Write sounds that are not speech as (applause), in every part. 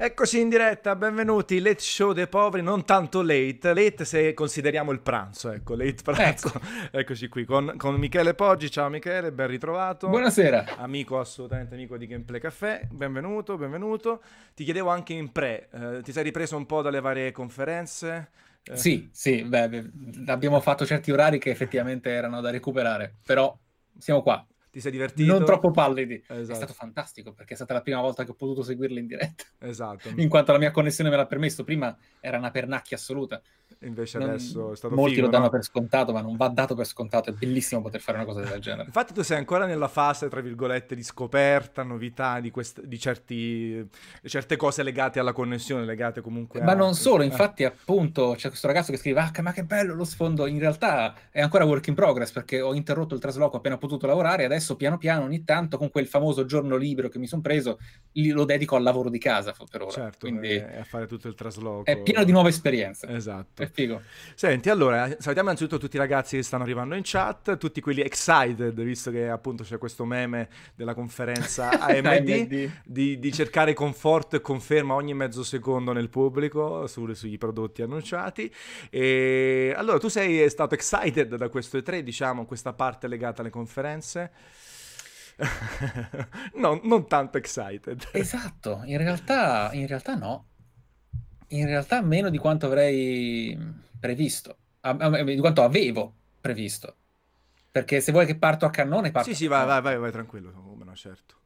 Eccoci in diretta, benvenuti, Late Show dei poveri, non tanto late, late se consideriamo il pranzo, ecco, late pranzo. Ecco. (laughs) Eccoci qui con, con, Michele Poggi, ciao Michele, ben ritrovato. Buonasera. Amico, assolutamente amico di Gameplay Caffè, benvenuto, benvenuto. Ti chiedevo anche in pre, eh, ti sei ripreso un po' dalle varie conferenze? Eh. Sì, sì, beh, abbiamo fatto certi orari che effettivamente erano da recuperare, però siamo qua. Ti sei divertito? Non troppo pallidi. Esatto. È stato fantastico perché è stata la prima volta che ho potuto seguirli in diretta. Esatto. In quanto la mia connessione me l'ha permesso. Prima era una pernacchia assoluta. Invece adesso è stato Molti figo, lo danno no? per scontato, ma non va dato per scontato. È bellissimo poter fare una cosa del genere. Infatti, tu sei ancora nella fase, tra virgolette, di scoperta, novità di, quest... di certi... certe cose legate alla connessione, legate comunque Ma a... non solo, eh. infatti, appunto, c'è questo ragazzo che scrive: Ah, ma che bello lo sfondo! In realtà è ancora work in progress perché ho interrotto il trasloco appena potuto lavorare. E adesso, piano piano, ogni tanto, con quel famoso giorno libero che mi sono preso, lo dedico al lavoro di casa per ora. Certo, Quindi è a fare tutto il trasloco. È pieno di nuove esperienze. Esatto. È figo. Senti, allora, salutiamo innanzitutto tutti i ragazzi che stanno arrivando in chat, tutti quelli excited, visto che appunto c'è questo meme della conferenza (laughs) AMD. Di, di, cercare conforto e conferma ogni mezzo secondo nel pubblico su, sugli prodotti annunciati. E allora, tu sei stato excited da questo E3, diciamo, questa parte legata alle conferenze? (laughs) no, non tanto excited. Esatto, in realtà, in realtà no. In realtà meno di quanto avrei previsto, di quanto avevo previsto. Perché se vuoi che parto a cannone, parto Sì, sì, vai, vai, vai, vai tranquillo, come no, certo.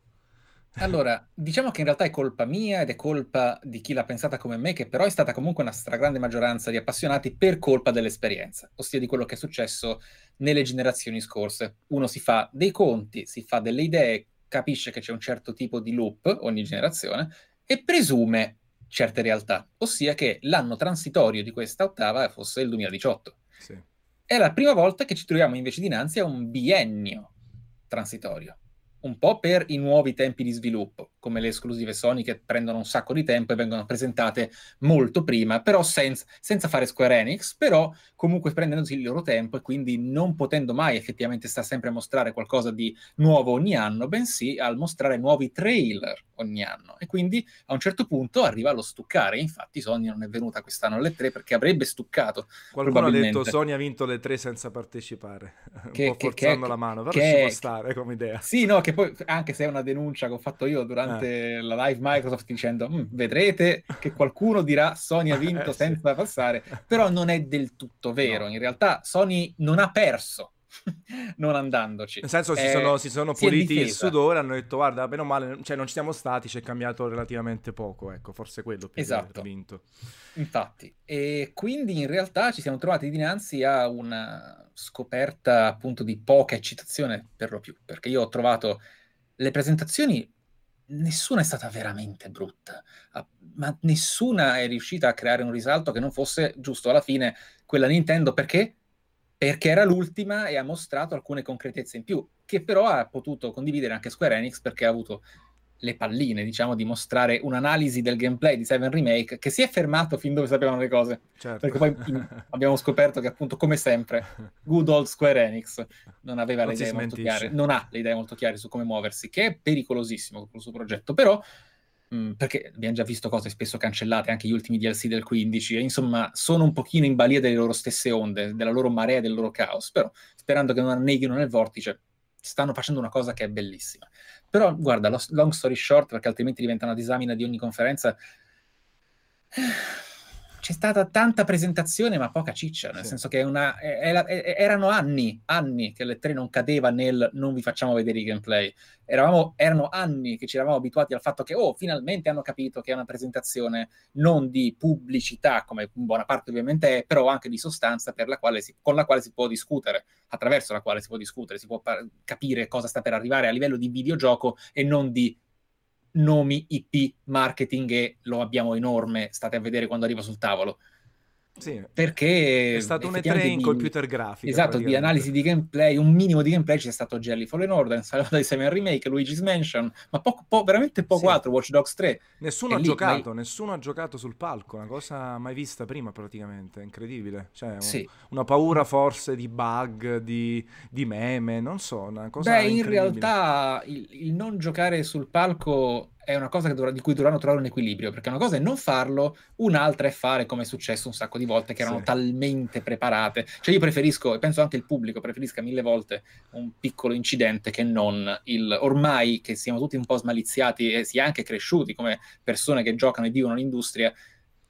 Allora, (laughs) diciamo che in realtà è colpa mia ed è colpa di chi l'ha pensata come me, che però è stata comunque una stragrande maggioranza di appassionati per colpa dell'esperienza, ossia di quello che è successo nelle generazioni scorse. Uno si fa dei conti, si fa delle idee, capisce che c'è un certo tipo di loop ogni generazione e presume certe realtà, ossia che l'anno transitorio di questa ottava fosse il 2018. Sì. È la prima volta che ci troviamo invece dinanzi a un biennio transitorio un po' per i nuovi tempi di sviluppo, come le esclusive Sony che prendono un sacco di tempo e vengono presentate molto prima, però senza, senza fare Square Enix, però comunque prendendosi il loro tempo e quindi non potendo mai effettivamente stare sempre a mostrare qualcosa di nuovo ogni anno, bensì al mostrare nuovi trailer ogni anno. E quindi a un certo punto arriva lo stuccare. Infatti Sony non è venuta quest'anno alle tre perché avrebbe stuccato. Qualcuno ha detto Sony ha vinto le tre senza partecipare, (laughs) che, un po' forzando che, la mano, però che, ci può stare come idea. Sì, no, che poi anche se è una denuncia che ho fatto io durante eh. la live Microsoft dicendo vedrete che qualcuno dirà Sony ha (laughs) vinto eh, senza sì. passare, però non è del tutto vero. No. In realtà Sony non ha perso (laughs) non andandoci. Nel senso, si sono, si sono puliti il sudore, hanno detto: Guarda, bene o male, cioè non ci siamo stati, ci è cambiato relativamente poco. Ecco, forse quello più esatto. vinto. Infatti, e quindi in realtà ci siamo trovati dinanzi a una scoperta appunto di poca eccitazione per lo più, perché io ho trovato le presentazioni. Nessuna è stata veramente brutta, ma nessuna è riuscita a creare un risalto che non fosse giusto alla fine quella Nintendo perché perché era l'ultima e ha mostrato alcune concretezze in più, che però ha potuto condividere anche Square Enix perché ha avuto le palline, diciamo, di mostrare un'analisi del gameplay di Seven Remake che si è fermato fin dove sapevano le cose. Certo. Perché poi abbiamo scoperto che appunto, come sempre, good old Square Enix non aveva non le idee molto chiare, non ha le idee molto chiare su come muoversi, che è pericolosissimo con il suo progetto, però mh, perché abbiamo già visto cose spesso cancellate, anche gli ultimi DLC del 15, e insomma sono un pochino in balia delle loro stesse onde, della loro marea, del loro caos, però sperando che non anneghino nel vortice, stanno facendo una cosa che è bellissima. Però guarda, long story short, perché altrimenti diventa una disamina di ogni conferenza, c'è stata tanta presentazione ma poca ciccia, nel sì. senso che una, era, erano anni, anni che le tre non cadeva nel non vi facciamo vedere i gameplay. Eravamo, erano anni che ci eravamo abituati al fatto che, oh, finalmente hanno capito che è una presentazione non di pubblicità, come in buona parte ovviamente è, però anche di sostanza la si, con la quale si può discutere, attraverso la quale si può discutere, si può par- capire cosa sta per arrivare a livello di videogioco e non di nomi, IP, marketing e lo abbiamo enorme, state a vedere quando arriva sul tavolo. Sì, perché è stato un E3 in computer grafica. Esatto, di analisi di gameplay, un minimo di gameplay c'è stato Jelly Fallen Order, Salvata di 7 Remake, Luigi's Mansion, ma poco, po- veramente poco Sì. altro, Watch Dogs 3. Nessuno E ha lì, giocato, ma- nessuno ha giocato sul palco, una cosa mai vista prima praticamente, incredibile. Cioè, un- Sì. una paura forse di bug, di, di meme, non so, una cosa Beh, in realtà il, il non giocare sul palco è una cosa dovrà, di cui dovranno trovare un equilibrio, perché una cosa è non farlo, un'altra è fare come è successo un sacco di volte, che erano sì. talmente preparate. Cioè io preferisco, e penso anche il pubblico preferisca mille volte un piccolo incidente che non il... Ormai che siamo tutti un po' smaliziati e si è anche cresciuti come persone che giocano e vivono l'industria,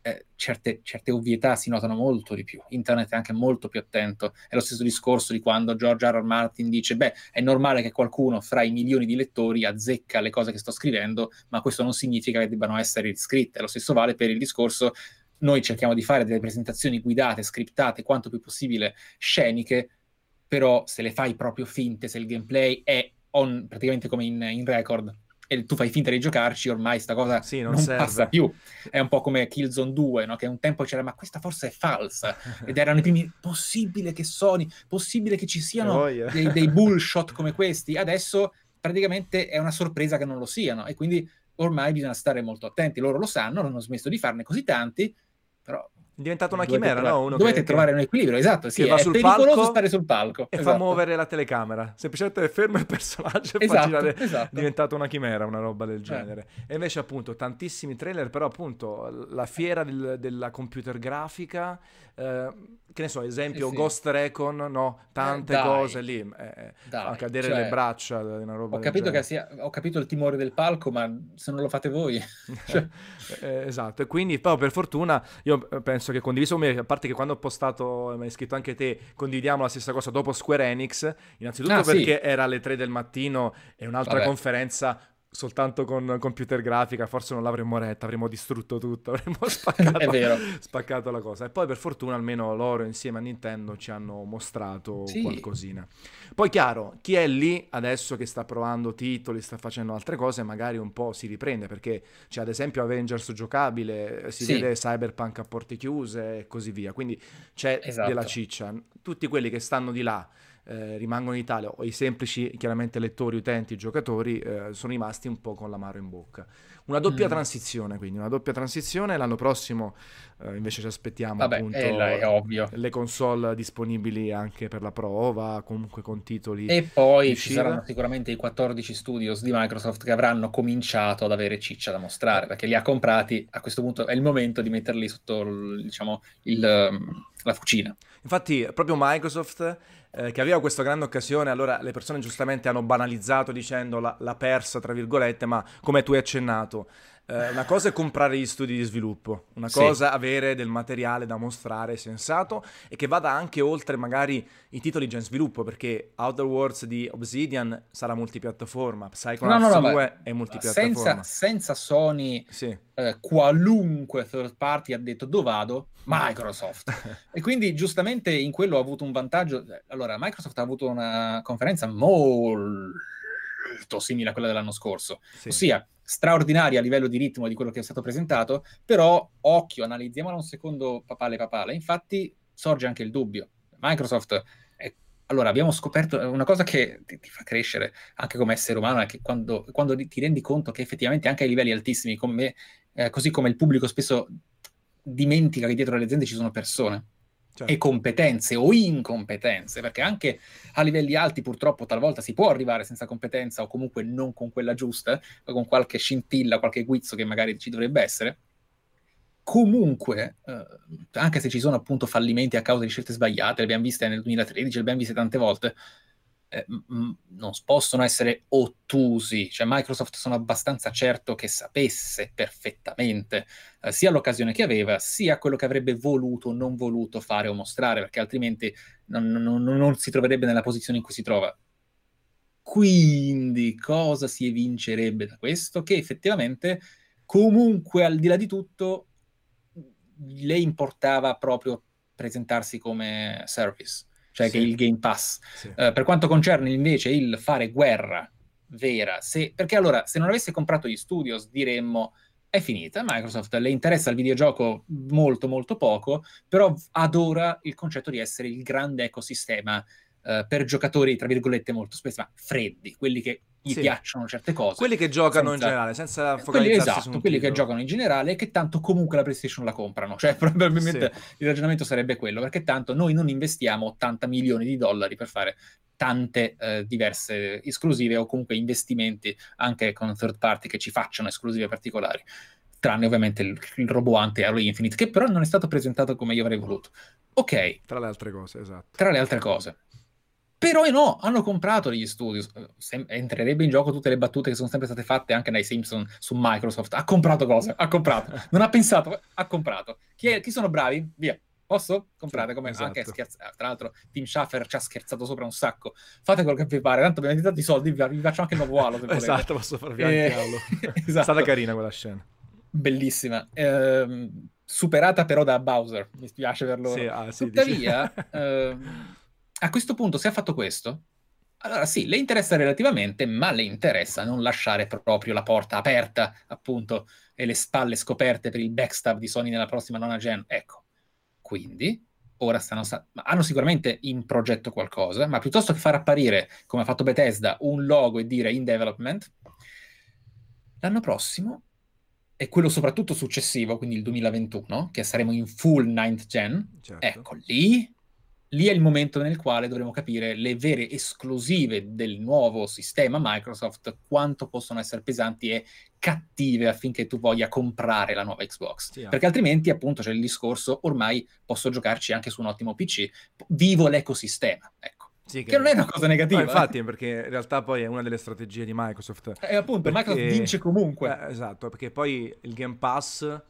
eh, certe, certe, ovvietà si notano molto di più. Internet è anche molto più attento. È lo stesso discorso di quando George R. R. Martin dice: Beh, è normale che qualcuno fra i milioni di lettori azzecca le cose che sto scrivendo, ma questo non significa che debbano essere riscritte. Lo stesso vale per il discorso. Noi cerchiamo di fare delle presentazioni guidate, scriptate, quanto più possibile sceniche, però se le fai proprio finte, se il gameplay è on, praticamente come in, in record, e tu fai finta di giocarci, ormai sta cosa sì, non, non passa più. È un po' come Killzone 2, no? che un tempo c'era, ma questa forse è falsa. (laughs) Ed erano i primi, possibile che Sony, possibile che ci siano dei, dei (laughs) bullshot come questi. Adesso praticamente è una sorpresa che non lo siano e quindi ormai bisogna stare molto attenti. Loro lo sanno, non hanno smesso di farne così tanti, però è diventata una chimera, trovare, no? Uno dovete che, trovare che, un equilibrio, esatto. Sì, è pericoloso stare sul palco. E esatto. fa muovere la telecamera. Semplicemente ferma il personaggio e esatto, fa girare. Esatto. È diventata una chimera, una roba del eh. genere. Eh. E invece, appunto, tantissimi trailer, però, appunto, la fiera del, della computer grafica. Eh, che ne so, esempio, eh sì. Ghost Recon, no, tante eh, cose lì, eh, fa cadere cioè, le braccia, una roba ho capito, che sia, ho capito il timore del palco, ma se non lo fate voi... (laughs) cioè. (laughs) eh, esatto, e quindi però per fortuna io penso che condiviso a parte che quando ho postato, mi hai scritto anche te, condividiamo la stessa cosa dopo Square Enix, innanzitutto ah, perché sì. era alle 3 del mattino e un'altra Vabbè. conferenza soltanto con computer grafica forse non l'avremmo retta, avremmo distrutto tutto, (laughs) avremmo spaccato, spaccato, la cosa. E poi per fortuna almeno loro insieme a Nintendo ci hanno mostrato sì. qualcosina. Poi chiaro, chi è lì adesso che sta provando titoli, sta facendo altre cose, magari un po' si riprende perché c'è ad esempio Avengers giocabile, si sì. vede Cyberpunk a porte chiuse e così via. Quindi c'è esatto. della ciccia. Tutti quelli che stanno di là eh, rimangono in Italia o i semplici chiaramente lettori, utenti, giocatori eh, sono rimasti un po' con l'amaro in bocca. Una doppia mm. transizione, quindi una doppia transizione. L'anno prossimo eh, invece ci aspettiamo Vabbè, appunto ovvio. le console disponibili anche per la prova, comunque con titoli. E poi ci saranno sicuramente i 14 studios di Microsoft che avranno cominciato ad avere ciccia da mostrare, perché li ha comprati, a questo punto è il momento di metterli sotto diciamo, il, la fucina. Infatti, proprio Microsoft eh, che aveva questa grande occasione, allora le persone giustamente hanno banalizzato dicendo la, la persa, tra virgolette, ma come tu hai accennato, eh, una cosa è comprare gli studi di sviluppo, una sì. cosa è avere del materiale da mostrare sensato e che vada anche oltre magari i titoli già in sviluppo, perché Outer Worlds di Obsidian sarà multipiattaforma, Psychonauts no, no, no, 2 è multipiattaforma. Senza, senza Sony, sì. eh, qualunque third party ha detto dove vado? Microsoft. (laughs) e quindi giustamente in quello ha avuto un vantaggio. Allora, Microsoft ha avuto una conferenza molto simile a quella dell'anno scorso, sì. ossia straordinaria a livello di ritmo di quello che è stato presentato, però occhio, analizziamola un secondo papale papale, infatti sorge anche il dubbio. Microsoft, è... allora abbiamo scoperto una cosa che ti, ti, fa crescere anche come essere umano, è che quando, quando, ti rendi conto che effettivamente anche a livelli altissimi, come, eh, così come il pubblico spesso dimentica che dietro le aziende ci sono persone, Certo. e competenze o incompetenze, perché anche a livelli alti purtroppo talvolta si può arrivare senza competenza o comunque non con quella giusta, con qualche scintilla, qualche guizzo che magari ci dovrebbe essere. Comunque, eh, anche se ci sono appunto fallimenti a causa di scelte sbagliate, le abbiamo viste nel 2013, le abbiamo viste tante volte, eh, non possono essere ottusi, cioè Microsoft sono abbastanza certo che sapesse perfettamente eh, sia l'occasione che aveva, sia quello che avrebbe voluto o non voluto fare o mostrare, perché altrimenti non, non, non si troverebbe nella posizione in cui si trova. Quindi cosa si evincerebbe da questo? Che effettivamente, comunque, al di là di tutto, le importava proprio presentarsi come service cioè sì. che il Game Pass. Sì. Uh, per quanto concerne invece il fare guerra vera, se, perché allora se non avesse comprato gli studios diremmo è finita, Microsoft le interessa il videogioco molto molto poco, però adora il concetto di essere il grande ecosistema uh, per giocatori, tra virgolette, molto spesso, ma freddi, quelli che gli sì. piacciono certe cose. Quelli che giocano senza... in generale, senza focalizzarsi quelli, esatto, quelli che giocano in generale e che tanto comunque la PlayStation la comprano. Cioè, (laughs) probabilmente sì. il ragionamento sarebbe quello, perché tanto noi non investiamo 80 milioni di dollari per fare tante eh, diverse esclusive o comunque investimenti anche con third party che ci facciano esclusive particolari tranne ovviamente il, il robot Halo Infinite, che però non è stato presentato come io avrei voluto. Ok. Tra le altre cose, esatto. Tra le altre cose. Però no, hanno comprato gli studios. Sem- entrerebbe in gioco tutte le battute che sono sempre state fatte anche dai Simpson su Microsoft. Ha comprato cose, ha comprato. (laughs) Non ha pensato, ha comprato. Chi, è, chi sono bravi? Via. Posso? Comprate come esatto. anche scherzato. Tra l'altro, Tim Schaffer ci ha scherzato sopra un sacco. Fate quello che vi pare, tanto abbiamo dato i soldi, vi, vi faccio anche il nuovo Halo. (laughs) esatto, posso farvi anche eh, Halo. esatto. (laughs) È stata carina quella scena. Bellissima. Eh, superata però da Bowser, mi spiace per loro. Sì, ah, sì, Tuttavia, eh, a questo punto, se ha fatto questo, allora sì, le interessa relativamente, ma le interessa non lasciare proprio la porta aperta, appunto, e le spalle scoperte per il backstab di Sony nella prossima nona gen. Ecco, quindi ora stanno, hanno sicuramente in progetto qualcosa, ma piuttosto che far apparire, come ha fatto Bethesda, un logo e dire in development, l'anno prossimo, e quello soprattutto successivo, quindi il 2021, che saremo in full ninth gen, certo. ecco lì lì è il momento nel quale dovremo capire le vere esclusive del nuovo sistema Microsoft, quanto possono essere pesanti e cattive affinché tu voglia comprare la nuova Xbox. Sì, Perché altrimenti, appunto, c'è il discorso, ormai posso giocarci anche su un ottimo PC, vivo l'ecosistema, ecco. Sì, che... che... non è una cosa negativa. No, infatti, eh. perché in realtà poi è una delle strategie di Microsoft. E appunto, perché... Microsoft vince comunque. Eh, esatto, perché poi il Game Pass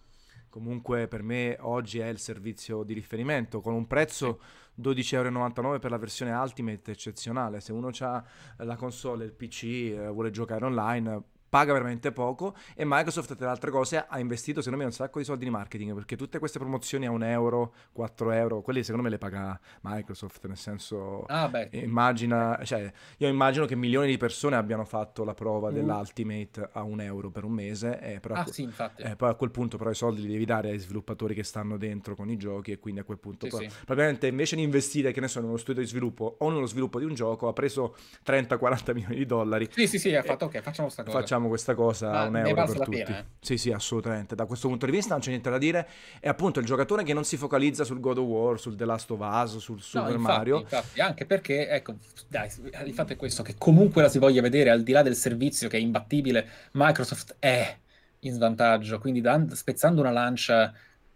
comunque per me oggi è il servizio di riferimento con un prezzo... Sì 12,99€ per la versione Ultimate eccezionale. Se uno ha la console il PC, eh, vuole giocare online, paga veramente poco e Microsoft tra le altre cose ha investito secondo me un sacco di soldi in marketing perché tutte queste promozioni a un euro, 4 euro, quelli secondo me le paga Microsoft nel senso ah, immagina, cioè io immagino che milioni di persone abbiano fatto la prova mm. dell'Ultimate a un euro per un mese e però ah, sì, eh, poi a quel punto però i soldi li devi dare ai sviluppatori che stanno dentro con i giochi e quindi a quel punto sì, poi, sì. probabilmente invece di investire che ne so in uno studio di sviluppo o nello sviluppo di un gioco ha preso 30-40 milioni di dollari sì sì sì ha fatto ok facciamo questa cosa facciamo questa cosa Ma a un euro per tutti. Pena, eh? Sì, sì, assolutamente. Da questo punto di vista non c'è niente da dire. È appunto il giocatore che non si focalizza sul God of War, sul The Last of Us, sul Super no, infatti, Mario. Infatti, anche perché, ecco, dai, il fatto è questo, che comunque la si voglia vedere, al di là del servizio che è imbattibile, Microsoft è in svantaggio, quindi da, spezzando una lancia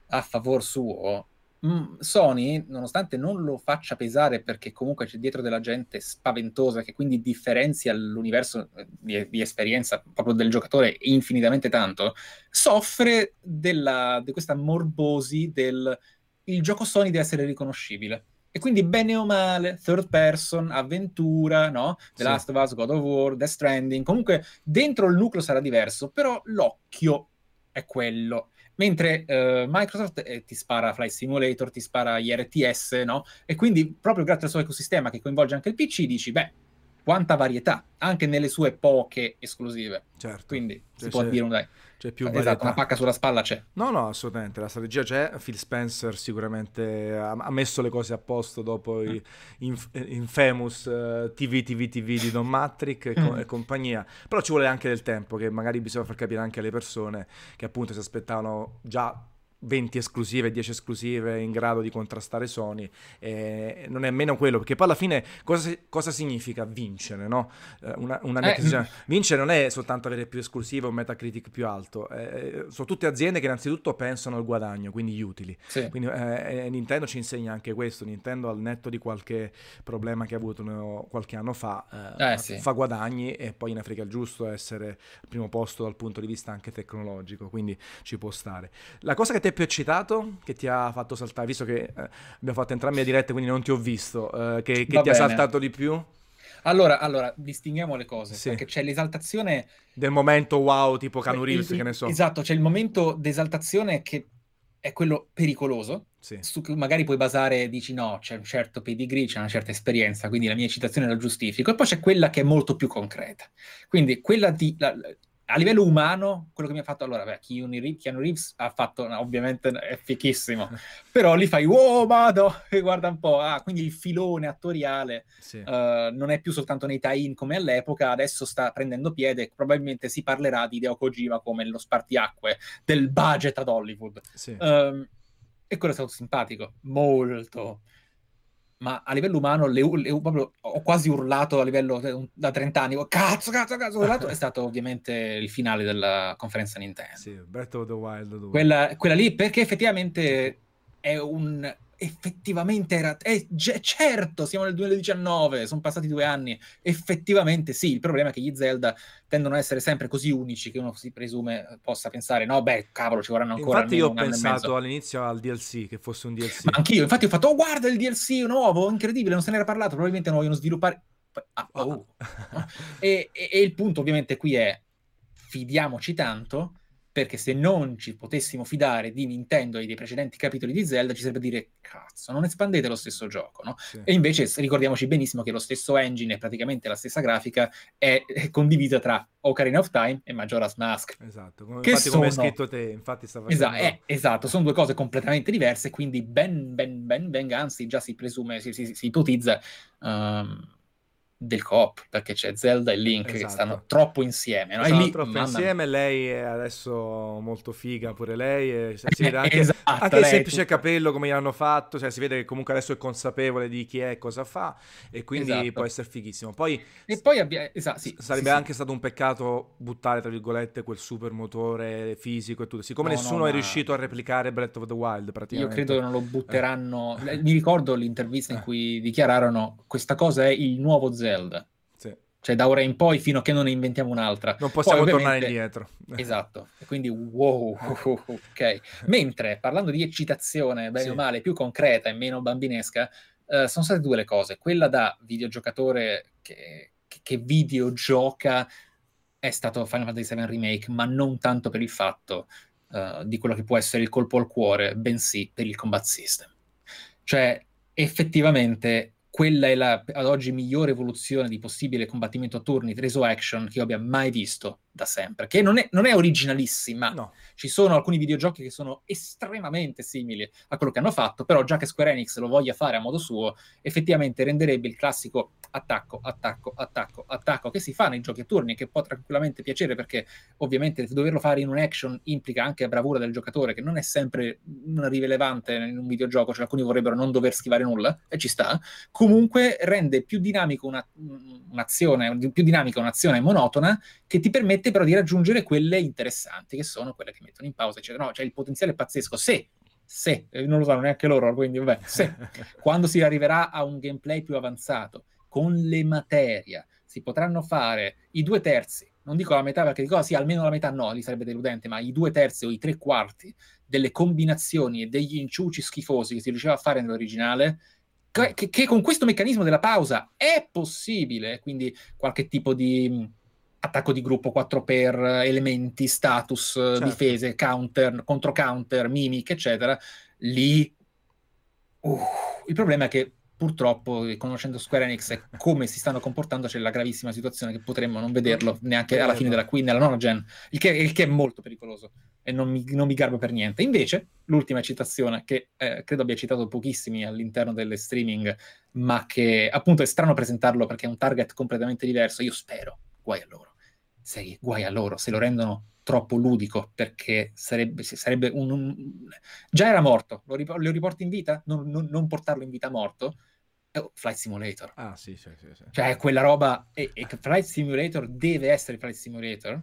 a favor suo, Sony, nonostante non lo faccia pesare perché comunque c'è dietro della gente spaventosa che quindi differenzia l'universo eh, di, di esperienza proprio del giocatore infinitamente tanto, soffre della, di questa morbosi del il gioco Sony deve essere riconoscibile. E quindi bene o male, third person, avventura, no? The sì. Last of Us, God of War, Death Stranding, comunque dentro il nucleo sarà diverso, però l'occhio è quello mentre uh, Microsoft eh, ti spara Flight Simulator, ti spara gli RTS, no? E quindi proprio grazie al suo ecosistema che coinvolge anche il PC dici, beh, quanta varietà, anche nelle sue poche esclusive. Certo. Quindi si c'è, può dire un dai. C'è più esatto, varietà. una pacca sulla spalla c'è. No, no, assolutamente, la strategia c'è. Phil Spencer sicuramente ha, messo le cose a posto dopo mm. i inf- infamous uh, TV, TV, TV di Don Matrick e, co- mm. e, compagnia. Però ci vuole anche del tempo, che magari bisogna far capire anche alle persone che appunto si aspettavano già 20 esclusive, 10 esclusive in grado di contrastare Sony, eh, non è meno quello, perché poi alla fine cosa, cosa significa vincere? No? Eh, una, una eh. Vincere non è soltanto avere più esclusive o Metacritic più alto, eh, sono tutte aziende che innanzitutto pensano al guadagno, quindi gli utili. Sì. Quindi eh, Nintendo ci insegna anche questo, Nintendo al netto di qualche problema che ha avuto qualche anno fa, eh, sì. fa guadagni e poi in Africa il giusto essere al primo posto dal punto di vista anche tecnologico, quindi ci può stare. La cosa che è più eccitato, che ti ha fatto saltare, visto che eh, abbiamo fatto entrambe le dirette, quindi non ti ho visto, eh, che, che ti ha saltato di più? Allora, allora, distinguiamo le cose, sì. perché c'è l'esaltazione... Del momento wow, tipo Canu Reeves, che ne so. Esatto, c'è il momento d'esaltazione che è quello pericoloso, sì. su cui magari puoi basare, dici no, c'è un certo pedigree, c'è una certa esperienza, quindi la mia citazione la giustifico, e poi c'è quella che è molto più concreta. Quindi quella di... La, a livello umano, quello che mi ha fatto allora, beh, Keanu Reeves, Keanu Reeves ha fatto, no, ovviamente è fichissimo, (laughs) però lì fai, wow, vado, e (laughs) guarda un po', ah, quindi il filone attoriale sì. uh, non è più soltanto nei tie-in come all'epoca, adesso sta prendendo piede, probabilmente si parlerà di Deo Kojima come lo spartiacque del budget ad Hollywood. Sì. Um, e quello è stato simpatico, molto ma a livello umano le, le, proprio, ho quasi urlato a livello eh, da 30 anni, oh, cazzo, cazzo, cazzo, urlato, è (laughs) stato ovviamente il finale della conferenza Nintendo. Sì, Breath of the Wild. Quella, quella lì, perché effettivamente è un effettivamente era... Eh, certo, siamo nel 2019, sono passati due anni. Effettivamente sì, il problema è che gli Zelda tendono ad essere sempre così unici che uno si presume possa pensare, no, beh, cavolo, ci vorranno ancora... Infatti io ho pensato all'inizio al DLC, che fosse un DLC. Ma anch'io, infatti ho fatto, oh guarda il DLC nuovo, incredibile, non se n'era parlato, probabilmente non vogliono sviluppare... Ah, oh. e, e, e il punto ovviamente qui è, fidiamoci tanto perché se non ci potessimo fidare di Nintendo e dei precedenti capitoli di Zelda ci sarebbe dire cazzo, non espandete lo stesso gioco, no? Sì. E invece ricordiamoci benissimo che lo stesso engine e praticamente la stessa grafica è, è condivisa tra Ocarina of Time e Majora's Mask. Esatto, come, infatti sono... come hai scritto te, infatti stava facendo... Esatto, eh, esatto, sono due cose completamente diverse, quindi ben, ben, ben, ben, anzi già si presume, si, si, si ipotizza... Um, del coop perché c'è Zelda e Link esatto. che stanno troppo insieme no? Esatto, lì, troppo insieme lei è adesso molto figa pure lei e si (laughs) vede anche, esatto, anche il semplice tutto. capello come gli hanno fatto cioè si vede che comunque adesso è consapevole di chi è e cosa fa e quindi esatto. può essere fighissimo poi, e poi abbia... esatto, sì, sarebbe sì, anche sì. stato un peccato buttare tra virgolette quel super motore fisico e tutto siccome no, nessuno no, è ma... riuscito a replicare Breath of the Wild praticamente io credo che non lo butteranno eh. mi ricordo l'intervista in eh. cui dichiararono questa cosa è il nuovo Zelda Zelda. Sì. Cioè da ora in poi fino a che non ne inventiamo un'altra. Non possiamo poi, tornare indietro. Esatto. E quindi wow, ok. Mentre parlando di eccitazione, bene sì. o male, più concreta e meno bambinesca, uh, sono state due le cose. Quella da videogiocatore che, che, che videogioca è stato Final Fantasy VII Remake, ma non tanto per il fatto uh, di quello che può essere il colpo al cuore, bensì per il combat system. Cioè, effettivamente quella è la ad oggi migliore evoluzione di possibile combattimento a turni reso action che io abbia mai visto da sempre, che non è, non è originalissima. No. Ci sono alcuni videogiochi che sono estremamente simili a quello che hanno fatto, però già che Square Enix lo voglia fare a modo suo, effettivamente renderebbe il classico attacco, attacco, attacco, attacco che si fa nei giochi a turni, che può tranquillamente piacere perché ovviamente doverlo fare in un action implica anche bravura del giocatore, che non è sempre una rivelevante in un videogioco, cioè alcuni vorrebbero non dover schivare nulla, e ci sta. Comunque rende più dinamico una, un'azione, più dinamica un'azione monotona che ti permette permette però di raggiungere quelle interessanti, che sono quelle che mettono in pausa, eccetera. No, cioè il potenziale è pazzesco. Se, se, eh, non lo sanno neanche loro, quindi vabbè, se, (laughs) quando si arriverà a un gameplay più avanzato, con le materie, si potranno fare i due terzi, non dico la metà perché dico, sì, almeno la metà no, lì sarebbe deludente, ma i due terzi o i tre quarti delle combinazioni e degli inciuci schifosi che si riusciva a fare nell'originale, che, che, con questo meccanismo della pausa è possibile, quindi qualche tipo di attacco di gruppo 4x, elementi, status, certo. difese, counter, contro counter, mimic, eccetera, lì uh, il problema è che purtroppo, conoscendo Square Enix e come si stanno comportando, c'è la gravissima situazione che potremmo non vederlo neanche alla fine della qui nella nona gen, il che, il che è molto pericoloso e non mi, non mi, garbo per niente. Invece, l'ultima citazione, che eh, credo abbia citato pochissimi all'interno delle streaming, ma che appunto è strano presentarlo perché è un target completamente diverso, io spero, guai a loro sei guai a loro, se lo rendono troppo ludico, perché sarebbe, sarebbe un, un... Già era morto, lo, rip- lo, riporti in vita? Non, non, non, portarlo in vita morto? Oh, Flight Simulator. Ah, sì, sì, sì. sì. Cioè, quella roba... E, e Flight Simulator deve essere Flight Simulator,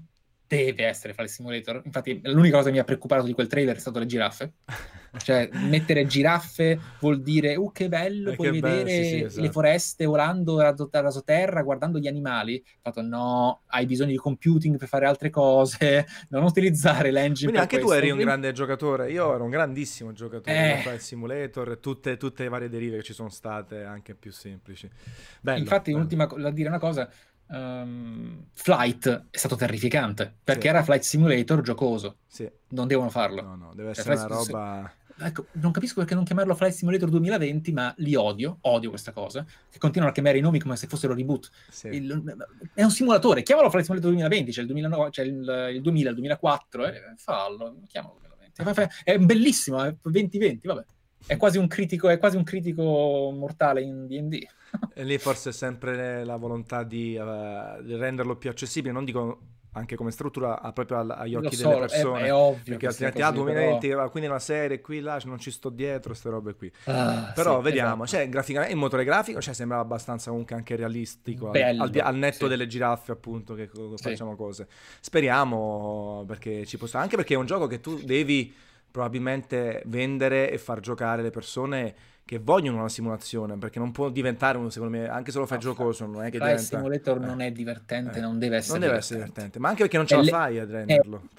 deve essere Flight Simulator. Infatti, l'unica cosa che mi ha preoccupato di quel trailer è stato le giraffe. (laughs) cioè, mettere giraffe vuol dire, uh, che bello, eh, puoi che vedere bello, sì, sì, esatto. le foreste volando rasoterra, guardando gli animali. Fatto, no, hai bisogno di computing per fare altre cose, (laughs) non utilizzare l'engine Quindi anche questo. tu eri un grande giocatore, io ero un grandissimo giocatore eh. Flight Simulator, tutte, tutte le varie derive che ci sono state, anche più semplici. Bello, Infatti, bello. ultima, da dire una cosa, um, Flight è stato terrificante perché sì. era Flight Simulator giocoso. Sì. Non devono farlo. No, no, deve cioè, essere cioè, una roba. ecco, non capisco perché non chiamarlo Flight Simulator 2020, ma li odio, odio questa cosa, che continuano a chiamare i nomi come se fossero reboot. Sì. Il, è un simulatore, chiamalo Flight Simulator 2020, c'è il, 2009, c'è il, il 2000, il 2004, eh, fallo, chiamalo 2020. È bellissimo, è 2020, vabbè. È quasi un critico, è quasi un critico mortale in D&D. E lì forse è sempre la volontà di, uh, di renderlo più accessibile, non dico anche come struttura proprio agli occhi so, delle persone. È, è ovvio. Perché altrimenti, ah, 2020, però... quindi una serie qui, là, non ci sto dietro, queste robe qui. Ah, però sì, vediamo, esatto. cioè, graficamente, il motore grafico cioè, sembrava abbastanza comunque anche realistico, Bello, al, al, al, netto sì. delle giraffe appunto, che facciamo sì. cose. Speriamo, perché ci possa, anche perché è un gioco che tu devi probabilmente vendere e far giocare le persone che vogliono una simulazione, perché non può diventare uno, secondo me, anche se lo fai no, giocoso, non è che diventa... Il simulator eh. non è divertente, eh. non deve essere Non deve divertente. essere divertente, ma anche perché non ce la fai a renderlo.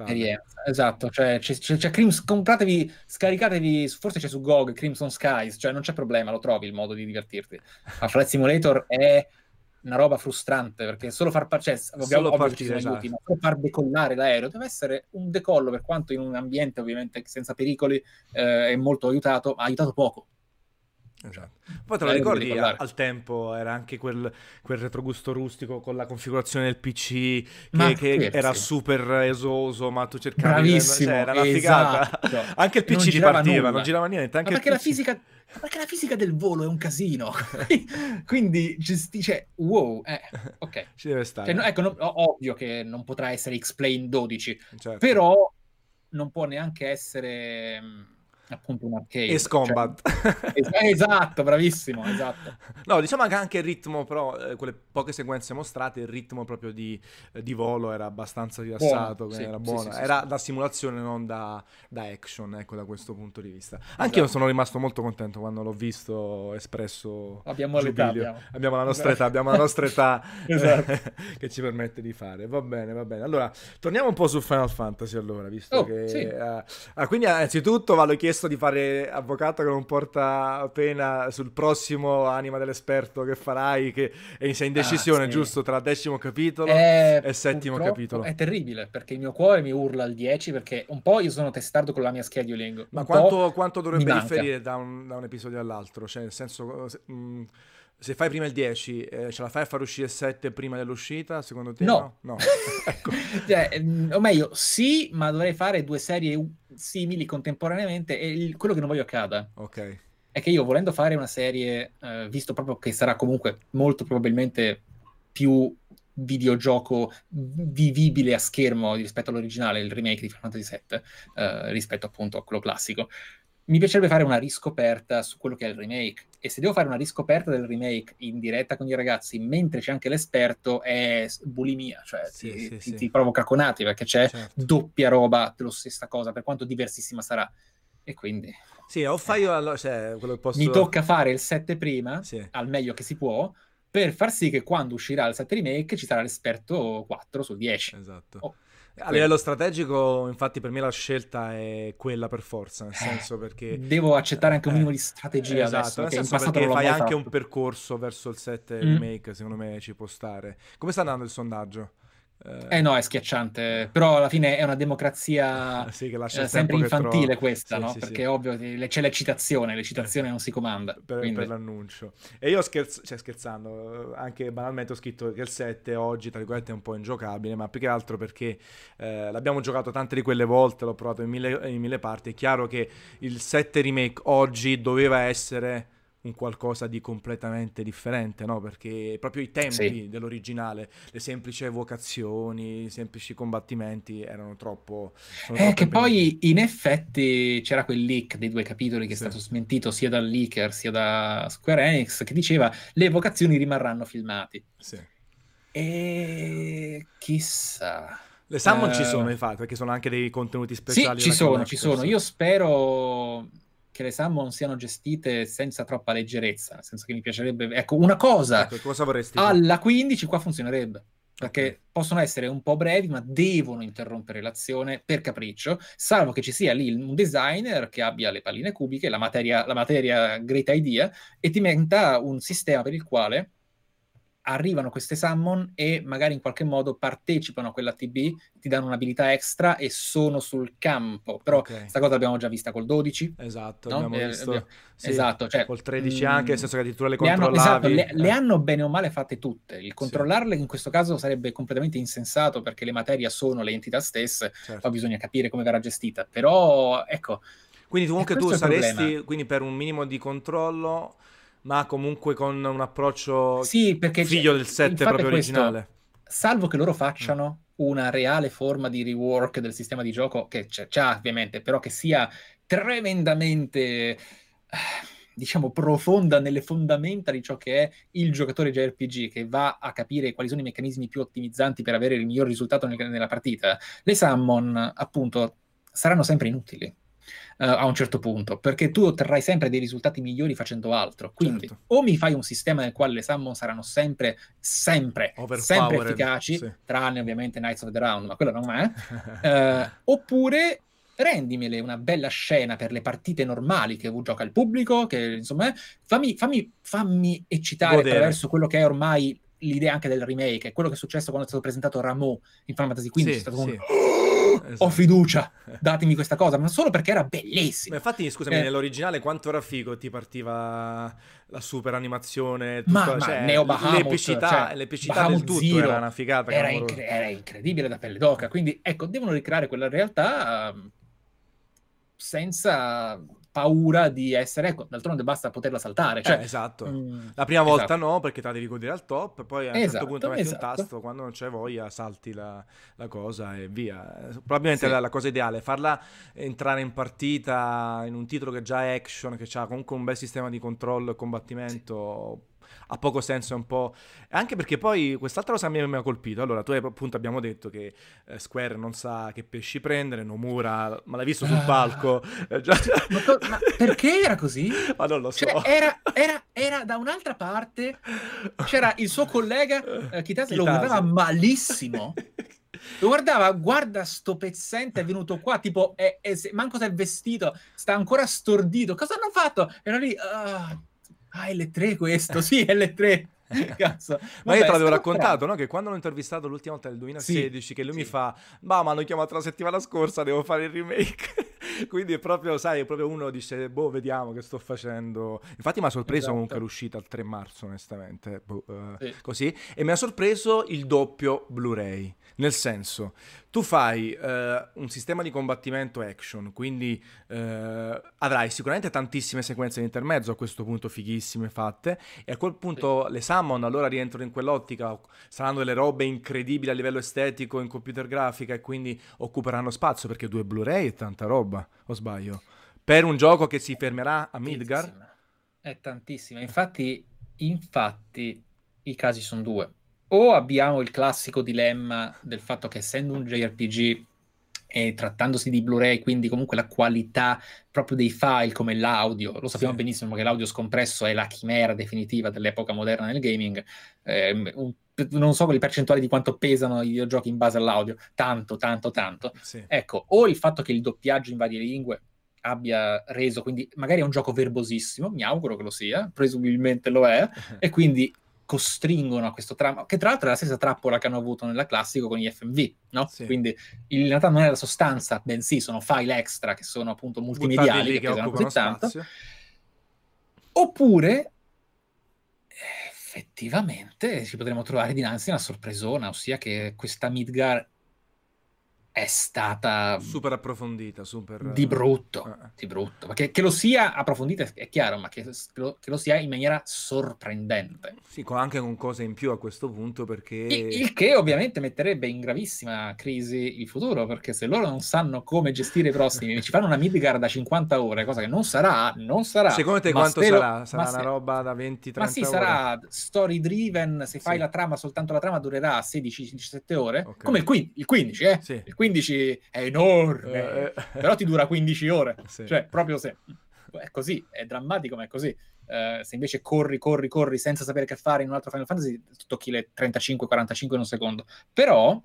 esatto, cioè, c'è, c'è, Crims... compratevi, scaricatevi, forse c'è su GOG Crimson Skies, cioè non c'è problema, lo trovi il modo di divertirti. Ma Flight Simulator è una roba frustrante perché solo far, cioè, solo partire, esatto. aiuti, ma solo far decollare l'aereo deve essere un decollo per quanto in un ambiente ovviamente senza pericoli eh, è molto aiutato, ma ha aiutato poco Esatto. Poi te lo ricordi al tempo era anche quel, quel, retrogusto rustico con la configurazione del PC che, che era super esoso, ma tu cercavi Bravissimo, cioè, era una figata. Esatto. (laughs) anche il PC ti partiva, nulla. non girava niente. Anche perché, la fisica, perché, la fisica, del volo è un casino. (laughs) Quindi gestisce. Wow, eh, ok. (laughs) Ci deve stare. Cioè, ecco, no, ovvio che non potrà essere X-Plane 12, certo. però non può neanche essere appunto un arcade. Ace Combat. Cioè, esatto, bravissimo, esatto. No, diciamo che anche il ritmo, però, eh, quelle poche sequenze mostrate, il ritmo proprio di, eh, di volo era abbastanza rilassato, buono, sì, era buono. Sì, sì, era da simulazione, non da, da, action, ecco, da questo punto di vista. Anche io esatto. sono rimasto molto contento quando l'ho visto espresso Abbiamo l'età, abbiamo. abbiamo. la nostra età, abbiamo la nostra età (laughs) esatto. (laughs) che ci permette di fare. Va bene, va bene. Allora, torniamo un po' su Final Fantasy allora, visto oh, che... Uh, ah, quindi, innanzitutto, vado chiesto chiesto di fare avvocato che non porta pena sul prossimo anima dell'esperto che farai, che è in indecisione, ah, sì. giusto, tra decimo capitolo è, e settimo capitolo. È terribile, perché il mio cuore mi urla al 10, perché un po' io sono testardo con la mia scheduling. Ma quanto, quanto, dovrebbe differire da un, da un, episodio all'altro? Cioè, nel senso... Mh, mm, se fai prima il 10, eh, ce la fai a far uscire il 7 prima dell'uscita? Secondo te no? No. no. (laughs) ecco. (laughs) cioè, mm, o meglio, sì, ma dovrei fare due serie simili contemporaneamente e il, quello che non voglio accada. Ok. È che io volendo fare una serie, eh, visto proprio che sarà comunque molto probabilmente più videogioco vivibile a schermo rispetto all'originale, il remake di Final Fantasy VII, eh, rispetto appunto a quello classico mi piacerebbe fare una riscoperta su quello che è il remake. E se devo fare una riscoperta del remake in diretta con i ragazzi mentre c'è anche l'esperto, è bulimia, cioè sì, ti, sì, ti, sì. provoca conati perché c'è certo. doppia roba dello stessa cosa, per quanto diversissima sarà. E quindi. Sì, o fai io allora, cioè, quello che posso... Mi tocca fare il 7 prima, al meglio che si può, per far sì che quando uscirà il 7 remake ci sarà l'esperto 4 su 10. Esatto. Oh. A livello strategico, infatti, per me la scelta è quella per forza, nel eh, senso perché... Devo accettare anche un minimo di strategia esatto, adesso, nel senso perché fai anche fatto. un percorso verso il 7 mm. remake, secondo me ci può stare. Come sta andando il sondaggio? Eh, no, è schiacciante, però alla fine è una democrazia (laughs) sì, eh, sempre infantile questa, sì, no? Sì, Perché è ovvio c'è l'eccitazione, l'eccitazione non si comanda. Per, quindi... per l'annuncio. E io scherz- cioè, scherzando, anche banalmente ho scritto che il 7 oggi, tra virgolette, è un po' ingiocabile, ma più che altro perché eh, l'abbiamo giocato tante di quelle volte, l'ho provato in mille, in mille parti, è chiaro che il 7 remake oggi doveva essere un qualcosa di completamente differente, no? Perché proprio i tempi sì. dell'originale, le semplici evocazioni, i semplici combattimenti erano troppo... Eh, che poi in effetti c'era quel leak dei due capitoli che sì. è stato smentito sia dal leaker sia da Square Enix che diceva le evocazioni rimarranno filmati. Sì. E chissà... Le summon uh... ci sono infatti, perché sono anche dei contenuti speciali. Sì, ci sono, ci sono. Io spero che le summon siano gestite senza troppa leggerezza, nel senso che mi piacerebbe... Ecco, una cosa, ecco, cosa vorresti alla 15 qua funzionerebbe, perché possono essere un po' brevi, ma devono interrompere l'azione per capriccio, salvo che ci sia lì un designer che abbia le palline cubiche, la materia, la materia great idea, e ti metta un sistema per il quale arrivano queste summon e magari in qualche modo partecipano a quella TB, ti danno un'abilità extra e sono sul campo. Però okay. sta cosa l'abbiamo già vista col 12. Esatto, no? abbiamo eh, visto. Eh, sì, esatto, cioè, col 13 anche, nel senso che addirittura le controllavi. Le hanno, esatto, le, le, hanno bene o male fatte tutte. Il controllarle sì. in questo caso sarebbe completamente insensato perché le materie sono le entità stesse, certo. poi bisogna capire come verrà gestita. Però, ecco... Quindi comunque tu saresti, quindi per un minimo di controllo ma comunque con un approccio sì, perché figlio del 7 proprio questo, originale. Salvo che loro facciano una reale forma di rework del sistema di gioco, che c'è, c'è ovviamente, però che sia tremendamente eh, diciamo, profonda nelle fondamenta di ciò che è il giocatore JRPG, che va a capire quali sono i meccanismi più ottimizzanti per avere il miglior risultato nella partita, le summon, appunto, saranno sempre inutili uh, a un certo punto, perché tu otterrai sempre dei risultati migliori facendo altro. Quindi certo. o mi fai un sistema nel quale le summon saranno sempre, sempre, sempre efficaci, sì. tranne ovviamente Knights of the Round, ma quello non è, uh, (laughs) oppure rendimele una bella scena per le partite normali che gioca il pubblico, che insomma, fammi, fammi, fammi eccitare Godere. attraverso quello che è ormai l'idea anche del remake, è quello che è successo quando è stato presentato Rameau in Final Fantasy XV, sì, è stato sì. un (gasps) (clears throat) esatto. ho fiducia, (laughs) datemi questa cosa, ma solo perché era bellissimo. Ma infatti, scusami, eh, nell'originale quanto era figo ti partiva la super animazione, tutto, ma, cioè, ma Neo Bahamut, l'epicità, cioè, l'epicità Bahamut del tutto Zero era una figata. Era, incre- era, incredibile da pelle d'oca, quindi ecco, devono ricreare quella realtà um, senza paura di essere, ecco, d'altronde basta poterla saltare. Cioè, eh, esatto. Mm, la prima volta esatto. no, perché te la devi godere al top, poi a un certo esatto, certo punto metti esatto. un tasto, quando non c'è voglia salti la, la cosa e via. Probabilmente sì. la, la, cosa ideale è farla entrare in partita in un titolo che già è action, che ha comunque un bel sistema di controllo e combattimento. Sì ha poco senso, è un po'... Anche perché poi quest'altra cosa mi ha colpito. Allora, tu hai, appunto abbiamo detto che eh, Square non sa che pesci prendere, Nomura, ma l'hai visto sul ah. palco. Eh, (laughs) ma, to- ma, perché era così? (laughs) Ma non lo so. Cioè, era, era, era, da un'altra parte, c'era il suo collega eh, Kitase, lo guardava malissimo. (laughs) Lo guardava, guarda sto pezzente è venuto qua, tipo, è, è, manco se è vestito, sta ancora stordito. Cosa hanno fatto? Era lì... Uh, Ah, L3 questo, sì, L3. (laughs) Cazzo. Ma Vabbè, io te l'avevo raccontato, no? Che quando l'ho intervistato l'ultima volta nel 2016, sì, che lui sì. mi fa, ma mi hanno chiamato la settimana scorsa, devo fare il remake. (laughs) Quindi è proprio, sai, è proprio uno dice, boh, vediamo che sto facendo. Infatti mi ha sorpreso esatto. comunque l'uscita il 3 marzo, onestamente, boh, uh, sì. così. E mi ha sorpreso il doppio Blu-ray. Nel senso, tu fai eh, un sistema di combattimento action, quindi eh, avrai sicuramente tantissime sequenze di intermezzo a questo punto fighissime fatte e a quel punto sì. le summon allora rientrano in quell'ottica, saranno delle robe incredibili a livello estetico in computer grafica e quindi occuperanno spazio perché due Blu-ray è tanta roba, o sbaglio? Per un gioco che si fermerà a Midgar? È tantissima, infatti, infatti i casi sono due o abbiamo il classico dilemma del fatto che essendo un JRPG e trattandosi di Blu-ray, quindi comunque la qualità proprio dei file come l'audio, lo sappiamo sì. benissimo che l'audio scompresso è la chimera definitiva dell'epoca moderna nel gaming, eh, un, non so le percentuali di quanto pesano i videogiochi in base all'audio, tanto, tanto, tanto. Sì. Ecco, o il fatto che il doppiaggio in varie lingue abbia reso, quindi magari è un gioco verbosissimo, mi auguro che lo sia, presumibilmente lo è, (laughs) e quindi costringono a questo trama, che tra l'altro è la stessa trappola che hanno avuto nella classico con gli FMV, no? Sì. Quindi in realtà non è la sostanza, bensì sono file extra che sono appunto multimediali che, che pesano così tanto. Oppure effettivamente ci potremmo trovare dinanzi a una sorpresona, ossia che questa Midgar è stata super approfondita, super di brutto, eh. di brutto. Perché che lo sia approfondita è chiaro, ma che lo, che lo sia in maniera sorprendente. Sì, anche con cose in più a questo punto, perché il, il, che ovviamente metterebbe in gravissima crisi il futuro, perché se loro non sanno come gestire i prossimi, ci fanno una Midgard da 50 ore, cosa che non sarà, non sarà. Secondo te quanto spero, sarà? Sarà una se... roba da 20 30 Ma sì, ore? sarà story driven, se fai sì. la trama soltanto la trama durerà 16-17 ore, okay. come il, 15, il 15 eh? Sì. Il 15 è enorme, eh, eh. però ti dura 15 ore. (laughs) Sì. Cioè, proprio se... È così, è drammatico, ma è così. Uh, se invece corri, corri, corri senza sapere che fare in un altro Final Fantasy, tocchi le 35-45 in un secondo. Però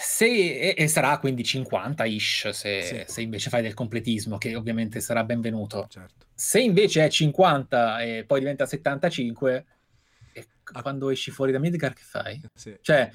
Se, e, e sarà quindi 50-ish se, Sì. se invece fai del completismo, che ovviamente sarà benvenuto. Certo. Se invece è 50 e poi diventa 75, e quando esci fuori da Midgar che fai? Sì. Cioè,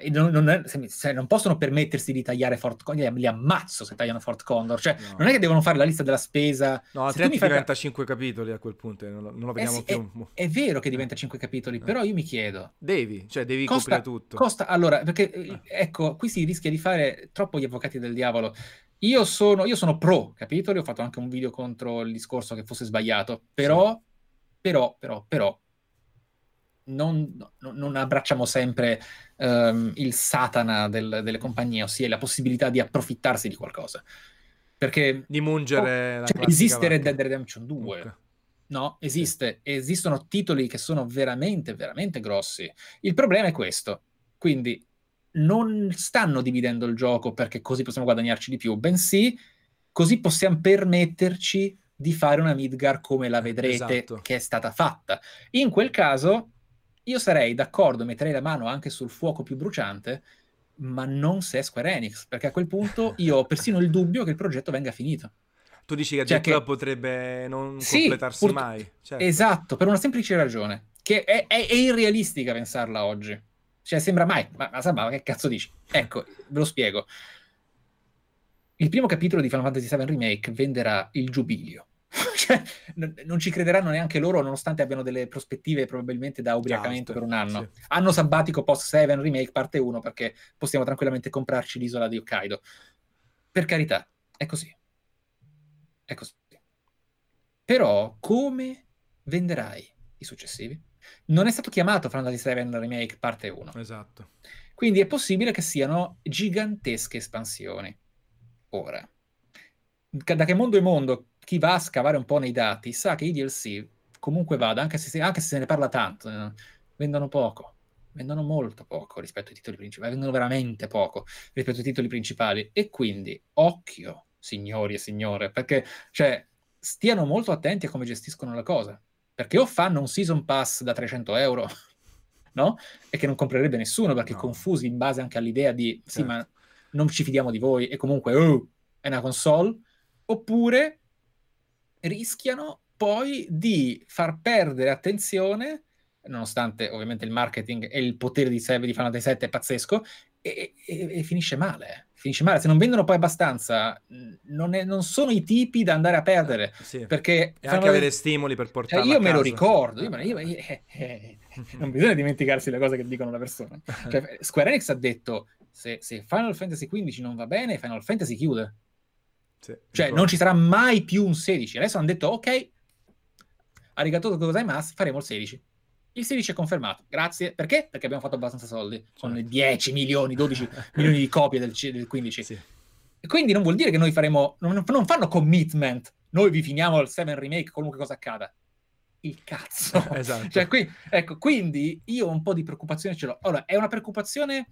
eh, non, non è- se- non possono permettersi di tagliare Fort Condor, li, ammazzo se tagliano Fort Condor. Cioè, No. non è che devono fare la lista della spesa. No, altrimenti fai- diventa 5 capitoli a quel punto non lo, non lo Eh vediamo sì, più. È vero che diventa 5 capitoli, Eh. però io mi chiedo, Devi, cioè devi Costa- coprire tutto. Costa, allora, perché eh, Eh. ecco, qui si rischia di fare troppo gli avvocati del diavolo. Io sono, io sono pro capitoli, ho fatto anche un video contro il discorso che fosse sbagliato, però, però, però, però, non, no- non abbracciamo sempre ehm, il satana del- delle compagnie, ossia la possibilità di approfittarsi di qualcosa. Perché Di mungere la cioè, esiste Red. Dead Redemption 2, Ok. No, esiste. Esistono titoli che sono veramente, veramente grossi. Il problema è questo. Quindi non stanno dividendo il gioco perché così possiamo guadagnarci di più, bensì così possiamo permetterci di fare una Midgar come la vedrete Esatto. che è stata fatta. In quel caso io sarei d'accordo, metterei la mano anche sul fuoco più bruciante, ma non se è Square Enix, perché a quel punto (laughs) io ho persino il dubbio che il progetto venga finito. Tu dici che Cioè addirittura che- potrebbe non Sì, completarsi purt- mai. Certo. Esatto, per una semplice ragione, che è, è- è irrealistica pensarla oggi. Cioè, sembra mai, ma, ma Sabba, che cazzo dici? Ecco, ve lo spiego. Il primo capitolo di Final Fantasy VII Remake venderà il giubilio. Cioè, (laughs) non, non ci crederanno neanche loro, nonostante abbiano delle prospettive probabilmente da ubriacamento per un anno. sì. Anno sabbatico post 7 Remake parte 1 perché possiamo tranquillamente comprarci l'isola di Hokkaido. Per carità, è così. È così. Però come venderai i successivi? Non è stato chiamato Fantasy VII Remake parte 1. Esatto. Quindi è possibile che siano gigantesche espansioni. Ora, da che mondo è mondo, chi va a scavare un po' nei dati sa che i DLC, comunque vada, anche se, anche se se ne parla tanto, eh, vendono poco. Vendono molto poco rispetto ai titoli principali, vendono veramente poco rispetto ai titoli principali. E quindi, occhio, signori e signore, perché, cioè, stiano molto attenti a come gestiscono la cosa. Perché o fanno un season pass da 300 euro, (laughs) no? E che non comprerebbe nessuno perché No. confusi in base anche all'idea di sì, Certo. ma non ci fidiamo di voi e comunque oh, è una console, oppure rischiano poi di far perdere attenzione, nonostante ovviamente il marketing e il potere di, di Final Fantasy VII è pazzesco, e, e- e finisce male. eh. Finisce male. Se non vendono poi abbastanza, non, è- non sono i tipi da andare a perdere. Sì. Perché E anche avere Fantasy- stimoli per cioè, portarla io me lo casa. ricordo, io io- io- eh, eh, non bisogna dimenticarsi le cose che dicono le persone. (laughs) Cioè, Square Enix ha detto: se, se Final Fantasy XV non va bene, Final Fantasy chiude. Sì, Cioè, non ci sarà mai più un 16. Adesso hanno detto: ok, arigato gozaimasu, faremo il 16. Il 16 è confermato. Grazie. Perché? Perché abbiamo fatto abbastanza soldi. Con Certo. 10 milioni, 12 (laughs) milioni di copie del, del 15. Sì. E Quindi non vuol dire che noi faremo. Non, non fanno commitment. Noi vi finiamo il 7 remake, qualunque cosa accada. Il cazzo. (laughs) Esatto. Cioè, qui, ecco, quindi io un po' di preoccupazione ce l'ho. Allora, è una preoccupazione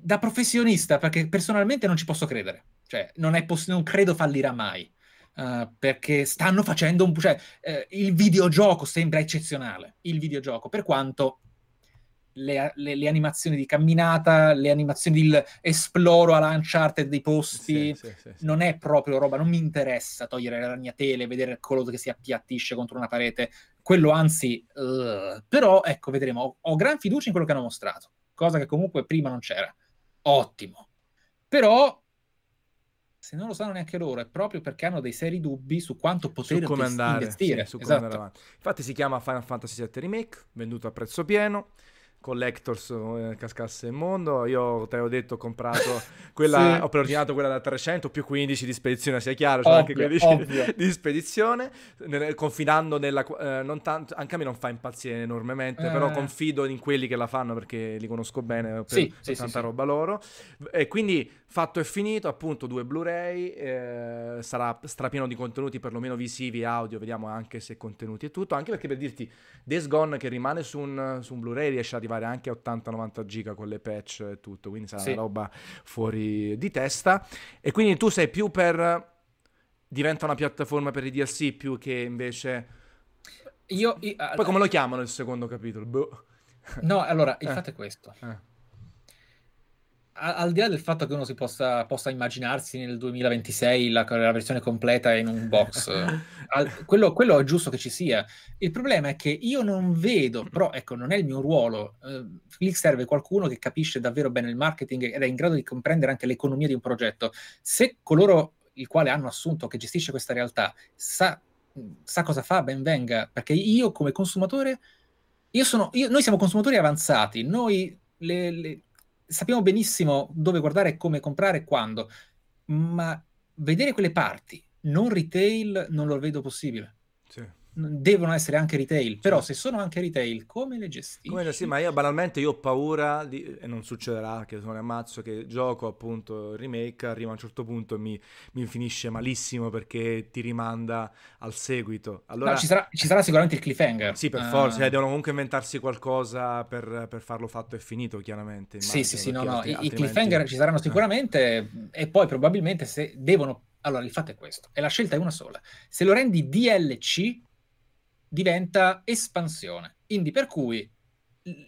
da professionista, perché personalmente non ci posso credere. Cioè, non, è poss- non credo fallirà mai. eh, perché stanno facendo un... Cioè, eh, il videogioco sembra eccezionale. Il videogioco, per quanto le, le- le animazioni di camminata, le animazioni di esploro alla Uncharted dei posti, Sì, sì, sì, non è proprio roba, non mi interessa togliere le ragnatele, vedere quello che si appiattisce contro una parete, quello anzi, eh, però ecco, vedremo, ho, ho gran fiducia in quello che hanno mostrato, cosa che comunque prima non c'era. Ottimo. Però se non lo sanno neanche loro, è proprio perché hanno dei seri dubbi su quanto su poter come ves- andare, investire. sì, su come Esatto. andare avanti. Infatti si chiama Final Fantasy VII Remake, venduto a prezzo pieno, collectors eh, cascasse il mondo. Io te ho detto ho comprato (laughs) quella, Sì. ho preordinato quella da 300 più 15 di spedizione, sia chiaro, c'è anche Ovvio, 15 (laughs) ovvio. di spedizione, nel- confidando nella eh, non tanto, anche a me non fa impazzire enormemente, Eh. però confido in quelli che la fanno perché li conosco bene per, Sì, per sì, tanta roba loro. E quindi fatto e finito, appunto, due Blu-ray, eh, sarà strapieno di contenuti perlomeno visivi audio, vediamo anche se contenuti e tutto, anche perché per dirti Days Gone che rimane su un, su un Blu-ray riesce ad arrivare anche a 80-90 giga con le patch e tutto, quindi sarà Sì. una roba fuori di testa. E quindi tu sei più per... diventa una piattaforma per i DLC più che invece... Io, io- Poi come lo chiamano il secondo capitolo? Boh. No, allora, il Eh. fatto è questo. Eh. Al di là del fatto che uno si possa, possa immaginarsi nel 2026 la, la, versione completa in un box, (laughs) al, quello, quello, è giusto che ci sia. Il problema è che io non vedo, però ecco, non è il mio ruolo. Eh, lì serve qualcuno che capisce davvero bene il marketing ed è in grado di comprendere anche l'economia di un progetto. Se coloro il quale hanno assunto che gestisce questa realtà sa, sa cosa fa, ben venga, perché io come consumatore, io sono, io, noi siamo consumatori avanzati, noi le, le sappiamo benissimo dove guardare, come comprare e quando, ma vedere quelle parti non retail non lo vedo possibile. Devono essere anche retail, però sì. se sono anche retail, come le gestisci? Come, sì, ma io banalmente io ho paura, di, e non succederà, che sono ammazzo, che gioco appunto remake, arriva a un certo punto e mi, mi, finisce malissimo perché ti rimanda al seguito. Allora, no, ci, sarà, ci, sarà, sicuramente il cliffhanger. Sì, per uh... forza, eh, devono comunque inventarsi qualcosa per, per, farlo fatto e finito, chiaramente. Immagino, sì, sì, sì, no, no, altrimenti... i cliffhanger ci saranno sicuramente e poi probabilmente se devono... Allora, il fatto è questo, e la scelta è una sola. Se lo rendi DLC diventa espansione. Quindi per cui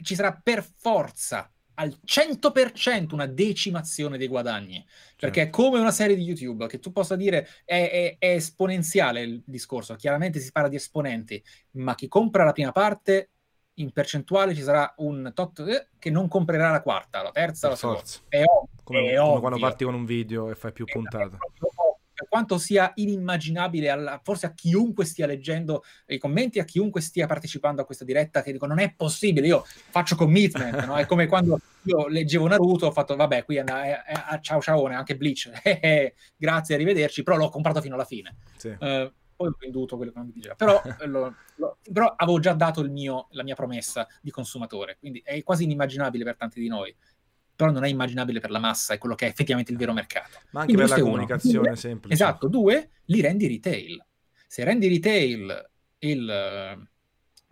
ci sarà per forza al 100% una decimazione dei guadagni, certo. perché è come una serie di YouTube che tu possa dire è, è, è, esponenziale il discorso, chiaramente si parla di esponenti, ma chi compra la prima parte in percentuale ci sarà un tot eh, che non comprerà la quarta, la terza, per la seconda. È, ov- come, è come quando parti con un video e fai più puntate. Per quanto sia inimmaginabile, alla, forse a chiunque stia leggendo i commenti, a chiunque stia partecipando a questa diretta, che dico non è possibile, io faccio commitment, no? è come quando io leggevo Naruto, ho fatto vabbè, qui è, è, è, ciao ciao, anche Bleach, (laughs) eh, eh, grazie, arrivederci, però l'ho comprato fino alla fine. Sì. Uh, poi ho venduto quello che non mi diceva, però, lo, lo, però avevo già dato mio, la mia promessa di consumatore, quindi è quasi inimmaginabile per tanti di noi però non è immaginabile per la massa, è quello che è effettivamente il vero mercato. Ma anche Quindi per la comunicazione uno. semplice. Esatto, due, li rendi retail. Se rendi retail il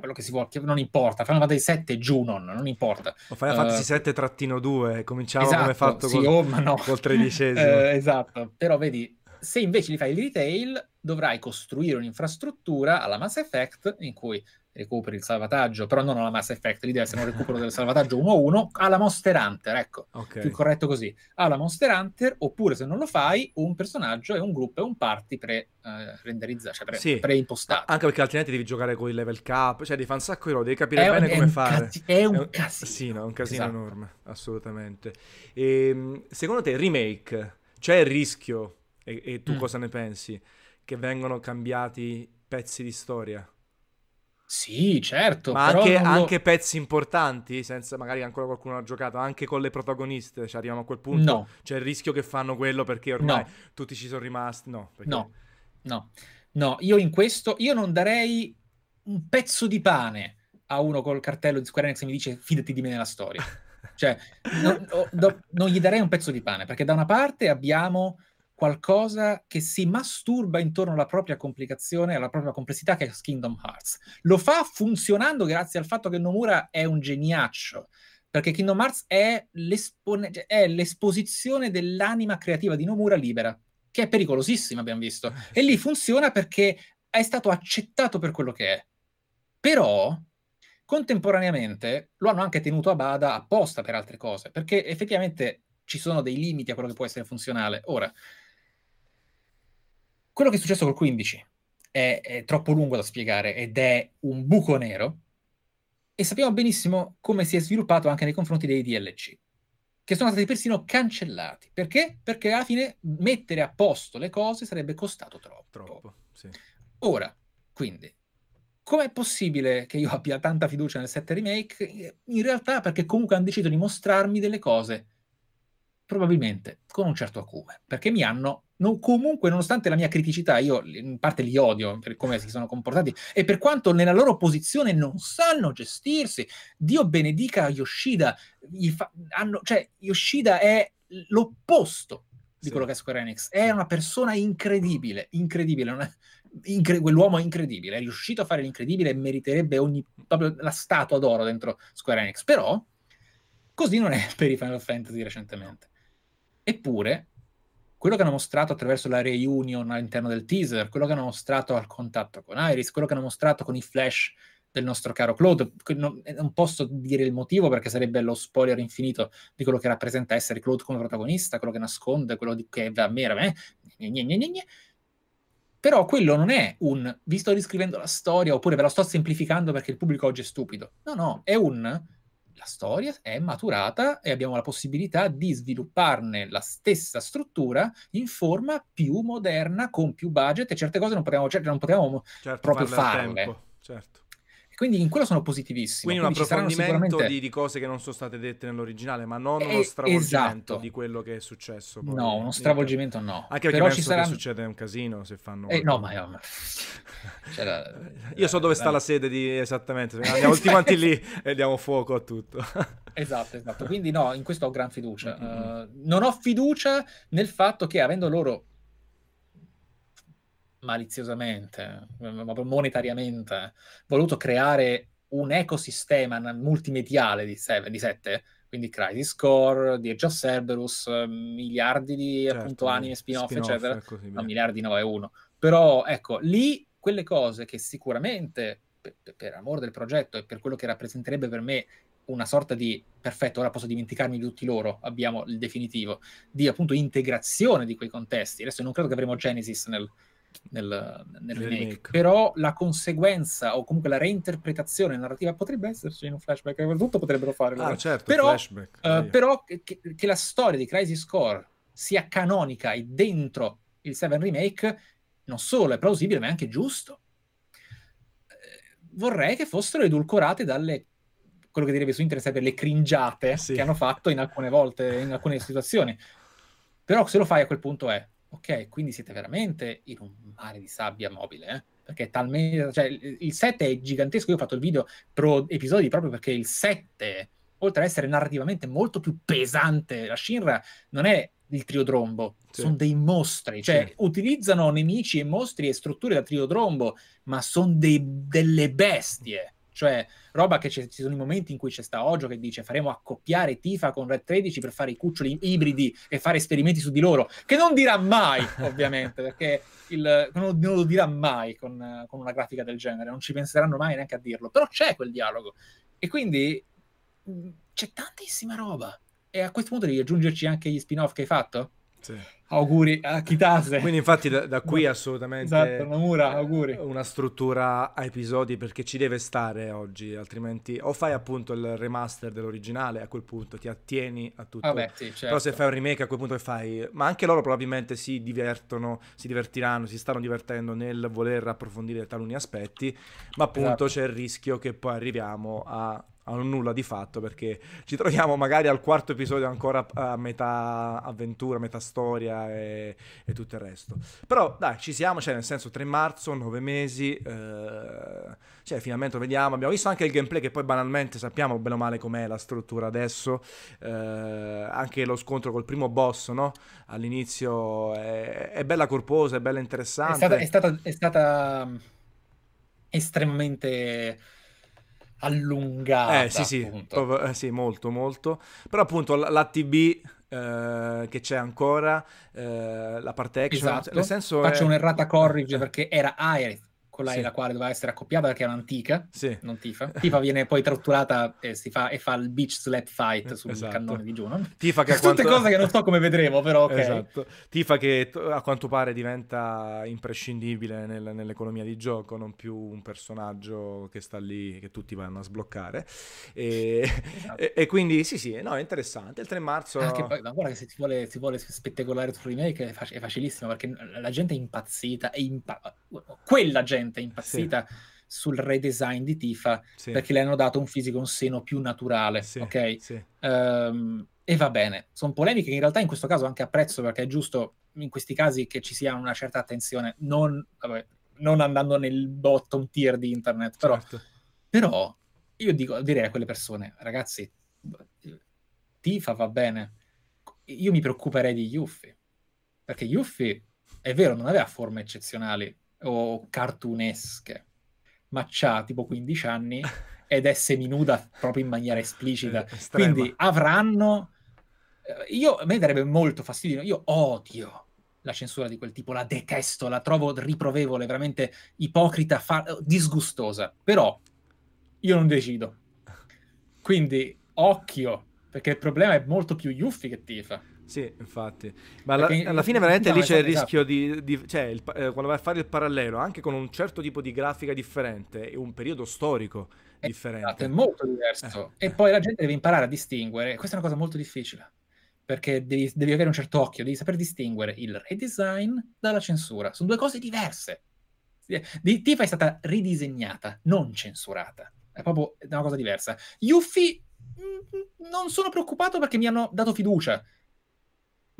quello che si vuole, non importa, Final Fantasy 7 Junon, non importa. O Final Fantasy uh, 7-2, cominciamo esatto, come fatto sì, col, oh, no. col tredicesimo. uh, (laughs) esatto, però vedi, se invece li fai il retail, dovrai costruire un'infrastruttura alla Mass Effect in cui recuperi il salvataggio, però non alla Mass Effect, lì deve essere un recupero del salvataggio 1-1, alla Monster Hunter, ecco, okay. più corretto così, alla Monster Hunter, oppure se non lo fai, un personaggio e un gruppo e un party pre-renderizzati, eh, cioè pre- sì. pre-impostati. Anche perché altrimenti devi giocare con il level cap, cioè devi fare un sacco di roba, devi capire è, bene è come fare. Casi- è un, è un casino. Sì, no, è un casino esatto. enorme, assolutamente. E, ehm, secondo te, remake, c'è il rischio, e, e tu mm. cosa ne pensi, che vengono cambiati pezzi di storia? Sì, certo. Ma anche, lo... anche, pezzi importanti, senza magari ancora qualcuno ha giocato, anche con le protagoniste, cioè arriviamo a quel punto. No. C'è il rischio che fanno quello perché ormai no. tutti ci sono rimasti. No, perché... no, no, no. Io in questo, io non darei un pezzo di pane a uno col cartello di Square Enix che mi dice fidati di me nella storia. (laughs) cioè, no, no, non gli darei un pezzo di pane perché da una parte abbiamo qualcosa che si masturba intorno alla propria complicazione, alla propria complessità che è Kingdom Hearts. Lo fa funzionando grazie al fatto che Nomura è un geniaccio, perché Kingdom Hearts è, cioè, è l'esposizione dell'anima creativa di Nomura libera, che è pericolosissima, abbiamo visto. Eh, e lì funziona perché è stato accettato per quello che è. Però, contemporaneamente, lo hanno anche tenuto a bada apposta per altre cose, perché effettivamente ci sono dei limiti a quello che può essere funzionale. Ora, quello che è successo col 15 è, è troppo lungo da spiegare ed è un buco nero e sappiamo benissimo come si è sviluppato anche nei confronti dei DLC, che sono stati persino cancellati. Perché? Perché alla fine mettere a posto le cose sarebbe costato troppo. Troppo, sì. Ora, quindi, com'è possibile che io abbia tanta fiducia nel 7 remake? In realtà perché comunque hanno deciso di mostrarmi delle cose probabilmente con un certo acume, perché mi hanno, non, comunque nonostante la mia criticità, io in parte li odio per come si sono comportati e per quanto nella loro posizione non sanno gestirsi, Dio benedica Yoshida, fa, hanno, cioè Yoshida è l'opposto di sì. quello che è Square Enix, è una persona incredibile, incredibile, è, incre- quell'uomo è incredibile, è riuscito a fare l'incredibile e meriterebbe ogni, proprio la statua d'oro dentro Square Enix, però così non è per i Final Fantasy recentemente. Eppure, quello che hanno mostrato attraverso la reunion all'interno del teaser, quello che hanno mostrato al contatto con Iris, quello che hanno mostrato con i flash del nostro caro Claude. Non, non, posso dire il motivo perché sarebbe lo spoiler infinito di quello che rappresenta essere Claude come protagonista, quello che nasconde, quello di, che va a me, eh? gne, gne, gne, Però quello non è un vi sto riscrivendo la storia oppure ve la sto semplificando perché il pubblico oggi è stupido. No, no, è un la storia è maturata e abbiamo la possibilità di svilupparne la stessa struttura in forma più moderna, con più budget e certe cose non potevamo, cioè, non potevamo certo, proprio farle. Certo. Quindi in quello sono positivissimo. Quindi, Quindi un approfondimento sicuramente... di, di, cose che non sono state dette nell'originale, ma non uno stravolgimento esatto. di quello che è successo. Poi. No, uno stravolgimento no. Anche perché Però ci che succede un casino se fanno... Eh, no, ma... (laughs) Io, la... io so dove sta la sede di... esattamente, andiamo tutti quanti lì (laughs) e diamo fuoco a tutto. (laughs) esatto, esatto. Quindi no, in questo ho gran fiducia. Uh, non ho fiducia nel fatto che avendo loro maliziosamente, monetariamente, voluto creare un ecosistema multimediale di 7, quindi Crisis Core, di Age of Cerberus, miliardi di certo, appunto anime, spin-off, spin-off eccetera. No, miliardi no, è uno. Però ecco, lì quelle cose che sicuramente per, per amore del progetto e per quello che rappresenterebbe per me una sorta di perfetto, ora posso dimenticarmi di tutti loro, abbiamo il definitivo, di appunto integrazione di quei contesti. Adesso non credo che avremo Genesis nel, nel, nel remake. remake. Però la conseguenza o comunque la reinterpretazione narrativa potrebbe esserci in un flashback, tutto potrebbero fare. Ah, certo, però, flashback, uh, però che, che, la storia di Crisis Core sia canonica e dentro il 7 Remake non solo è plausibile, ma è anche giusto. Eh, vorrei che fossero edulcorate dalle quello che direbbe su internet sarebbe le cringiate sì. che hanno fatto in alcune volte, in alcune situazioni. Però se lo fai a quel punto è Ok, quindi siete veramente in un mare di sabbia mobile, eh? Perché talmente... Cioè, il 7 è gigantesco, io ho fatto il video pro episodi proprio perché il 7, oltre ad essere narrativamente molto più pesante, la Shinra non è il triodrombo, sì. sono dei mostri, cioè sì. utilizzano nemici e mostri e strutture da triodrombo, ma sono delle bestie cioè roba che ci sono i momenti in cui c'è sta Ojo che dice faremo accoppiare Tifa con Red 13 per fare i cuccioli ibridi e fare esperimenti su di loro, che non dirà mai, (laughs) ovviamente, perché il, non, non, lo dirà mai con, con, una grafica del genere, non ci penseranno mai neanche a dirlo, però c'è quel dialogo. E quindi c'è tantissima roba. E a questo punto devi aggiungerci anche gli spin-off che hai fatto? Sì. Auguri a Kitase. Quindi infatti da, da qui (laughs) assolutamente esatto, Nomura, una struttura a episodi perché ci deve stare oggi, altrimenti o fai appunto il remaster dell'originale, a quel punto ti attieni a tutto. Vabbè, sì, certo. Però se fai un remake a quel punto che fai... Ma anche loro probabilmente si divertono, si divertiranno, si stanno divertendo nel voler approfondire taluni aspetti, ma appunto esatto. c'è il rischio che poi arriviamo a a un nulla di fatto perché ci troviamo magari al quarto episodio ancora a metà avventura, metà storia e, e tutto il resto. Però dai, ci siamo, cioè nel senso 3 marzo, 9 mesi, eh, cioè finalmente lo vediamo, abbiamo visto anche il gameplay che poi banalmente sappiamo bene o male com'è la struttura adesso, eh, anche lo scontro col primo boss, no? All'inizio è, è bella corposa, è bella interessante. È stata, è stata, è stata estremamente allungata. Eh sì, sì, proprio, eh, sì, molto, molto. Però appunto l'ATB eh, che c'è ancora, eh, la parte action, esatto. nel senso... Faccio è... un'errata corrige perché era Aerith con sì. la quale doveva essere accoppiata perché era un'antica, sì. non Tifa. Tifa viene poi tratturata e, si fa, e fa il beach slap fight sul esatto. cannone di Juno. Tifa che Tutte quanto... cose che non so come vedremo, però ok. Esatto. Tifa che a quanto pare diventa imprescindibile nel, nell'economia di gioco, non più un personaggio che sta lì, che tutti vanno a sbloccare. E, esatto. e, e quindi sì, sì, no, è interessante. Il 3 marzo... Ah, poi, ma guarda che se si vuole, si vuole spettacolare sul remake è, fac- è facilissimo, perché la gente è impazzita, è impa- quella gente gente impazzita sì. sul redesign di Tifa sì. perché le hanno dato un fisico, un seno più naturale, sì. ok? Um, e va bene, sono polemiche che in realtà in questo caso anche apprezzo perché è giusto in questi casi che ci sia una certa attenzione, non, vabbè, non andando nel bottom tier di internet, però, certo. però io dico, direi a quelle persone, ragazzi, Tifa va bene, io mi preoccuperei di Yuffie, perché Yuffie è vero, non aveva forme eccezionali, o cartunesche, ma c'ha tipo 15 anni (laughs) ed è seminuda proprio in maniera esplicita. Estrema. Quindi avranno... Eh, io, a me darebbe molto fastidio, io odio la censura di quel tipo, la detesto, la trovo riprovevole, veramente ipocrita, fa... disgustosa. Però io non decido. (laughs) Quindi occhio, perché il problema è molto più Yuffie che Tifa. Sì, infatti. Ma alla, alla fine veramente lì c'è il esatto. rischio di... di cioè, il, eh, quando vai a fare il parallelo, anche con un certo tipo di grafica differente e un periodo storico è differente. Esatto, è molto diverso. Eh. E poi la gente deve imparare a distinguere. Questa è una cosa molto difficile, perché devi, devi avere un certo occhio, devi saper distinguere il redesign dalla censura. Sono due cose diverse. Di Tifa è stata ridisegnata, non censurata. È proprio una cosa diversa. Yuffie mm, non sono preoccupato perché mi hanno dato fiducia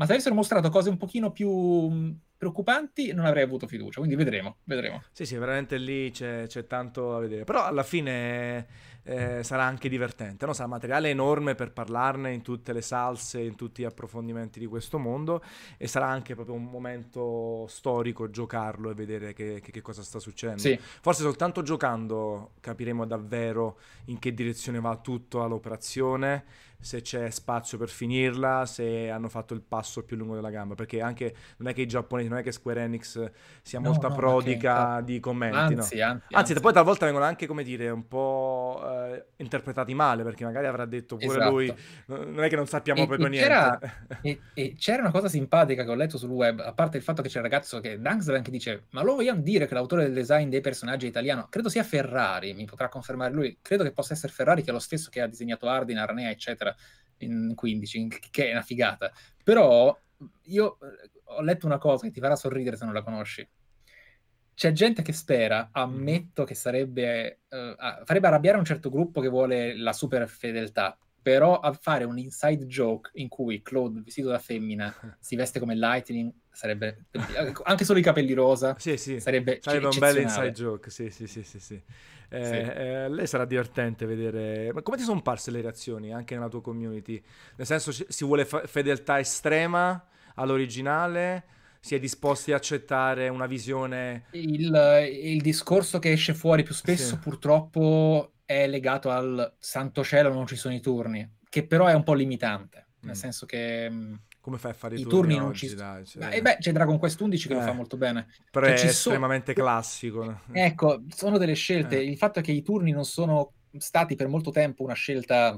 ma se avessero mostrato cose un pochino più preoccupanti non avrei avuto fiducia, quindi vedremo, vedremo. Sì, sì, veramente lì c'è, c'è tanto da vedere, però alla fine eh, sarà anche divertente, no? sarà materiale enorme per parlarne in tutte le salse, in tutti gli approfondimenti di questo mondo e sarà anche proprio un momento storico giocarlo e vedere che, che, che cosa sta succedendo. Sì. Forse soltanto giocando capiremo davvero in che direzione va tutto all'operazione se c'è spazio per finirla, se hanno fatto il passo più lungo della gamba, perché anche non è che i giapponesi, non è che Square Enix sia no, molto no, prodica che... di commenti, anzi, no? anzi, anzi, anzi, poi talvolta vengono anche, come dire, un po' eh, interpretati male, perché magari avrà detto pure esatto. lui, non è che non sappiamo e, proprio e niente. (laughs) e, e, c'era una cosa simpatica che ho letto sul web, a parte il fatto che c'è il ragazzo che Dunks anche dice, ma lo vogliamo dire che l'autore del design dei personaggi è italiano? Credo sia Ferrari, mi potrà confermare lui, credo che possa essere Ferrari che è lo stesso che ha disegnato Ardin, Arnea, eccetera in 15, che è una figata. Però io ho letto una cosa che ti farà sorridere se non la conosci. C'è gente che spera, ammetto che sarebbe, uh, farebbe arrabbiare un certo gruppo che vuole la super fedeltà, però a fare un inside joke in cui Claude vestito da femmina (laughs) si veste come Lightning sarebbe anche solo i capelli rosa sì, sì. sarebbe, sarebbe un bel inside joke sì sì sì sì, sì. Eh, sì. eh, lei sarà divertente vedere ma come ti sono parse le reazioni anche nella tua community nel senso si vuole fa- fedeltà estrema all'originale si è disposti a accettare una visione il, il discorso che esce fuori più spesso purtroppo è legato al santo cielo non ci sono i turni, che però è un po' limitante, nel mm. senso che... Mm, Come fai a fare i, i turni, turni non oggi, ci dai, cioè... eh beh, c'è Dragon Quest 11 che eh, lo fa molto bene. Però cioè, è estremamente so... classico. Ecco, sono delle scelte. Eh. Il fatto è che i turni non sono stati per molto tempo una scelta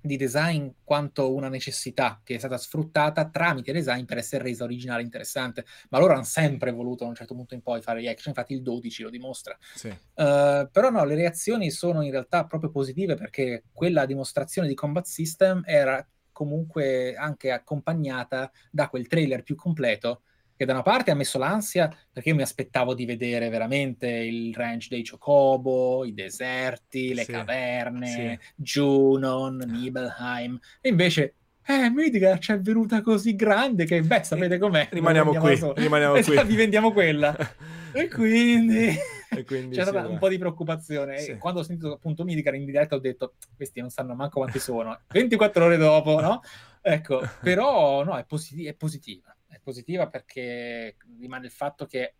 di design quanto una necessità che è stata sfruttata tramite design per essere resa originale e interessante. Ma loro hanno sempre voluto a un certo punto in poi fare gli action, infatti il 12 lo dimostra. Sì. Uh, però no, le reazioni sono in realtà proprio positive perché quella dimostrazione di combat system era comunque anche accompagnata da quel trailer più completo che da una parte ha messo l'ansia perché io mi aspettavo di vedere veramente il ranch dei Chocobo, i deserti, le sì, caverne, sì. Junon, Nibelheim, e invece eh, Midgar ci è venuta così grande che, beh, sapete com'è. Rimaniamo qui, rimaniamo qui. Esatto, vi vendiamo quella. (laughs) e quindi... E quindi c'era sì, un po' di preoccupazione. Sì. Quando ho sentito appunto Midgar in diretta ho detto, questi non sanno manco quanti sono. 24 ore dopo, no? Ecco, però no, è, posit- è positiva positiva perché rimane il fatto che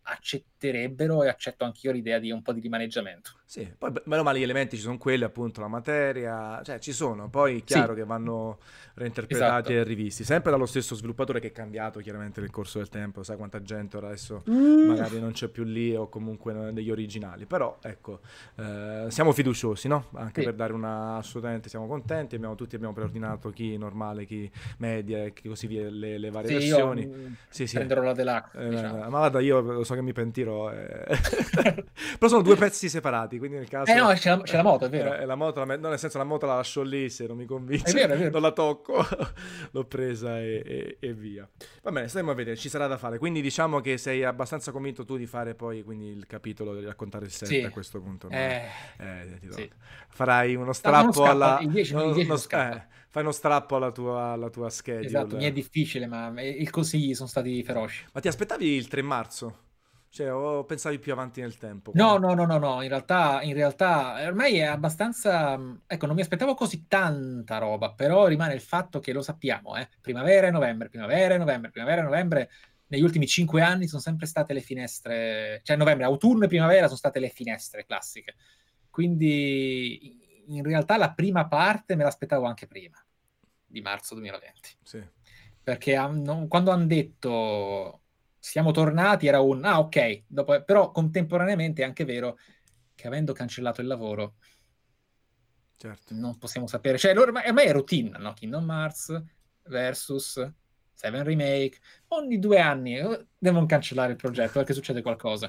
accetterebbero e accetto anch'io l'idea di un po' di rimaneggiamento. Sì, poi meno male gli elementi ci sono quelli, appunto la materia, cioè ci sono, poi è chiaro sì. che vanno reinterpretati esatto. e rivisti, sempre dallo stesso sviluppatore che è cambiato chiaramente nel corso del tempo, sai quanta gente ora adesso mm. magari non c'è più lì o comunque degli originali, però ecco, eh, siamo fiduciosi, no? Anche sì. per dare una, assolutamente siamo contenti, abbiamo, tutti abbiamo preordinato chi normale, chi media e così via le, le varie sì, versioni. Io, sì, sì. Prenderò la deluxe. Eh, diciamo. Ma guarda, io lo so che mi pentirò. Eh. (laughs) Però sono due pezzi separati, quindi nel caso... Eh no, c'è la, c'è la moto, è vero. Eh, la moto, la, no, nel senso la moto la lascio lì, se non mi convince. È vero, è vero. Non la tocco, (laughs) l'ho presa e, e, e, via. Va bene, stiamo a vedere, ci sarà da fare. Quindi diciamo che sei abbastanza convinto tu di fare poi quindi il capitolo, di raccontare il set sì. a questo punto. No? Eh, eh sì. Farai uno strappo no, alla... Il 10, no, il 10 eh, fai uno strappo alla tua, alla tua schedule. Esatto, mi è difficile, ma i consigli sono stati feroci. Ma ti aspettavi il 3 marzo? Cioè, o pensavi più avanti nel tempo? No, no, no, no, no, in realtà, in realtà ormai è abbastanza... Ecco, non mi aspettavo così tanta roba, però rimane il fatto che lo sappiamo, eh? Primavera e novembre, primavera e novembre, primavera e novembre, negli ultimi cinque anni sono sempre state le finestre... Cioè, novembre, autunno e primavera sono state le finestre classiche. Quindi in realtà la prima parte me l'aspettavo anche prima di marzo 2020. Sì. Perché hanno, quando hanno detto siamo tornati era un ah ok, dopo, però contemporaneamente è anche vero che avendo cancellato il lavoro certo. non possiamo sapere. Cioè, ormai, ormai è routine, no? Kingdom Hearts versus Seven Remake. Ogni due anni eh, devono cancellare il progetto perché succede qualcosa.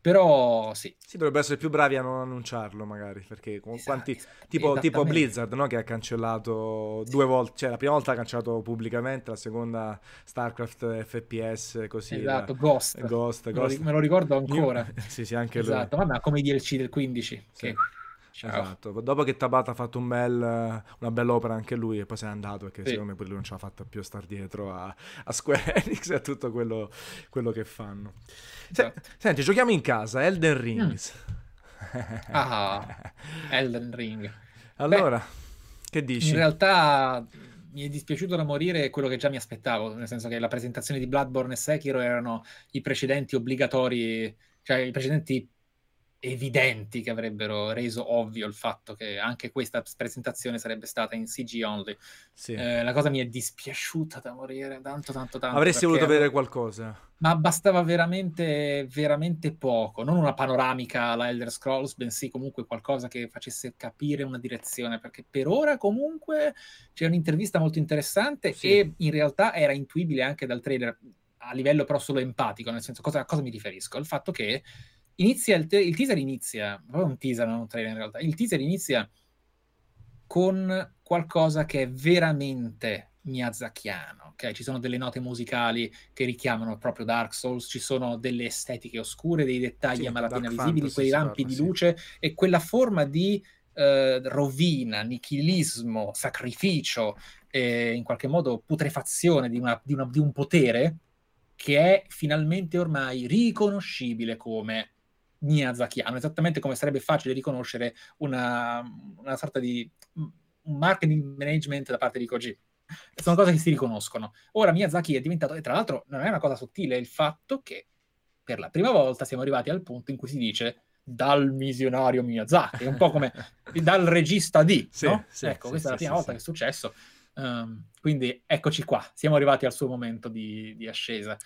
Però sì. Sì, dovrebbero essere più bravi a non annunciarlo, magari. Perché con esatto, quanti. Esatto, tipo, tipo, Blizzard, no? Che ha cancellato due volte. Cioè, la prima volta ha cancellato pubblicamente, la seconda StarCraft FPS, così. Esatto, la... Ghost. Ghost, Ghost. Me, lo, ricordo ancora. (laughs) sì, sì, anche esatto. lui. Esatto, vabbè, come i DLC del 15. Sì. Che Ciao. Esatto, dopo che Tabata ha fatto un bel, una bella opera anche lui e poi se n'è andato perché sì. secondo me poi lui non ce l'ha fatta più a star dietro a, a Square (laughs) Enix e a tutto quello, quello che fanno. Esatto. senti, giochiamo in casa, Elden Rings. Mm. ah, (laughs) Elden Ring. Allora, Beh, che dici? In realtà mi è dispiaciuto da morire quello che già mi aspettavo, nel senso che la presentazione di Bloodborne e Sekiro erano i precedenti obbligatori, cioè i precedenti evidenti che avrebbero reso ovvio il fatto che anche questa presentazione sarebbe stata in CG only. Sì. Eh, la cosa mi è dispiaciuta da morire tanto, tanto, tanto. Avresti voluto vedere qualcosa. Ma bastava veramente, veramente poco. Non una panoramica alla Elder Scrolls, bensì comunque qualcosa che facesse capire una direzione. Perché per ora comunque c'è un'intervista molto interessante sì. e in realtà era intuibile anche dal trailer a livello però solo empatico, nel senso cosa, a cosa mi riferisco? Al fatto che inizia il, te- il teaser inizia, proprio un teaser, non un trailer in realtà, il teaser inizia con qualcosa che è veramente miyazakiano, ok? Ci sono delle note musicali che richiamano proprio Dark Souls, ci sono delle estetiche oscure, dei dettagli sì, a malapena visibili, quei lampi parla, di luce sì. e quella forma di eh, rovina, nichilismo, sacrificio, eh, in qualche modo putrefazione di, una, di, una, di un potere che è finalmente ormai riconoscibile come miyazakiano, esattamente come sarebbe facile riconoscere una, una sorta di marketing management da parte di Koji. Sono cose che si riconoscono. Ora Miyazaki è diventato, e tra l'altro non è una cosa sottile, il fatto che per la prima volta siamo arrivati al punto in cui si dice dal visionario Miyazaki, un po' come (laughs) dal regista di, sì, no? sì, ecco, sì, questa è la prima volta che è successo. Um, quindi eccoci qua, siamo arrivati al suo momento di, di ascesa.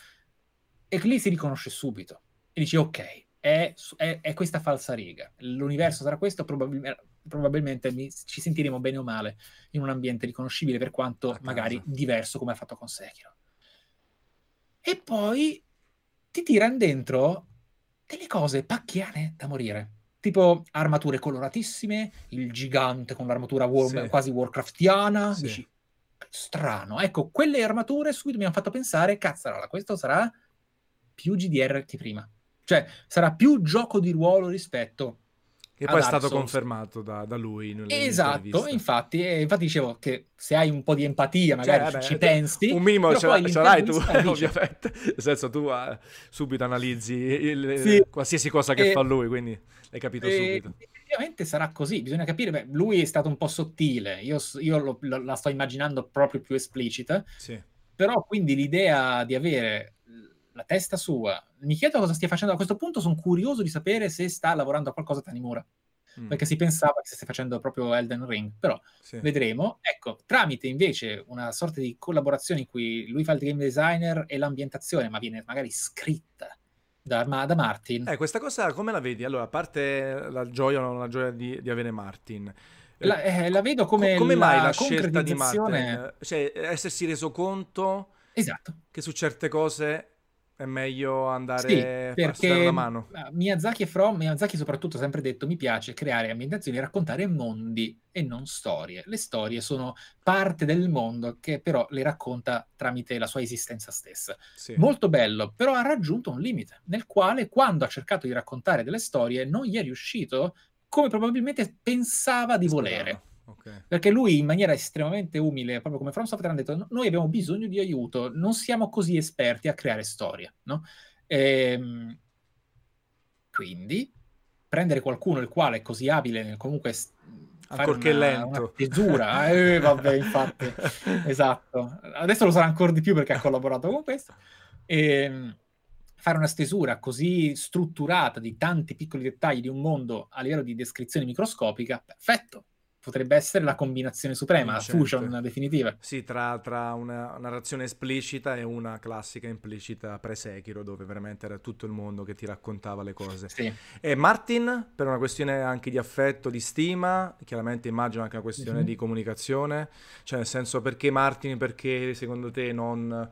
E lì si riconosce subito. E dici, ok, è, è, è questa falsa riga. L'universo sarà questo, probabilmente, probabilmente mi, ci sentiremo bene o male in un ambiente riconoscibile, per quanto magari diverso come ha fatto con Sekiro. E poi ti tirano dentro delle cose pacchiane da morire. Tipo armature coloratissime, il gigante con l'armatura war- sì. quasi Warcraftiana. Sì. Dici, strano. Ecco, quelle armature subito mi hanno fatto pensare, cazzarola, questo sarà più GDR che prima. Cioè, sarà più gioco di ruolo rispetto che poi è stato Souls. confermato da, da lui. Esatto, infatti, infatti dicevo che se hai un po' di empatia, magari cioè, ci, pensi. Un minimo ce, l'hai, ce l'hai tu, (laughs) ovviamente. Nel senso, tu uh, subito analizzi il, sì. qualsiasi cosa che e, fa lui, quindi hai capito e, subito. Ovviamente sarà così, bisogna capire, beh, lui è stato un po' sottile, io, io lo, lo, la sto immaginando proprio più esplicita, sì. però quindi l'idea di avere la testa sua. Mi chiedo cosa stia facendo a questo punto, sono curioso di sapere se sta lavorando a qualcosa Tanimura. Mm. Perché si pensava che stesse facendo proprio Elden Ring, però sì. vedremo. Ecco, tramite invece una sorta di collaborazione in cui lui fa il game designer e l'ambientazione, ma viene magari scritta da, da Martin. Eh, questa cosa come la vedi? Allora, a parte la gioia o non la gioia di, di avere Martin, la, eh, la, vedo come, come la mai la scelta di Martin? Cioè, essersi reso conto esatto. che su certe cose è meglio andare sì, perché a una mano. Miyazaki e From, Miyazaki soprattutto ha sempre detto mi piace creare ambientazioni, raccontare mondi e non storie. Le storie sono parte del mondo che però le racconta tramite la sua esistenza stessa. Sì. Molto bello, però ha raggiunto un limite nel quale quando ha cercato di raccontare delle storie non gli è riuscito come probabilmente pensava di volere. Okay. Perché lui in maniera estremamente umile, proprio come From Software, ha detto noi abbiamo bisogno di aiuto, non siamo così esperti a creare storie, no? Ehm, quindi prendere qualcuno il quale è così abile nel comunque Ancorché una, lento. Una tesura, eh, vabbè, infatti, (laughs) esatto. Adesso lo sarà ancora di più perché ha collaborato con questo. E, ehm, fare una stesura così strutturata di tanti piccoli dettagli di un mondo a livello di descrizione microscopica, perfetto potrebbe essere la combinazione suprema, la fusion definitiva. Sì, tra, tra, una narrazione esplicita e una classica implicita pre-Sekiro, dove veramente era tutto il mondo che ti raccontava le cose. Sì. E Martin, per una questione anche di affetto, di stima, chiaramente immagino anche una questione mm-hmm. di comunicazione, cioè nel senso perché Martin, perché secondo te non...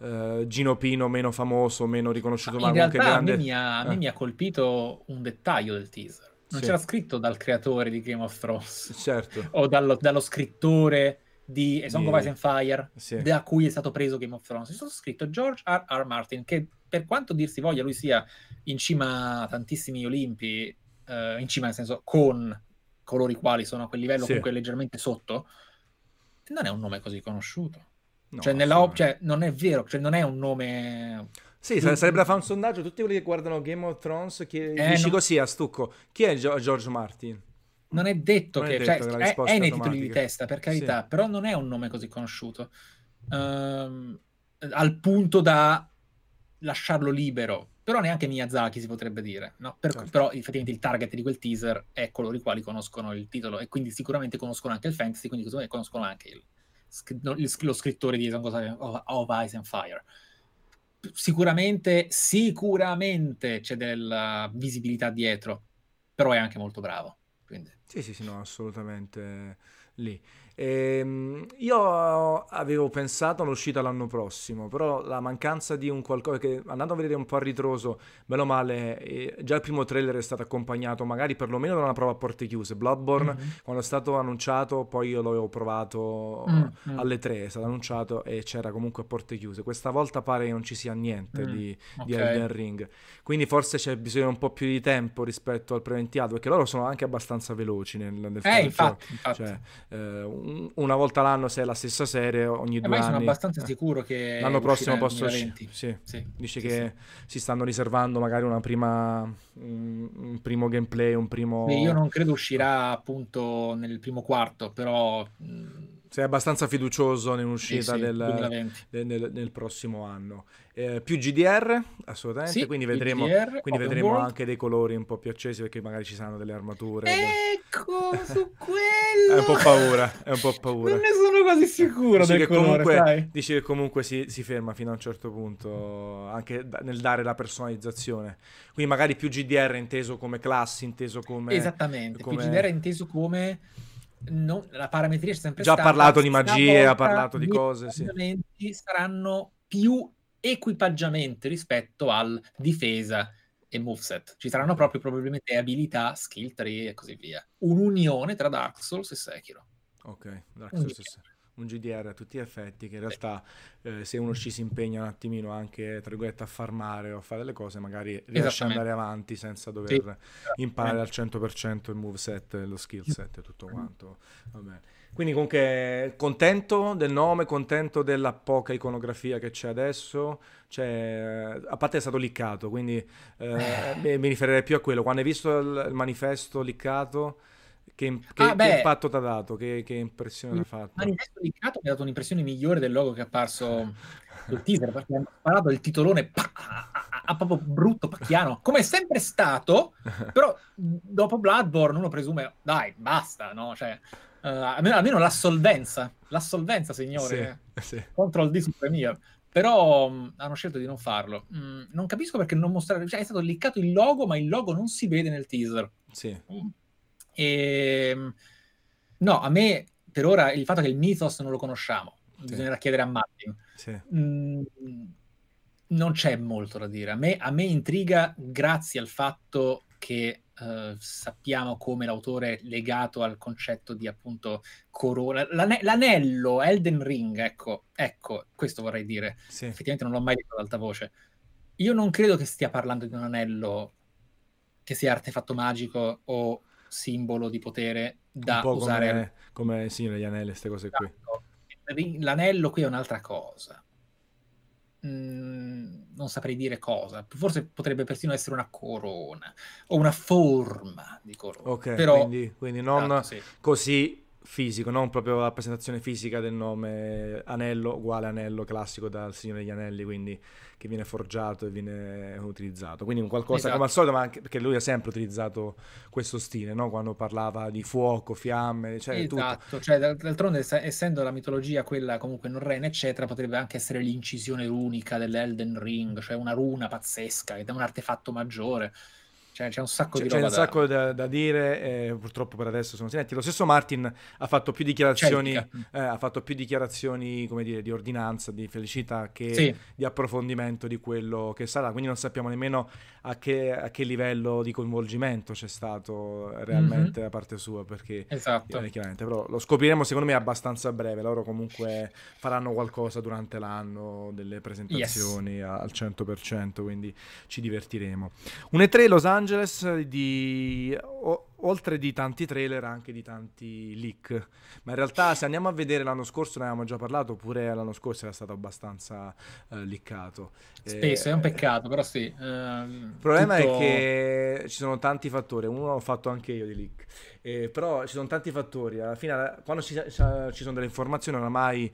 Uh, Gino Pino meno famoso, meno riconosciuto, ma in realtà grande... a, me mi, ha, a me eh. mi ha colpito un dettaglio del teaser non sì. c'era scritto dal creatore di Game of Thrones. Certo. (laughs) O dallo, dallo scrittore di A Song of Ice and Fire, sì. da cui è stato preso Game of Thrones. È stato scritto George R. R. Martin, che per quanto dir si voglia lui sia in cima a tantissimi Olimpi, eh, in cima nel senso con coloro i quali sono a quel livello sì. comunque leggermente sotto, non è un nome così conosciuto. No, cioè, nella, cioè, non è vero, cioè, non è un nome sì, sarebbe da fare un sondaggio. Tutti quelli che guardano Game of Thrones, chi, eh, dici non... così a stucco, chi è George Martin? Non è detto, non che, è, detto cioè, che è, è, nei titoli di testa, per carità, sì. però non è un nome così conosciuto. Um, al punto da lasciarlo libero. Però neanche Miyazaki si potrebbe dire, no? per, certo. Però effettivamente il target di quel teaser è coloro i quali conoscono il titolo e quindi sicuramente conoscono anche il fantasy, quindi conoscono anche il, lo scrittore di Song of Ice and Fire sicuramente, sicuramente c'è della visibilità dietro, però è anche molto bravo. Quindi. Sì, sì, sì, no, assolutamente lì. Ehm, io avevo pensato all'uscita l'anno prossimo, però la mancanza di un qualcosa che andando a vedere un po' a ritroso, meno male, eh, già il primo trailer è stato accompagnato magari perlomeno da una prova a porte chiuse. Bloodborne, mm-hmm. quando è stato annunciato, poi io l'avevo provato mm-hmm. alle tre, è stato annunciato e c'era comunque a porte chiuse. Questa volta pare che non ci sia niente mm-hmm. di, okay. di Elden Ring, quindi forse c'è bisogno un po' più di tempo rispetto al preventivato, perché loro sono anche abbastanza veloci nel, nel eh, infatti, infatti. Cioè, eh, una volta l'anno se è la stessa serie, ogni eh, due anni. sono abbastanza sicuro che l'anno prossimo posso uscire. Sì. sì. Dice sì, che sì. si stanno riservando magari una prima un, un primo gameplay, un primo Io non credo uscirà appunto nel primo quarto, però sei abbastanza fiducioso nell'uscita del, del, del, del, prossimo anno. Eh, più GDR, assolutamente, sì, quindi vedremo, GDR, quindi vedremo anche dei colori un po' più accesi perché magari ci saranno delle armature. Ecco, (laughs) su quello! è un po' paura, è un po' paura. Non ne sono quasi sicuro dici del che colore, comunque, Dici che comunque si, si, ferma fino a un certo punto, anche nel dare la personalizzazione. Quindi magari più GDR inteso come classi, inteso come... Esattamente, come... più GDR inteso come non, la parametria c'è sempre Già stata. parlato di magie, ha parlato di cose. Sì. saranno più equipaggiamenti rispetto al difesa e moveset. Ci saranno proprio probabilmente abilità, skill tree e così via. Un'unione tra Dark Souls e Sekiro. Ok, Dark Souls e Sekiro un GDR a tutti gli effetti che in realtà eh, se uno ci si impegna un attimino anche tra virgolette a farmare o a fare delle cose magari riesce ad andare avanti senza dover sì. imparare al 100% il moveset, lo skill set e tutto quanto. Quindi comunque contento del nome contento della poca iconografia che c'è adesso? Cioè, a parte è stato liccato quindi eh, (laughs) eh. mi riferirei più a quello. Quando hai visto il, il manifesto liccato che, che, ah, che impatto ti ha dato? Che, che impressione ha fatto? Il manifesto linkato mi ha dato un'impressione migliore del logo che è apparso sul teaser perché hanno sparato il titolone pa, a, a, proprio brutto, pacchiano, come è sempre stato, però dopo Bloodborne uno presume, dai, basta, no? Cioè, uh, almeno, almeno l'assolvenza, l'assolvenza, signore, sì, sì. Control D su Premiere. Però mh, hanno scelto di non farlo. Mh, non capisco perché non mostrare. Cioè, è stato liccato il logo, ma il logo non si vede nel teaser. Sì. Mm. E, ehm, no, a me per ora il fatto che il mythos non lo conosciamo, sì. bisognerà chiedere a Martin. Sì. Mm, non c'è molto da dire. A me, a me intriga grazie al fatto che uh, sappiamo come l'autore è legato al concetto di appunto corona. L'ane- l'anello, Elden Ring, ecco, ecco, questo vorrei dire. Sì. Effettivamente non l'ho mai detto ad alta voce. Io non credo che stia parlando di un anello che sia artefatto magico o simbolo di potere da usare. Come, come Signore degli Anelli, queste cose qui. Esatto. L'anello qui è un'altra cosa. Mm, non saprei dire cosa. Forse potrebbe persino essere una corona o una forma di corona. Ok, Però, quindi, quindi non esatto, sì. così fisico, non proprio la rappresentazione fisica del nome anello uguale anello classico dal Signore degli Anelli, quindi che viene forgiato e viene utilizzato. Quindi un qualcosa esatto. come al solito, ma anche perché lui ha sempre utilizzato questo stile, no? quando parlava di fuoco, fiamme, cioè Esatto, cioè, d'altronde essendo la mitologia quella comunque norrena, eccetera, potrebbe anche essere l'incisione runica dell'Elden Ring, cioè una runa pazzesca, ed è un artefatto maggiore. Cioè, c'è un sacco c'è, di roba c'è un da... sacco da, da dire, eh, purtroppo per adesso sono silenti. Lo stesso Martin ha fatto più dichiarazioni, eh, ha fatto più dichiarazioni come dire, di ordinanza, di felicità che sì. di approfondimento di quello che sarà. Quindi non sappiamo nemmeno a che, a che livello di coinvolgimento c'è stato realmente mm-hmm. da parte sua. Perché esatto. eh, chiaramente, però lo scopriremo secondo me abbastanza breve. Loro comunque faranno qualcosa durante l'anno, delle presentazioni yes. al 100%, quindi ci divertiremo. Un E3 Los Angeles Angeles di o, oltre di tanti trailer anche di tanti leak. Ma in realtà se andiamo a vedere l'anno scorso ne avevamo già parlato oppure l'anno scorso era stato abbastanza uh, leakato. Spesso eh, è un peccato però sì uh, il problema tutto... è che ci sono tanti fattori uno l'ho fatto anche io di leak. Eh, però ci sono tanti fattori alla fine quando ci, ci sono delle informazioni oramai eh,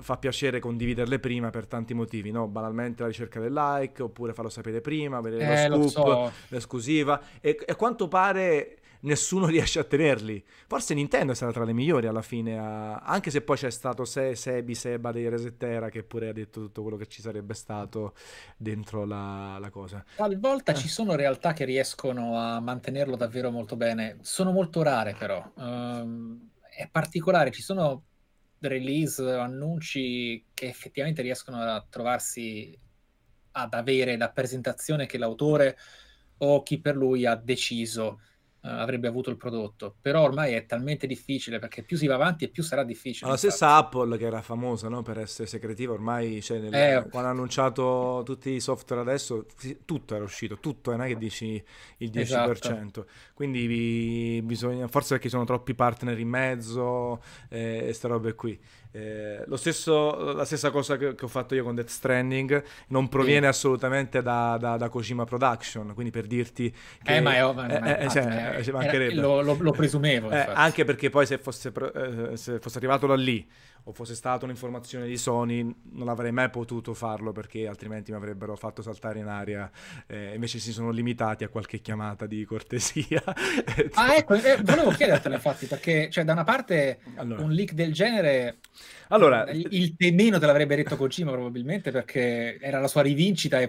fa piacere condividerle prima per tanti motivi, no? banalmente la ricerca del like, oppure farlo sapere prima, vedere eh, lo scoop, so. l'esclusiva, e, a quanto pare nessuno (laughs) riesce a tenerli. Forse Nintendo è stata tra le migliori alla fine, a... anche se poi c'è stato Se, Sebi, Seba dei Resettera che pure ha detto tutto quello che ci sarebbe stato dentro la, la cosa. Talvolta eh. ci sono realtà che riescono a mantenerlo davvero molto bene, sono molto rare però. Um, è particolare, ci sono release, annunci che effettivamente riescono a trovarsi ad avere la presentazione che l'autore o chi per lui ha deciso avrebbe avuto il prodotto. Però ormai è talmente difficile perché più si va avanti e più sarà difficile. La stessa Apple che era famosa no, per essere segretiva, ormai cioè, nel, eh, quando ha annunciato tutti i software adesso, tutto era uscito, tutto, non è che dici il 10%. Esatto. Quindi bisogna, forse perché sono troppi partner in mezzo eh, e queste robe qui. Eh, lo stesso, la stessa cosa che, che, ho fatto io con Death Stranding non proviene sì. assolutamente da, da, da, Kojima Production, quindi per dirti che... Eh, ma è, ma è, eh, cioè, eh, mancherebbe. Lo, lo, lo presumevo. Eh, anche perché poi se fosse, eh, se fosse arrivato da lì o fosse stata un'informazione di Sony non avrei mai potuto farlo perché altrimenti mi avrebbero fatto saltare in aria eh, invece si sono limitati a qualche chiamata di cortesia (laughs) (laughs) ah ecco eh, volevo chiedertelo infatti perché cioè da una parte allora. un leak del genere allora, il, temeno te l'avrebbe detto Kojima probabilmente perché era la sua rivincita, è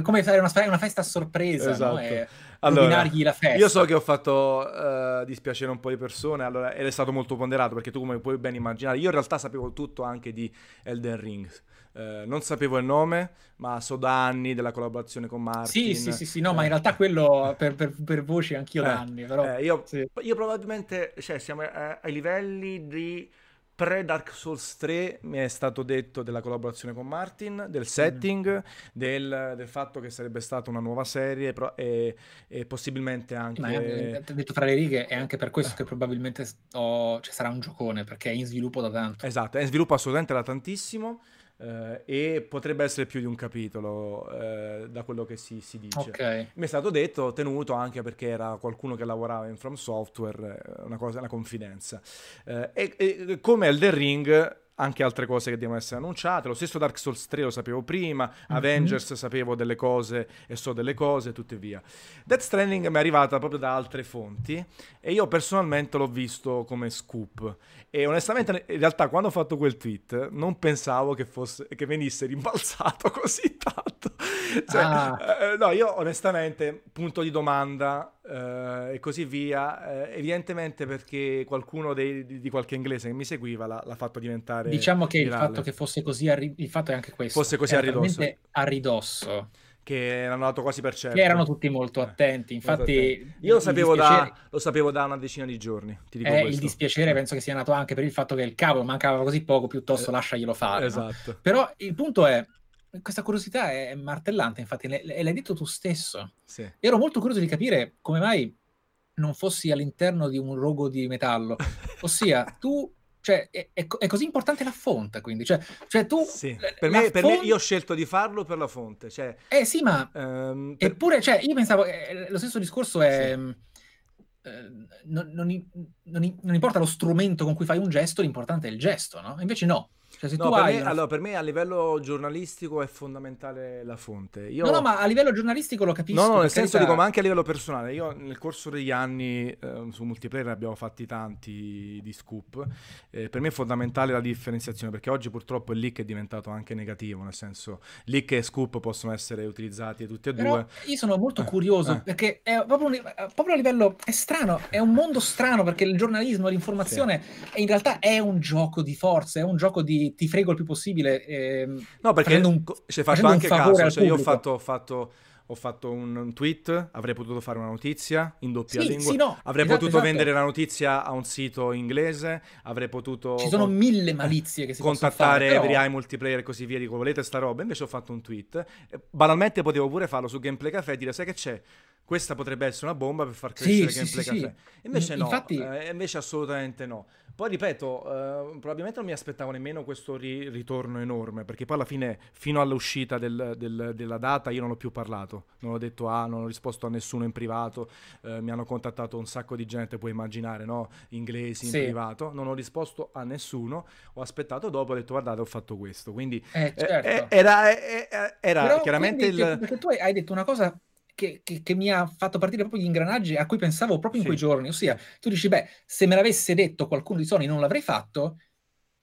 come fare una, una festa a sorpresa, esatto. no? E allora, la festa. Io so che ho fatto uh, dispiacere un po' di persone, allora, ed è stato molto ponderato perché tu come puoi ben immaginare, io in realtà sapevo tutto anche di Elden Ring. Uh, non sapevo il nome, ma so da anni della collaborazione con Martin. Sì, sì, sì, sì no, eh. ma in realtà quello per, per, per voci anch'io da anni. Però... io, sì. io, probabilmente, cioè, siamo ai livelli di pre-Dark Souls 3 mi è stato detto della collaborazione con Martin, del setting, mm. del, del, fatto che sarebbe stata una nuova serie pro- e, e, possibilmente anche... Ma è, detto tra le righe, è anche per questo che probabilmente oh, ci sarà un giocone, perché è in sviluppo da tanto. Esatto, è in sviluppo assolutamente da tantissimo. Uh, e potrebbe essere più di un capitolo uh, da quello che si, si dice. Okay. Mi è stato detto, tenuto anche perché era qualcuno che lavorava in From Software, eh, una cosa, una confidenza. Uh, e, e, come Elden Ring anche altre cose che devono essere annunciate. Lo stesso Dark Souls 3 lo sapevo prima, mm-hmm. Avengers sapevo delle cose e so delle cose e tutte via. Death Stranding mi è arrivata proprio da altre fonti e io personalmente l'ho visto come scoop. E onestamente, in realtà, quando ho fatto quel tweet, non pensavo che, fosse, che venisse rimbalzato (laughs) così tanto. Cioè, ah. eh, no, io onestamente, punto di domanda eh, e così via, eh, evidentemente perché qualcuno dei, di, di, qualche inglese che mi seguiva l'ha, l'ha fatto diventare. Diciamo che virale. il fatto che fosse così, a ri- il fatto è anche questo. Fosse così a ridosso. A ridosso che erano dato quasi per certo. Che erano tutti molto eh, attenti. Infatti, molto attenti. io lo sapevo, da, lo sapevo, da, una decina di giorni. Ti dico eh, il dispiacere penso che sia nato anche per il fatto che il cavo mancava così poco, piuttosto eh, lasciaglielo fare. Esatto. No? Però il punto è, questa curiosità è martellante, infatti, e l'hai detto tu stesso. Sì. Ero molto curioso di capire come mai non fossi all'interno di un rogo di metallo. (laughs) Ossia, tu cioè, è, è, così importante la fonte, quindi. Cioè, cioè tu... Sì. Per, me, per me, io ho scelto di farlo per la fonte. Cioè, eh sì, ma... Um, per... Eppure, cioè, io pensavo... Eh, lo stesso discorso è... Sì. eh, non, non, non, non, importa lo strumento con cui fai un gesto, l'importante è il gesto, no? Invece no, cioè, no, per, me, una... allora, per, me, a livello giornalistico è fondamentale la fonte. Io... No, no, ma a livello giornalistico lo capisco. No, no, nel senso carità... dico, ma anche a livello personale. Io nel corso degli anni eh, su multiplayer abbiamo fatti tanti di scoop. Eh, per me è fondamentale la differenziazione perché oggi purtroppo il leak è diventato anche negativo, nel senso leak e scoop possono essere utilizzati tutti e Però due. Io sono molto eh, curioso eh. perché è proprio, un, proprio, a livello è strano, è un mondo strano perché il giornalismo, l'informazione sì. in realtà è un gioco di forze, è un gioco di ti frego il più possibile. Eh, no, perché un, ci fatto anche caso. Cioè io ho fatto, ho fatto ho fatto un tweet, avrei potuto fare una notizia in doppia sì, lingua, sì, no, avrei esatto, potuto esatto. vendere la notizia a un sito inglese, avrei potuto... Ci sono mille malizie che si contattare fare, multiplayer e così via, dico volete sta roba, invece ho fatto un tweet, banalmente potevo pure farlo su Gameplay Café e dire sai che c'è, questa potrebbe essere una bomba per far crescere sì, Gameplay Café, invece no, Infatti... eh, invece assolutamente no. Poi ripeto, eh, probabilmente non mi aspettavo nemmeno questo ri- ritorno enorme, perché poi alla fine, fino all'uscita del, del, della data, io non ho più parlato, non ho detto ah, non ho risposto a nessuno in privato, eh, mi hanno contattato un sacco di gente, puoi immaginare, no? Inglesi in sì. privato, non ho risposto a nessuno, ho aspettato dopo, ho detto guardate ho fatto questo, quindi eh, certo. Eh, era, eh, eh, era chiaramente quindi, il... Perché tu hai detto una cosa che, che, che, mi ha fatto partire proprio gli ingranaggi a cui pensavo proprio in sì. quei giorni. Ossia, tu dici, beh, se me l'avesse detto qualcuno di Sony non l'avrei fatto,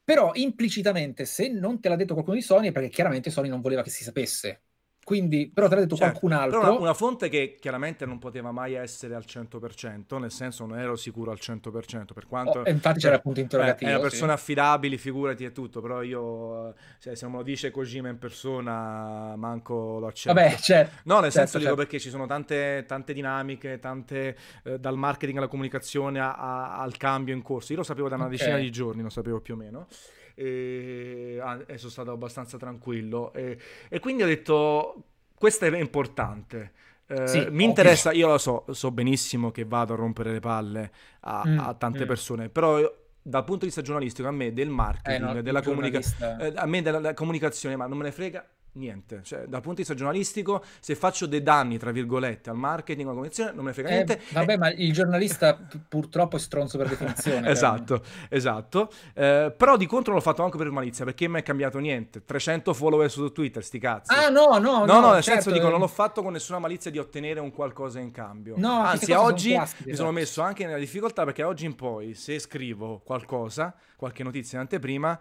però implicitamente se non te l'ha detto qualcuno di Sony è perché chiaramente Sony non voleva che si sapesse. Quindi, però te l'ha detto certo, qualcun altro. Una, una, fonte che chiaramente non poteva mai essere al 100%, nel senso non ero sicuro al 100%, per quanto... Oh, infatti c'era appunto interrogativo. Eh, è una persona sì. affidabile, figurati e tutto, però io, cioè, se non me lo dice Kojima in persona, manco lo accetto. Vabbè, certo. No, nel certo, senso certo. dico perché ci sono tante, tante dinamiche, tante, eh, dal marketing alla comunicazione a, a, al cambio in corso. Io lo sapevo da una okay. decina di giorni, lo sapevo più o meno e, e sono stato abbastanza tranquillo. E, e quindi ho detto questo è importante. Eh, sì, mi interessa, io lo so, so benissimo che vado a rompere le palle a, mm, a tante mm. persone, però dal punto di vista giornalistico a me del marketing, eh no, della comunicazione, eh, a me della comunicazione, ma non me ne frega niente. Cioè, dal punto di vista giornalistico, se faccio dei danni, tra virgolette, al marketing, alla comunicazione, non me ne frega eh, niente. Vabbè, eh, ma il giornalista purtroppo è stronzo per definizione. (laughs) esatto, esatto. Eh, però di contro l'ho fatto anche per malizia, perché mi è cambiato niente. 300 follower su Twitter, sti cazzi. Ah, no, no, no. No, no, nel certo. senso dico, non l'ho fatto con nessuna malizia di ottenere un qualcosa in cambio. No, Anzi, oggi sono classiche, mi sono esatto. messo anche nella difficoltà, perché oggi in poi, se scrivo qualcosa, qualche notizia in anteprima,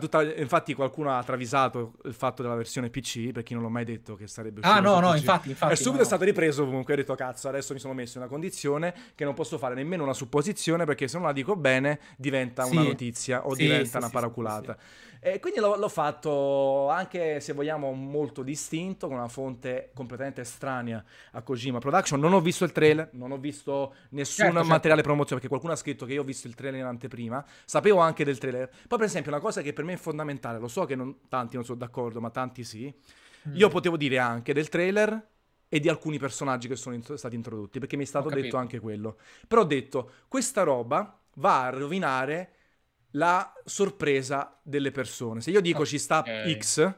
Tutta, infatti qualcuno ha travisato il fatto della versione PC, per chi non l'ho mai detto che sarebbe. Ah no, no, infatti, infatti. E subito no. è stato ripreso comunque, ho detto cazzo, adesso mi sono messo in una condizione che non posso fare nemmeno una supposizione perché se non la dico bene diventa sì. una notizia o sì, diventa sì, una paraculata. E quindi l'ho, l'ho, fatto anche, se vogliamo, molto distinto, con una fonte completamente estranea a Kojima Production. Non ho visto il trailer, non ho visto nessun certo, certo. materiale certo. promozione, perché qualcuno ha scritto che io ho visto il trailer in anteprima. Sapevo anche del trailer. Poi, per esempio, una cosa che per me è fondamentale, lo so che non, tanti non sono d'accordo, ma tanti sì. Mm. Io potevo dire anche del trailer e di alcuni personaggi che sono in- stati introdotti, perché mi è stato detto anche quello. Però ho detto, questa roba va a rovinare la sorpresa delle persone. Se io dico okay. ci sta X,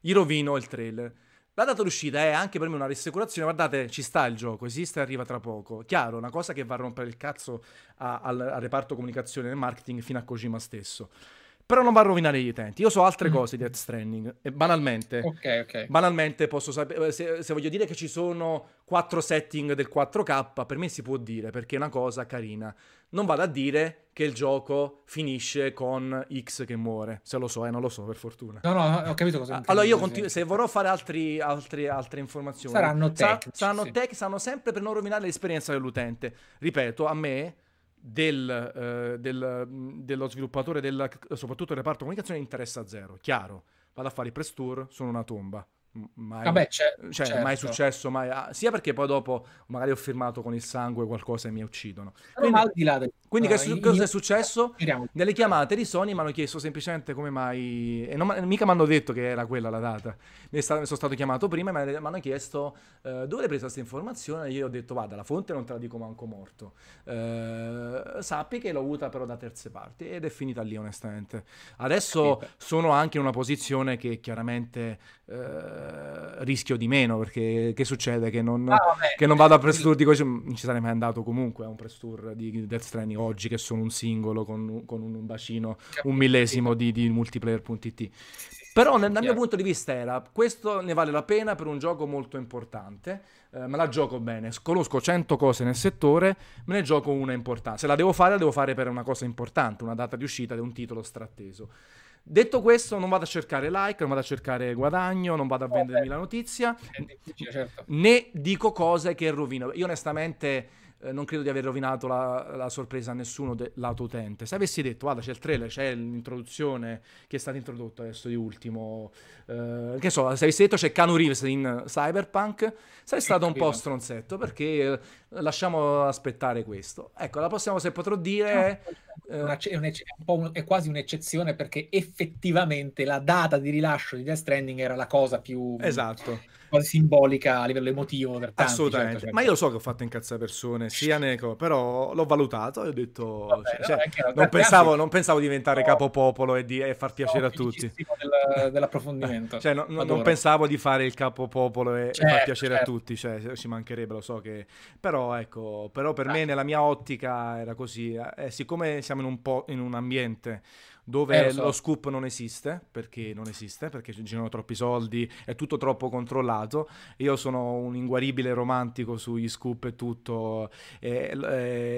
gli rovino il trailer. La data d'uscita è anche per me una rassicurazione. Guardate, ci sta il gioco, esiste e arriva tra poco. Chiaro, una cosa che va a rompere il cazzo al, reparto comunicazione e marketing fino a Kojima stesso. Però non va a rovinare gli utenti. Io so altre mm. cose di Death Stranding. E banalmente, okay, okay. banalmente posso sapere. Se, se voglio dire che ci sono quattro setting del 4K, per me si può dire perché è una cosa carina non vado a dire che il gioco finisce con X che muore. Se lo so, eh, non lo so per fortuna. No, no, ho capito cosa intendi. Allora io continuo, se vorrò fare altri, altri, altre informazioni... Saranno tech. Sa- saranno sì. tech, saranno sempre per non rovinare l'esperienza dell'utente. Ripeto, a me... Del, eh, del, dello sviluppatore, del, soprattutto del reparto comunicazione, interessa zero. Chiaro, vado a fare i press tour, sono una tomba mai, Vabbè, c'è, cioè, certo. mai successo, mai, sia perché poi dopo magari ho firmato con il sangue qualcosa e mi uccidono. Quindi, al di là del... quindi uh, che, cosa è successo? Nelle chiamate di Sony mi hanno chiesto semplicemente come mai, e non, mica mi hanno detto che era quella la data, mi, sono stato chiamato prima e mi hanno chiesto uh, dove hai preso questa informazione e io ho detto vada, la fonte non te la dico manco morto, uh, sappi che l'ho avuta però da terze parti ed è finita lì onestamente. Adesso Capito. sono anche in una posizione che chiaramente rischio di meno perché che succede? Che non, ah, che non vado a press tour di così, non ci sarei mai andato comunque a un press tour di Death Stranding oggi che sono un singolo con, con un bacino, un millesimo di, di multiplayer.it. Però nel, dal mio punto di vista era, questo ne vale la pena per un gioco molto importante, eh, me la gioco bene, conosco 100 cose nel settore, me ne gioco una importante. Se la devo fare, la devo fare per una cosa importante, una data di uscita di un titolo stratteso. Detto questo, non vado a cercare like, non vado a cercare guadagno, non vado a vendermi la notizia, certo. né dico cose che rovino. Io onestamente eh, non credo di aver rovinato la, la sorpresa a nessuno del lato utente. Se avessi detto, guarda, c'è il trailer, c'è l'introduzione che è stata introdotta adesso di ultimo, eh, che so, se avessi detto c'è Canu Reeves in Cyberpunk, sarei stato un po' stronzetto perché eh, lasciamo aspettare questo. Ecco, la prossima cosa che potrò dire è, una, è, un, un, è, quasi un'eccezione perché effettivamente la data di rilascio di Death Stranding era la cosa più... Esatto quasi simbolica a livello emotivo per tanti, Assolutamente, certo, certo. ma io lo so che ho fatto incazzare persone, sia Neco, però l'ho valutato e ho detto... Vabbè, cioè, no, non, pensavo, non, pensavo, diventare no, capopopolo e, di, e far piacere a tutti. Del, dell'approfondimento. (laughs) cioè, no, non pensavo di fare il capopopolo e, certo, e far certo, piacere certo. a tutti, cioè, ci mancherebbe, lo so che... Però, ecco, però per ah. me nella mia ottica era così. Eh, siccome siamo in un, po', in un ambiente dove eh, lo, so. lo, scoop non esiste, perché non esiste, perché ci girano troppi soldi, è tutto troppo controllato. Io sono un inguaribile romantico sugli scoop e tutto, e,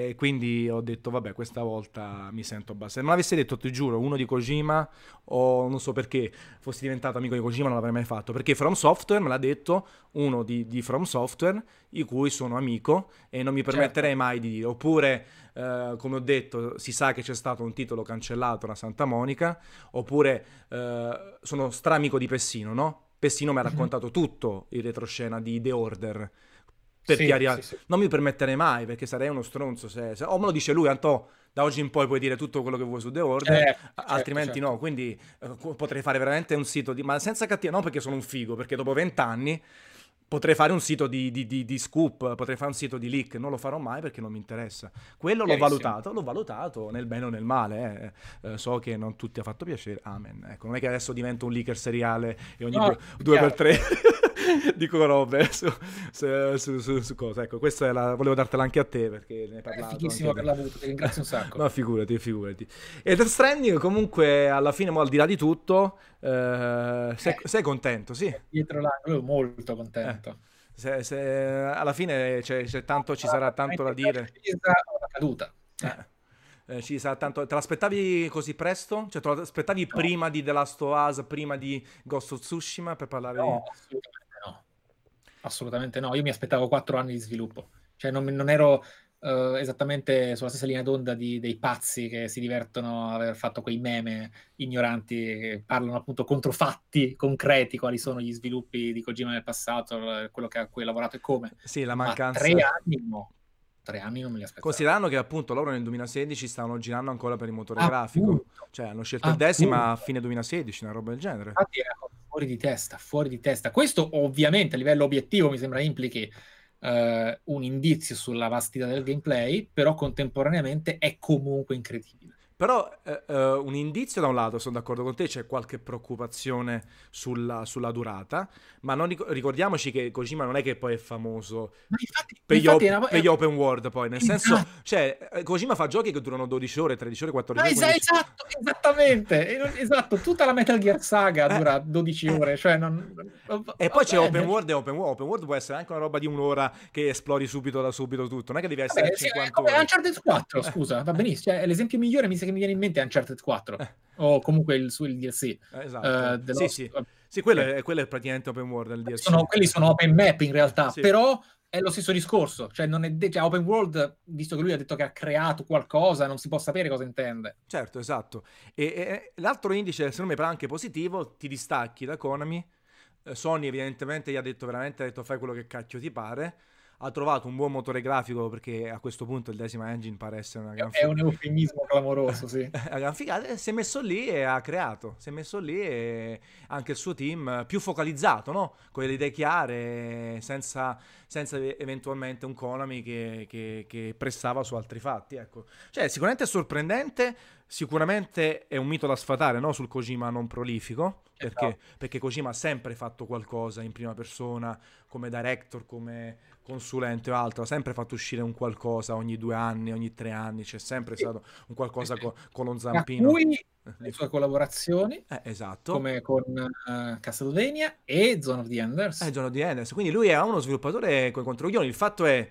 e quindi ho detto, vabbè, questa volta mi sento basta. Se non l'avessi detto, ti giuro, uno di Kojima, o non so perché fossi diventato amico di Kojima, non l'avrei mai fatto, perché From Software me l'ha detto uno di, di From Software, di cui sono amico, e non mi certo. permetterei certo. mai di dire, oppure eh, come ho detto, si sa che c'è stato un titolo cancellato da Santa Monica, oppure eh, sono stramico di Pessino, no? Pessino mi ha mhm. raccontato tutto il retroscena di The Order. Per sì, chiarire, sì, sì. non mi permetterei mai perché sarei uno stronzo. Se, se... o me lo dice lui, Antò, da oggi in poi puoi dire tutto quello che vuoi su The Order, eh, certo, altrimenti certo. no. Quindi eh, potrei fare veramente un sito di. Ma senza cattiva, non perché sono un figo, perché dopo vent'anni Potrei fare un sito di, di, di, di, scoop, potrei fare un sito di leak, non lo farò mai perché non mi interessa. Quello l'ho valutato, l'ho valutato nel bene o nel male. Eh. Eh, so che non tutti ha fatto piacere, amen. Ecco, non è che adesso divento un leaker seriale e ogni no, due, due per tre (laughs) dico robe su, su, su, su, cosa. Ecco, questa la, volevo dartela anche a te perché ne hai parlato. È fighissimo averla avuto, ti ringrazio un sacco. (laughs) no, figurati, figurati. E Death Stranding comunque alla fine, al di là di tutto, eh, sei, eh, sei, contento, sì? Dietro l'angolo, molto contento. Eh. Se, se, alla fine c'è, c'è tanto, ci sarà tanto da dire. Una caduta. Eh. Eh, ci sarà tanto... Te l'aspettavi così presto? Cioè, te l'aspettavi no. prima di The Last of Us, prima di Ghost of Tsushima per parlare no, di... assolutamente. Assolutamente no. Io mi aspettavo quattro anni di sviluppo. Cioè, non, non ero uh, esattamente sulla stessa linea d'onda di, dei pazzi che si divertono a aver fatto quei meme ignoranti che parlano appunto contro fatti concreti, quali sono gli sviluppi di Kojima nel passato, quello che, a cui ha lavorato e come. Sì, la mancanza... Ma tre anni no tre anni non me li aspettavo. Considerando che appunto loro nel 2016 stavano girando ancora per il motore appunto. grafico, cioè hanno scelto appunto. il decima a fine 2016, una roba del genere. Infatti era fuori di testa, fuori di testa. Questo ovviamente a livello obiettivo mi sembra implichi uh, un indizio sulla vastità del gameplay, però contemporaneamente è comunque incredibile. Però eh, eh, un indizio da un lato, sono d'accordo con te, c'è qualche preoccupazione sulla, sulla durata, ma non ric- ricordiamoci che Kojima non è che poi è famoso infatti, per, gli, op- era... per, gli open world poi, nel esatto. senso, cioè, eh, Kojima fa giochi che durano 12 ore, 13 ore, 14 ore. Ah, esatto, esattamente, esatto, tutta la Metal Gear Saga eh, dura 12 eh. ore, cioè non... E poi c'è open world e open world, open world può essere anche una roba di un'ora che esplori subito da subito tutto, non è che devi essere Vabbè, 50 sì, ore. Uncharted 4, scusa, va benissimo, cioè, l'esempio migliore mi sa che mi viene in mente è Uncharted 4 eh. o comunque il, il DLC. Eh, esatto. Uh, sì, sì. sì quello, è, quello, è, praticamente open world. Sono, quelli sono open map in realtà, sì. però è lo stesso discorso, cioè, non è de- cioè, open world, visto che lui ha detto che ha creato qualcosa, non si può sapere cosa intende. Certo, esatto. E, e l'altro indice, secondo me, però anche positivo, ti distacchi da Konami. Eh, Sony evidentemente gli ha detto veramente, ha detto fai quello che cacchio ti pare ha trovato un buon motore grafico perché a questo punto il Decima Engine pare essere una gran figata. È un eufemismo clamoroso, sì. (laughs) una gran figata. Si è messo lì e ha creato, si è messo lì e anche il suo team più focalizzato, no? Con le idee chiare, senza, senza eventualmente un Konami che, che, che, pressava su altri fatti, ecco. Cioè, sicuramente è sorprendente sicuramente è un mito da sfatare no? sul Kojima non prolifico, perché, Esatto. perché Kojima ha sempre fatto qualcosa in prima persona, come director, come consulente o altro, ha sempre fatto uscire un qualcosa ogni due anni, ogni tre anni, c'è sempre stato un qualcosa Sì, sì. co- con lo zampino. cui eh, le sue collaborazioni, eh, esatto. come con eh, Castlevania e Zone of the Enders. Eh, Giorno di Enders. Quindi lui è uno sviluppatore con i controcoglioni. Il fatto è,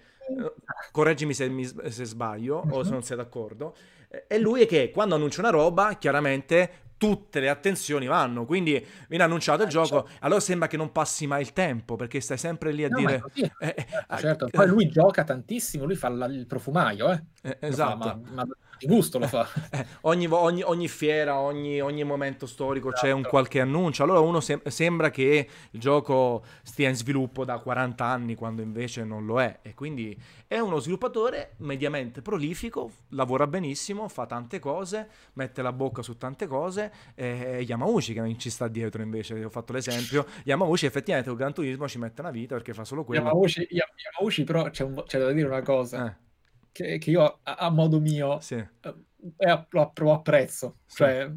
correggimi se, mi- se sbaglio o se Mhm. non sei d'accordo, eh, è lui che quando annuncia una roba, chiaramente tutte le attenzioni vanno. Quindi viene annunciato il Eh, gioco, certo. allora sembra che non passi mai il tempo perché stai sempre lì a No, dire... eh, eh, Certo, ah, eh, Poi lui gioca tantissimo, lui fa la- il profumaio, eh. eh, fa, esatto. ma, ma di gusto lo fa. (laughs) Eh, ogni, ogni- ogni fiera, ogni, ogni momento storico c'è un Esatto. qualche annuncio. Allora uno sem- sembra che il gioco stia in sviluppo da 40 anni, quando invece non lo è. E quindi è uno sviluppatore mediamente prolifico, lavora benissimo, fa tante cose, mette la bocca su tante cose. E Yamauchi che ci sta dietro invece, ho fatto l'esempio. Yamauchi effettivamente con Gran Turismo ci mette una vita perché fa solo quello. Yamauchi, Yam- Yamauchi però c'è, un- c'è da dire una cosa, Eh, che, che io a, a modo mio sì, eh, a- lo, lo apprezzo. Sì. Cioè,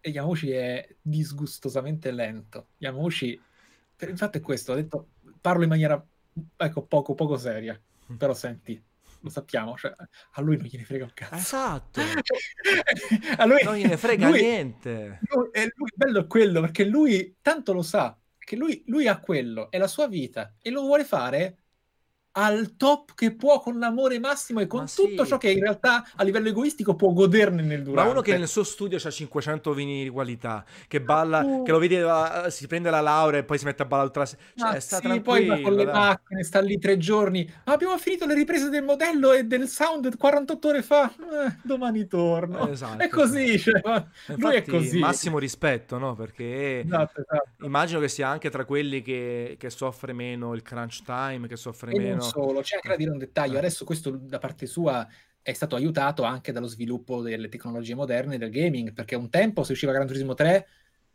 e Yamauchi è disgustosamente lento. Il fatto è questo, ho detto, parlo in maniera, ecco, poco, poco seria, Mm. però senti, lo sappiamo, cioè, a lui non gliene frega un cazzo. esatto. (laughs) a lui, Non gliene frega lui- niente. lui- e lui- il bello è quello, perché lui tanto lo sa, che lui, lui ha quello, è la sua vita, e lo vuole fare al top che può, con l'amore massimo e con Ma tutto sì. ciò che in realtà a livello egoistico può goderne nel durante. Ma uno che nel suo studio ha 500 vini di qualità, che balla, Uh. che lo vedi, si prende la laurea e poi si mette a ballare tutta la Ma Cioè, sta sì, poi va con le dai. macchine, sta lì tre giorni. Ma abbiamo finito le riprese del modello e del sound 48 ore fa. Eh, domani torno. Esatto. È così, cioè, ma lui è Infatti, così. massimo rispetto, no? Perché Esatto, esatto. immagino che sia anche tra quelli che, che soffre meno il crunch time, che soffre E meno... non solo, c'è anche da dire un dettaglio. Eh. Adesso questo da parte sua è stato aiutato anche dallo sviluppo delle tecnologie moderne del gaming, perché un tempo se usciva Gran Turismo 3,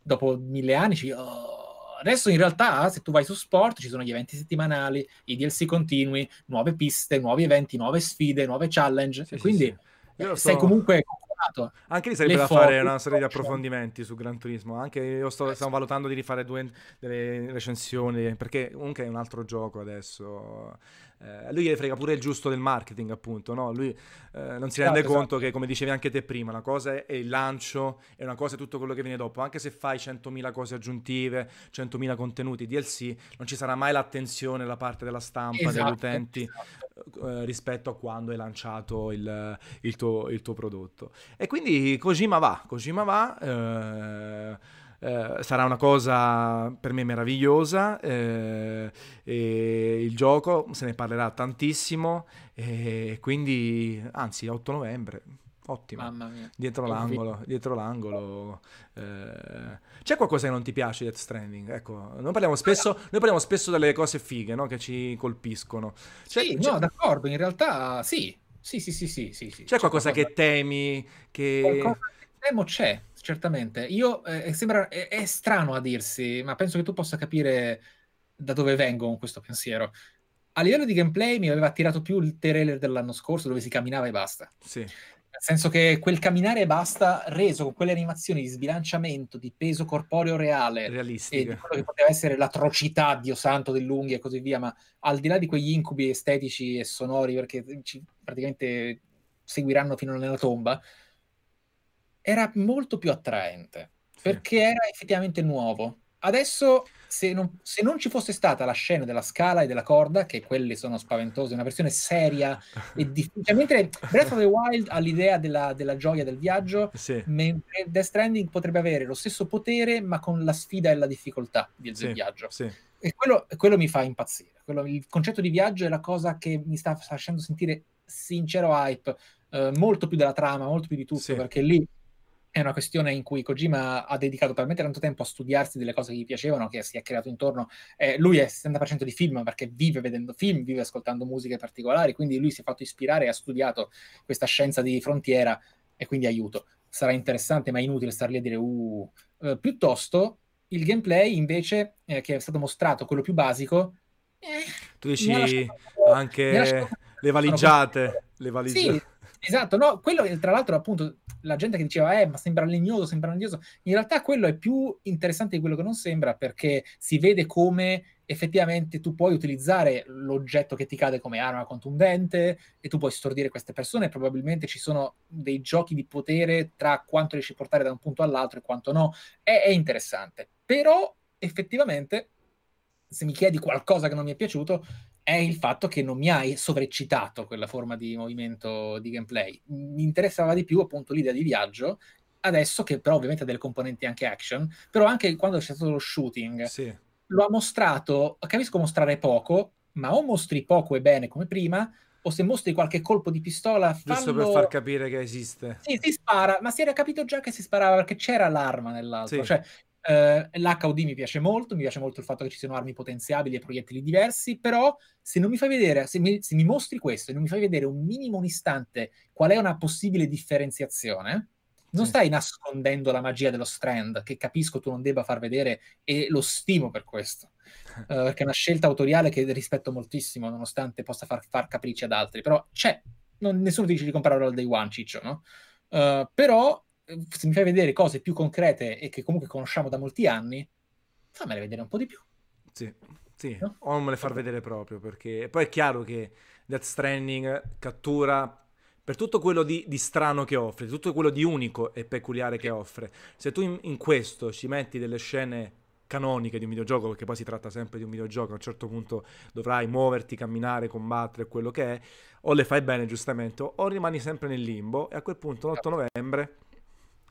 dopo mille anni ci... "Oh". Adesso in realtà se tu vai su sport ci sono gli eventi settimanali, i DLC continui, nuove piste, nuovi eventi, nuove sfide, nuove challenge, Sì, sì, quindi sì. Eh, sei sto- comunque. Anche lì sarebbe da fare una serie di approfondimenti su Gran Turismo. Anche io sto, stiamo valutando di rifare due delle recensioni, perché comunque è un altro gioco adesso. Eh, lui gli frega pure il giusto del marketing, appunto. No? Lui eh, non si rende Esatto, conto che, come dicevi anche te prima, una cosa è il lancio e una cosa è tutto quello che viene dopo. Anche se fai 100.000 cose aggiuntive, 100.000 contenuti DLC, non ci sarà mai l'attenzione da parte della stampa, degli Esatto, utenti esatto. eh, rispetto a quando hai lanciato il, il tuo, il tuo prodotto. E quindi Kojima va, Kojima va, eh, sarà una cosa per me meravigliosa, eh, il gioco se ne parlerà tantissimo, e quindi anzi 8 novembre, ottimo. Mamma mia. Dietro l'angolo, dietro l'angolo. eh, C'è qualcosa che non ti piace di Death Stranding? Ecco, noi parliamo spesso, noi parliamo spesso delle cose fighe, no? Che ci colpiscono. C'è, Sì, c'è- no, d'accordo, in realtà sì. Sì, sì, sì, sì, sì, sì. c'è qualcosa che temi, che... Qualcosa che temo c'è, certamente. Io, eh, sembra, è, è strano a dirsi, ma penso che tu possa capire da dove vengo con questo pensiero. A livello di gameplay mi aveva attirato più il trailer dell'anno scorso dove si camminava e basta. Sì, Nel senso che quel camminare e basta reso con quelle animazioni di sbilanciamento, di peso corporeo reale e di quello che poteva essere l'atrocità, Dio santo, dell'unghia e così via, ma al di là di quegli incubi estetici e sonori, perché ci praticamente seguiranno fino nella tomba, era molto più attraente, Sì. perché era effettivamente nuovo. Adesso, se non, se non ci fosse stata la scena della scala e della corda, che quelle sono spaventose, una versione seria e (laughs) difficile, mentre Breath of the Wild ha l'idea della, della gioia del viaggio, Sì, mentre Death Stranding potrebbe avere lo stesso potere, ma con la sfida e la difficoltà del, sì, viaggio. sì. E quello, quello mi fa impazzire. Quello- il concetto di viaggio è la cosa che mi sta facendo sentire sincero hype, eh, molto più della trama, molto più di tutto, perché lì è una questione in cui Kojima ha dedicato talmente tanto tempo a studiarsi delle cose che gli piacevano che si è creato intorno. eh, lui è 70% di film perché vive vedendo film, vive ascoltando musiche particolari, quindi lui si è fatto ispirare e ha studiato questa scienza di frontiera e quindi aiuto. Sarà interessante, ma è inutile star lì a dire uh. Eh, piuttosto il gameplay invece eh, che è stato mostrato, quello più basico, eh, Tu dici lasciato- anche lasciato- le valigiate, le Sì, valigiate. Esatto, no, quello tra l'altro appunto la gente che diceva eh ma sembra legnoso, sembra legnoso, in realtà quello è più interessante di quello che non sembra perché si vede come effettivamente tu puoi utilizzare l'oggetto che ti cade come arma contundente e tu puoi stordire queste persone, probabilmente ci sono dei giochi di potere tra quanto riesci a portare da un punto all'altro e quanto no, è, è interessante, però effettivamente se mi chiedi qualcosa che non mi è piaciuto è il fatto che non mi hai sovreccitato quella forma di movimento di gameplay. Mi interessava di più appunto l'idea di viaggio, adesso che però ovviamente ha delle componenti anche action, però anche quando c'è stato lo shooting, sì. lo ha mostrato, capisco mostrare poco, ma o mostri poco e bene come prima, o se mostri qualche colpo di pistola, fallo... giusto per far capire che esiste. Sì, si spara, ma si era capito già che si sparava perché c'era l'arma nell'altro. Sì. Cioè, Uh, L'HUD mi piace molto, mi piace molto il fatto che ci siano armi potenziabili e proiettili diversi, però se non mi fai vedere, se mi, se mi, mostri questo e non mi fai vedere un minimo un istante qual è una possibile differenziazione, non sì. stai nascondendo la magia dello strand, che capisco tu non debba far vedere e lo stimo per questo, (laughs) uh, perché è una scelta autoriale che rispetto moltissimo, nonostante possa far, far capricci ad altri, però c'è, non, nessuno ti dice di comprarlo al day one, ciccio, no? Uh, però se mi fai vedere cose più concrete e che comunque conosciamo da molti anni, fammele vedere un po' di più. Sì, sì. No? o non me le far vedere proprio, perché poi è chiaro che Death Stranding cattura per tutto quello di, di, strano che offre, tutto quello di unico e peculiare che offre. Se tu in, in, questo ci metti delle scene canoniche di un videogioco, perché poi si tratta sempre di un videogioco, a un certo punto dovrai muoverti, camminare, combattere, quello che è, o le fai bene giustamente, o rimani sempre nel limbo e a quel punto l'8 novembre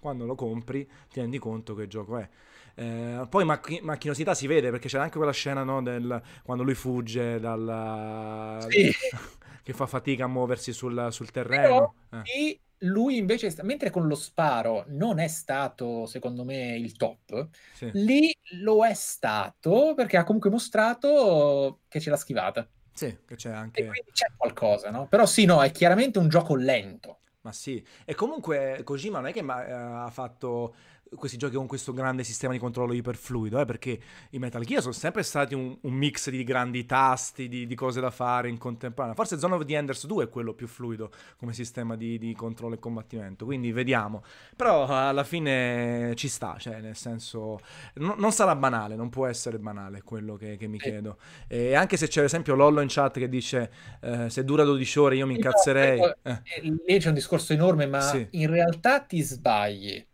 quando lo compri ti rendi conto che gioco è. Eh, poi macch- macchinosità si vede perché c'è anche quella scena no, del, quando lui fugge dal... Sì. (laughs) che fa fatica a muoversi sul, sul terreno. Però, eh. lui invece, mentre con lo sparo non è stato, secondo me, il top, sì. lì lo è stato perché ha comunque mostrato che ce l'ha schivata. Sì, che c'è anche... E quindi c'è qualcosa, no? Però sì, no, è chiaramente un gioco lento. Ma sì, e comunque Kojima non è che eh, ha fatto questi giochi con questo grande sistema di controllo iperfluido, eh, perché i Metal Gear sono sempre stati un, un mix di grandi tasti, di, di, cose da fare in contemporanea. Forse Zone of the Enders 2 è quello più fluido come sistema di, di, controllo e combattimento, quindi vediamo. Però alla fine ci sta, cioè nel senso no, non sarà banale, non può essere banale quello che, che mi chiedo. E anche se c'è ad esempio Lollo in chat che dice eh, se dura 12 ore io mi incazzerei. No, eh. Lì c'è un discorso enorme, ma sì. in realtà ti sbagli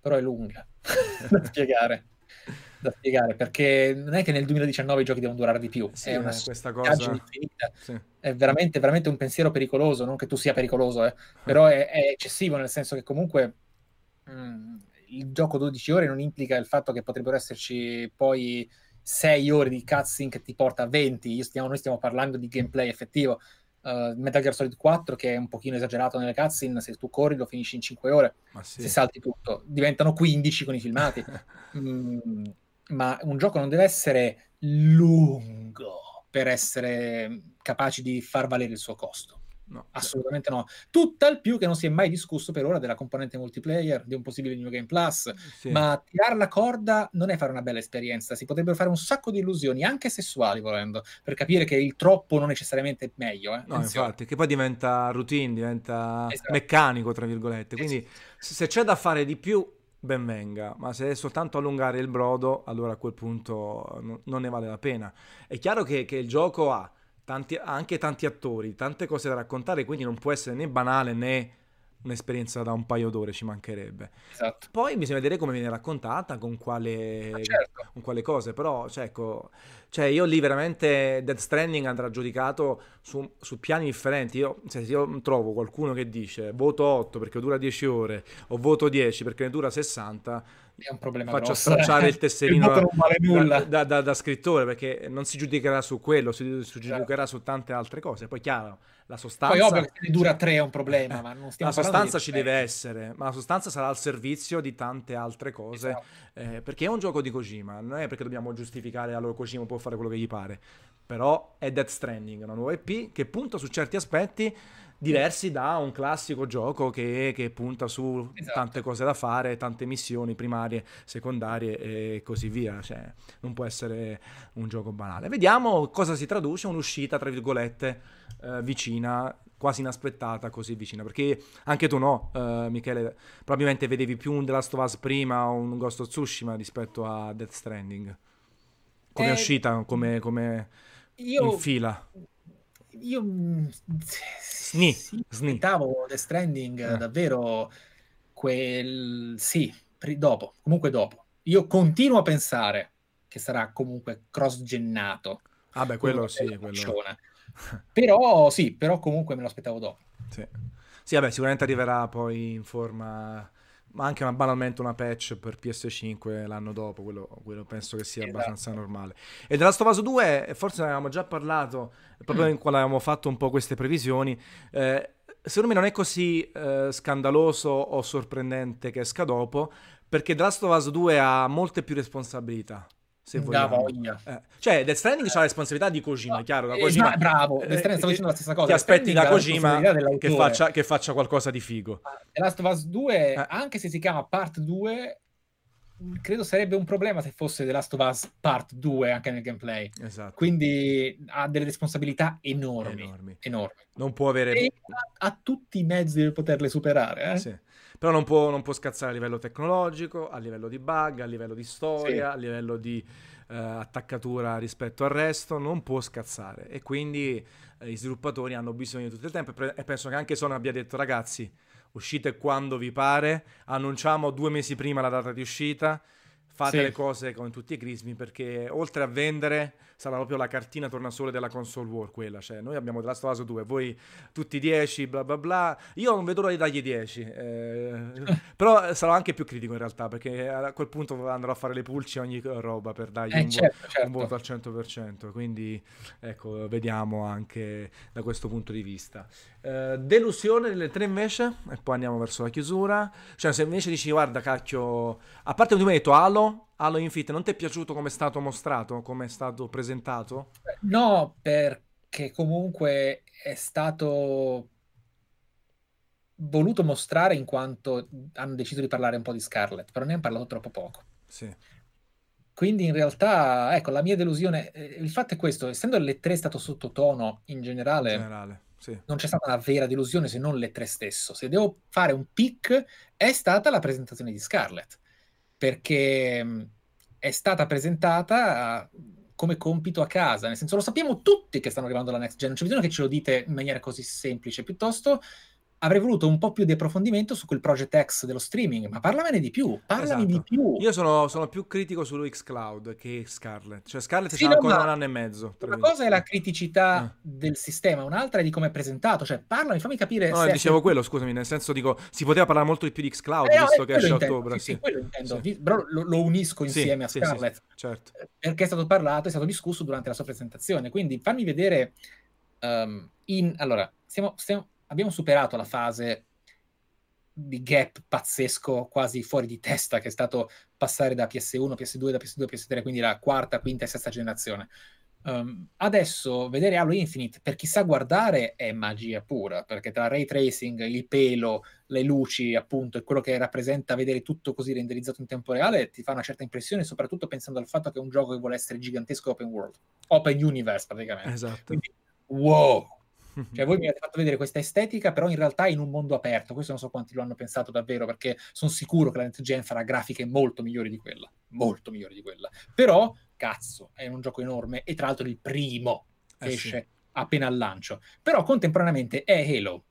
però è lunga (laughs) da spiegare. Da spiegare perché non è che nel 2019 i giochi devono durare di più, sì, è una questa cosa infinita. Sì. È veramente, veramente un pensiero pericoloso. Non che tu sia pericoloso, eh. però è, è, eccessivo nel senso che comunque mh, mm, il gioco 12 ore non implica il fatto che potrebbero esserci poi 6 ore di cutscene che ti porta a 20. Stiamo, noi stiamo parlando di gameplay effettivo uh, Metal Gear Solid 4 che è un pochino esagerato nelle cutscene, se tu corri lo finisci in 5 ore, sì. se salti tutto, diventano 15 con i filmati. (laughs) mm, ma un gioco non deve essere lungo per essere capaci di far valere il suo costo. No, assolutamente no. Tutt'al più che non si è mai discusso per ora della componente multiplayer, di un possibile New Game Plus, sì. ma tirare la corda non è fare una bella esperienza, si potrebbero fare un sacco di illusioni, anche sessuali volendo, per capire che il troppo non necessariamente è meglio. Eh? No, infatti, che poi diventa routine, diventa esatto. meccanico, tra virgolette. Quindi sì. se c'è da fare di più, ben venga, ma se è soltanto allungare il brodo, allora a quel punto non ne vale la pena. È chiaro che, che il gioco ha tanti, anche tanti attori, tante cose da raccontare, quindi non può essere né banale né un'esperienza da un paio d'ore, ci mancherebbe. Esatto. Poi bisogna vedere come viene raccontata, con quale, certo. con quale cose, però cioè, ecco, cioè, io lì veramente Dead Stranding andrà giudicato su, su piani differenti. Io, cioè, se io trovo qualcuno che dice voto 8 perché dura 10 ore o voto 10 perché ne dura 60, è un problema faccio grosso. stracciare il (laughs) tesserino il vale da, da, da, scrittore perché non si giudicherà su quello, si, si giudicherà su tante altre cose. Poi chiaro, la sostanza... Poi ovvio che se dura tre è un problema, ma non stiamo La sostanza ci deve essere, ma la sostanza sarà al servizio di tante altre cose, esatto. eh, perché è un gioco di Kojima, non è perché dobbiamo giustificare allora Kojima può fare quello che gli pare, però è Death Stranding, una nuova EP che punta su certi aspetti diversi da un classico gioco che, che punta su esatto. tante cose da fare, tante missioni primarie, secondarie e così via. Cioè, non può essere un gioco banale. Vediamo cosa si traduce un'uscita, tra virgolette, eh, vicina quasi inaspettata, così vicina. Perché anche tu no, uh, Michele, probabilmente vedevi più un The Last of Us prima o un Ghost of Tsushima rispetto a Death Stranding. Come eh, uscita, come, come io, in fila. Io mm, Sni, sì, aspettavo Death Stranding eh. davvero quel... Sì, dopo, comunque dopo. Io continuo a pensare che sarà comunque cross-gennato. Ah beh, quello sì, quello... (laughs) però sì, però comunque me lo aspettavo dopo. Sì. sì, vabbè, sicuramente arriverà poi in forma ma anche una, banalmente una patch per PS5 l'anno dopo, quello, quello penso che sia esatto. abbastanza normale. E della Stovaz 2, forse ne avevamo già parlato, proprio mm. quando avevamo fatto un po' queste previsioni, eh, secondo me non è così eh, scandaloso o sorprendente che esca dopo, perché The Last of Us 2 ha molte più responsabilità se vogliamo. Eh. Cioè, Death Stranding eh. ha la responsabilità di Kojima, chiaro, da Kojima. Eh, bravo, Death Stranding stavo dicendo la stessa cosa. Ti aspetti da Kojima che faccia, che faccia, qualcosa di figo. The Last of Us 2, eh. anche se si chiama Part 2, credo sarebbe un problema se fosse The Last of Us Part 2 anche nel gameplay. Esatto. Quindi ha delle responsabilità enormi. Enormi. enormi. Non può avere... Ha, ha, tutti i mezzi per poterle superare. Eh? Sì però non può, non può, scazzare a livello tecnologico, a livello di bug, a livello di storia, sì. a livello di uh, attaccatura rispetto al resto, non può scazzare e quindi uh, i sviluppatori hanno bisogno di tutto il tempo e penso che anche Sony abbia detto ragazzi uscite quando vi pare, annunciamo due mesi prima la data di uscita, fate sì. le cose con tutti i crismi perché oltre a vendere sarà proprio la cartina tornasole della console war quella, cioè noi abbiamo The Last of Us 2, voi tutti 10, bla bla bla, io non vedo l'ora di dargli 10, eh, però sarò anche più critico in realtà perché a quel punto andrò a fare le pulci ogni roba per dargli eh, un, certo, vo- certo. un, voto al 100%, quindi ecco, vediamo anche da questo punto di vista. Eh, delusione delle tre invece, e poi andiamo verso la chiusura, cioè se invece dici guarda cacchio, a parte tu mi hai detto Halo, Halo Infinite, non ti è piaciuto come è stato mostrato, come è stato presentato? No, perché comunque è stato voluto mostrare in quanto hanno deciso di parlare un po' di Scarlett, però ne hanno parlato troppo poco. Sì. Quindi in realtà, ecco, la mia delusione, eh, il fatto è questo, essendo le tre stato sottotono in generale, in generale sì. non c'è stata una vera delusione se non le tre stesso. Se devo fare un pick, è stata la presentazione di Scarlett perché è stata presentata come compito a casa, nel senso lo sappiamo tutti che stanno arrivando la next gen, non c'è bisogno che ce lo dite in maniera così semplice, piuttosto avrei voluto un po' più di approfondimento su quel Project X dello streaming, ma parlamene di più, parlami esatto. di più. Io sono, sono, più critico su Xcloud che Scarlett, cioè Scarlett sì, c'è ancora un anno e mezzo. Una cosa è la criticità eh. del sistema, un'altra è di come è presentato, cioè parlami, fammi capire... No, dicevo è... quello, scusami, nel senso dico, si poteva parlare molto di più di Xcloud, eh, visto che esce a ottobre. Sì, sì, quello intendo, sì. però lo, lo, unisco insieme a Scarlett, certo. perché è stato parlato, è stato discusso durante la sua presentazione, quindi fammi vedere... Um, in... Allora, stiamo, stiamo, abbiamo superato la fase di gap pazzesco, quasi fuori di testa, che è stato passare da PS1, PS2, da PS2 PS3, quindi la quarta, quinta e sesta generazione. Um, adesso vedere Halo Infinite per chi sa guardare è magia pura perché tra ray tracing, il pelo, le luci, appunto, e quello che rappresenta vedere tutto così renderizzato in tempo reale ti fa una certa impressione, soprattutto pensando al fatto che è un gioco che vuole essere gigantesco open world, open universe praticamente. Esatto. Quindi, wow, cioè, voi mi avete fatto vedere questa estetica, però in realtà in un mondo aperto. Questo non so quanti lo hanno pensato davvero, perché sono sicuro che la Next Gen farà grafiche molto migliori di quella. Molto migliori di quella. Però, cazzo, è un gioco enorme e tra l'altro il primo che eh esce sì. appena al lancio. Però contemporaneamente è Halo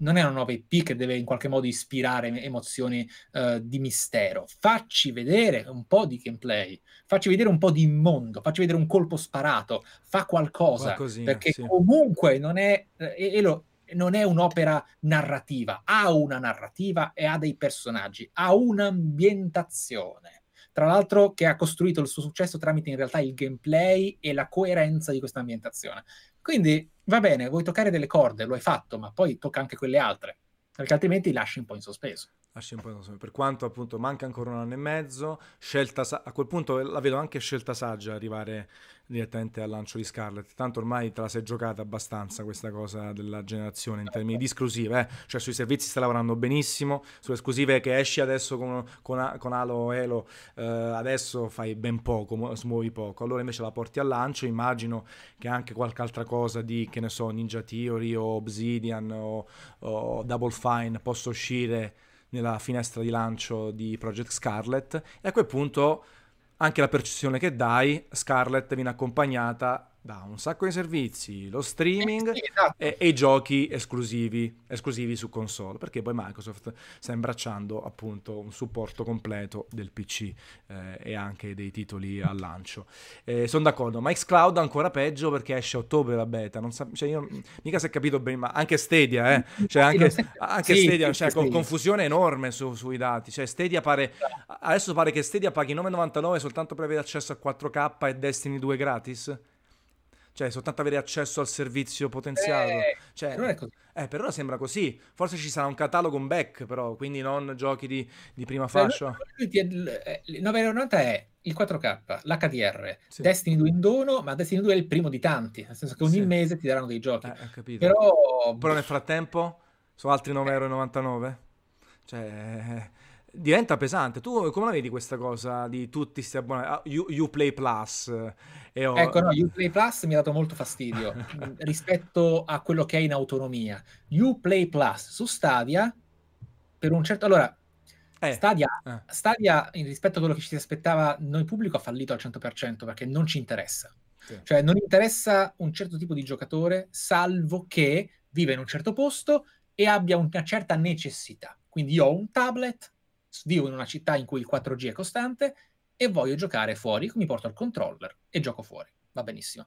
non è una nuova IP che deve in qualche modo ispirare emozioni uh, di mistero. Facci vedere un po' di gameplay, facci vedere un po' di mondo, facci vedere un colpo sparato, fa qualcosa, perché sì. comunque non è, eh, e lo, non è un'opera narrativa, ha una narrativa e ha dei personaggi, ha un'ambientazione. Tra l'altro che ha costruito il suo successo tramite in realtà il gameplay e la coerenza di questa ambientazione. Quindi va bene, vuoi toccare delle corde, lo hai fatto, ma poi tocca anche quelle altre, perché altrimenti lasci un po' in sospeso. Lasci un po' in sospeso. Per quanto appunto manca ancora un anno e mezzo, scelta sa- a quel punto la vedo anche scelta saggia arrivare direttamente al lancio di Scarlett. Tanto ormai te la sei giocata abbastanza questa cosa della generazione in termini di esclusive, eh? cioè sui servizi sta lavorando benissimo, sulle esclusive che esci adesso con, con, con Halo Elo, eh, adesso fai ben poco, smuovi poco, allora invece la porti al lancio, immagino che anche qualche altra cosa di, che ne so, Ninja Theory o Obsidian o, o Double Fine possa uscire nella finestra di lancio di Project Scarlet e a quel punto anche la percezione che dai, Scarlett viene accompagnata da un sacco di servizi, lo streaming eh sì, esatto. e, e, i giochi esclusivi, esclusivi su console, perché poi Microsoft sta imbracciando appunto un supporto completo del PC eh, e anche dei titoli al lancio. Eh, Sono d'accordo, ma Xcloud ancora peggio perché esce a ottobre la beta, non sa, cioè io mica si è capito bene, ma anche Stadia, eh? (laughs) cioè anche, anche sì, Stadia, cioè, con confusione enorme su, sui dati, cioè Stadia pare, adesso pare che Stadia paghi 9,99 soltanto per avere accesso a 4K e Destiny 2 gratis. Cioè, soltanto avere accesso al servizio potenziato. Eh, cioè, così. Eh, per ora sembra così. Forse ci sarà un catalogo un back, però, quindi non giochi di, di prima fascia. Il 9,90 è il 4K, l'HDR, sì. Destiny 2 in dono, ma Destiny 2 è il primo di tanti, nel senso che ogni sì. mese ti daranno dei giochi. Eh. Però... però nel frattempo sono altri 9,99 euro. Cioè diventa pesante. Tu come la vedi questa cosa di tutti questi abbonati? Ah, Uplay Plus. E ho... Ecco, no, Uplay Plus mi ha dato molto fastidio (laughs) rispetto a quello che è in autonomia. Uplay Plus su Stadia, per un certo... Allora, eh, Stadia, eh. Stadia, rispetto a quello che ci si aspettava, noi pubblico ha fallito al 100% perché non ci interessa. Sì. Cioè, non interessa un certo tipo di giocatore, salvo che vive in un certo posto e abbia una certa necessità. Quindi io ho un tablet, vivo in una città in cui il 4G è costante e voglio giocare fuori, mi porto il controller e gioco fuori. Va benissimo.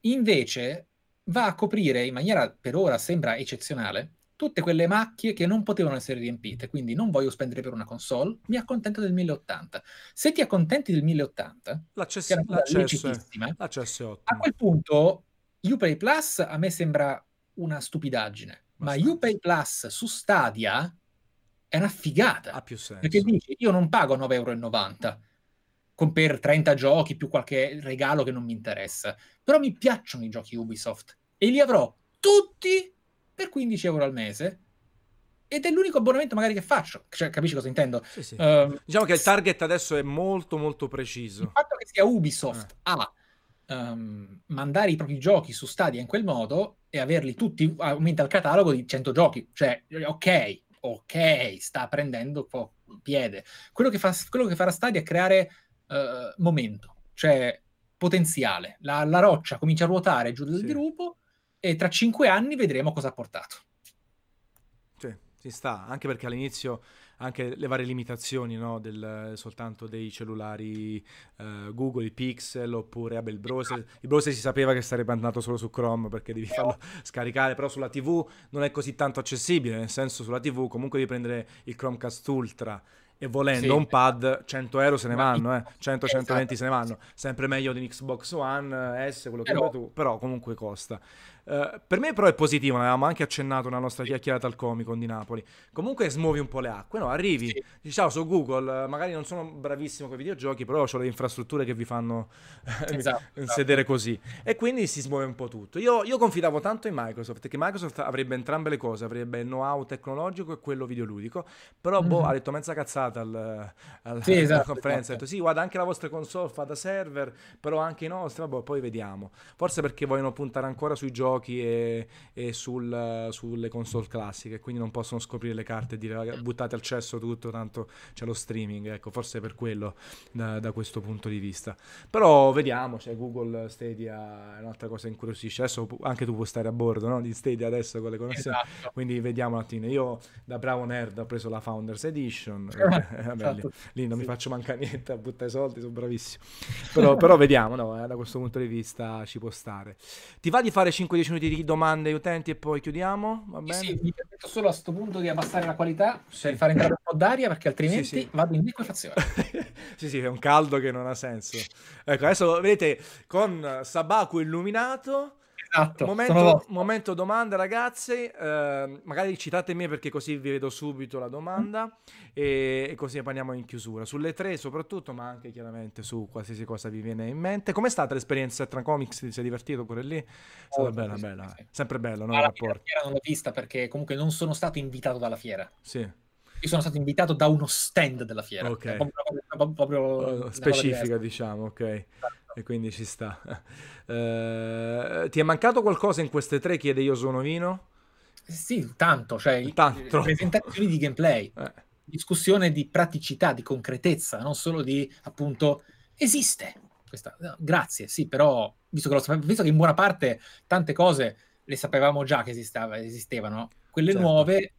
Invece va a coprire in maniera per ora sembra eccezionale tutte quelle macchie che non potevano essere riempite, quindi non voglio spendere per una console, mi accontento del 1080. Se ti accontenti del 1080, l'accesso, che è l'accesso, è, l'accesso è ottimo. A quel punto Uplay Plus a me sembra una stupidaggine, Bastante. ma Uplay Plus su Stadia è una figata. Ha più senso. Perché dici, io non pago 9,90 euro con per 30 giochi più qualche regalo che non mi interessa. Però mi piacciono i giochi Ubisoft e li avrò tutti per 15 euro al mese. Ed è l'unico abbonamento magari che faccio. Cioè, capisci cosa intendo? Sì, sì. Uh, diciamo che il target adesso è molto molto preciso. Il fatto che sia Ubisoft eh. a um, mandare i propri giochi su Stadia in quel modo e averli tutti aumenta il catalogo di 100 giochi. Cioè, ok, ok, sta prendendo piede. Quello che, fa, quello che farà Stadia è creare uh, momento, cioè potenziale. La, la, roccia comincia a ruotare giù del sì. dirupo e tra cinque anni vedremo cosa ha portato. Sì, si sta, anche perché all'inizio anche le varie limitazioni no, del, soltanto dei cellulari uh, Google, i Pixel oppure vabbè, il browser. Il browser si sapeva che sarebbe andato solo su Chrome perché devi farlo scaricare, però sulla TV non è così tanto accessibile, nel senso sulla TV comunque devi prendere il Chromecast Ultra e volendo sì. un pad 100 euro se ne vanno, eh. (laughs) 100-120 esatto. se ne vanno, sempre meglio di un Xbox One S, quello che vuoi tu, però comunque costa. Uh, per me però è positivo, ne avevamo anche accennato nella nostra chiacchierata al Comic-Con di Napoli. Comunque smuovi un po' le acque, no? Arrivi, sì. dici ciao, su Google, magari non sono bravissimo con i videogiochi, però ho le infrastrutture che vi fanno esatto, esatto. sedere così. E quindi si smuove un po' tutto. Io, io, confidavo tanto in Microsoft, che Microsoft avrebbe entrambe le cose, avrebbe il know-how tecnologico e quello videoludico, però mm-hmm. boh, ha detto mezza cazzata al, al, sì, (laughs) esatto, alla conferenza, ha detto sì, guarda, anche la vostra console fa da server, però anche i nostri, vabbè, poi vediamo. Forse perché vogliono puntare ancora sui giochi giochi e, e sul, sulle console classiche, quindi non possono scoprire le carte e dire buttate al cesso tutto, tanto c'è lo streaming, ecco, forse per quello da, da questo punto di vista. Però vediamo, cioè Google Stadia è un'altra cosa incuriosisce, adesso anche tu puoi stare a bordo no? di Stadia adesso con le connessioni, esatto. quindi vediamo un attimo. Io da bravo nerd ho preso la Founders Edition, (laughs) eh, vabbè, lì, lì, non sì. mi faccio mancare niente a buttare soldi, sono bravissimo. Però, però vediamo, no? eh, da questo punto di vista ci può stare. Ti va di fare 5-10 minuti di domande utenti e poi chiudiamo? Va bene? Sì, mi permetto solo a questo punto di abbassare la qualità sì. fare entrare un po' d'aria perché altrimenti sì, sì. vado in liquefazione. (laughs) sì, sì, è un caldo che non ha senso. Ecco, adesso vedete con Sabaku illuminato Esatto, momento, momento domande ragazzi, eh, magari citatemi perché così vi vedo subito la domanda e, e, così parliamo in chiusura. Sulle tre soprattutto, ma anche chiaramente su qualsiasi cosa vi viene in mente. Com'è stata l'esperienza tra comics? Ti sei divertito pure lì? È stata oh, bella, sì, bella. Sì. Sempre bello, no? La, fiera non l'ho vista perché comunque non sono stato invitato dalla fiera. Sì. Io sono stato invitato da uno stand della fiera. Ok. Proprio, proprio, proprio oh, specifica, diciamo, ok. E quindi ci sta. Uh, (laughs) ti è mancato qualcosa in queste tre? Chiede io sono vino? Sì, tanto, cioè tanto. presentazioni di gameplay, (laughs) eh. discussione di praticità, di concretezza, non solo di appunto esiste. Questa, no, grazie, sì, però visto che, lo, visto che in buona parte tante cose le sapevamo già che esistava, esistevano, quelle certo. nuove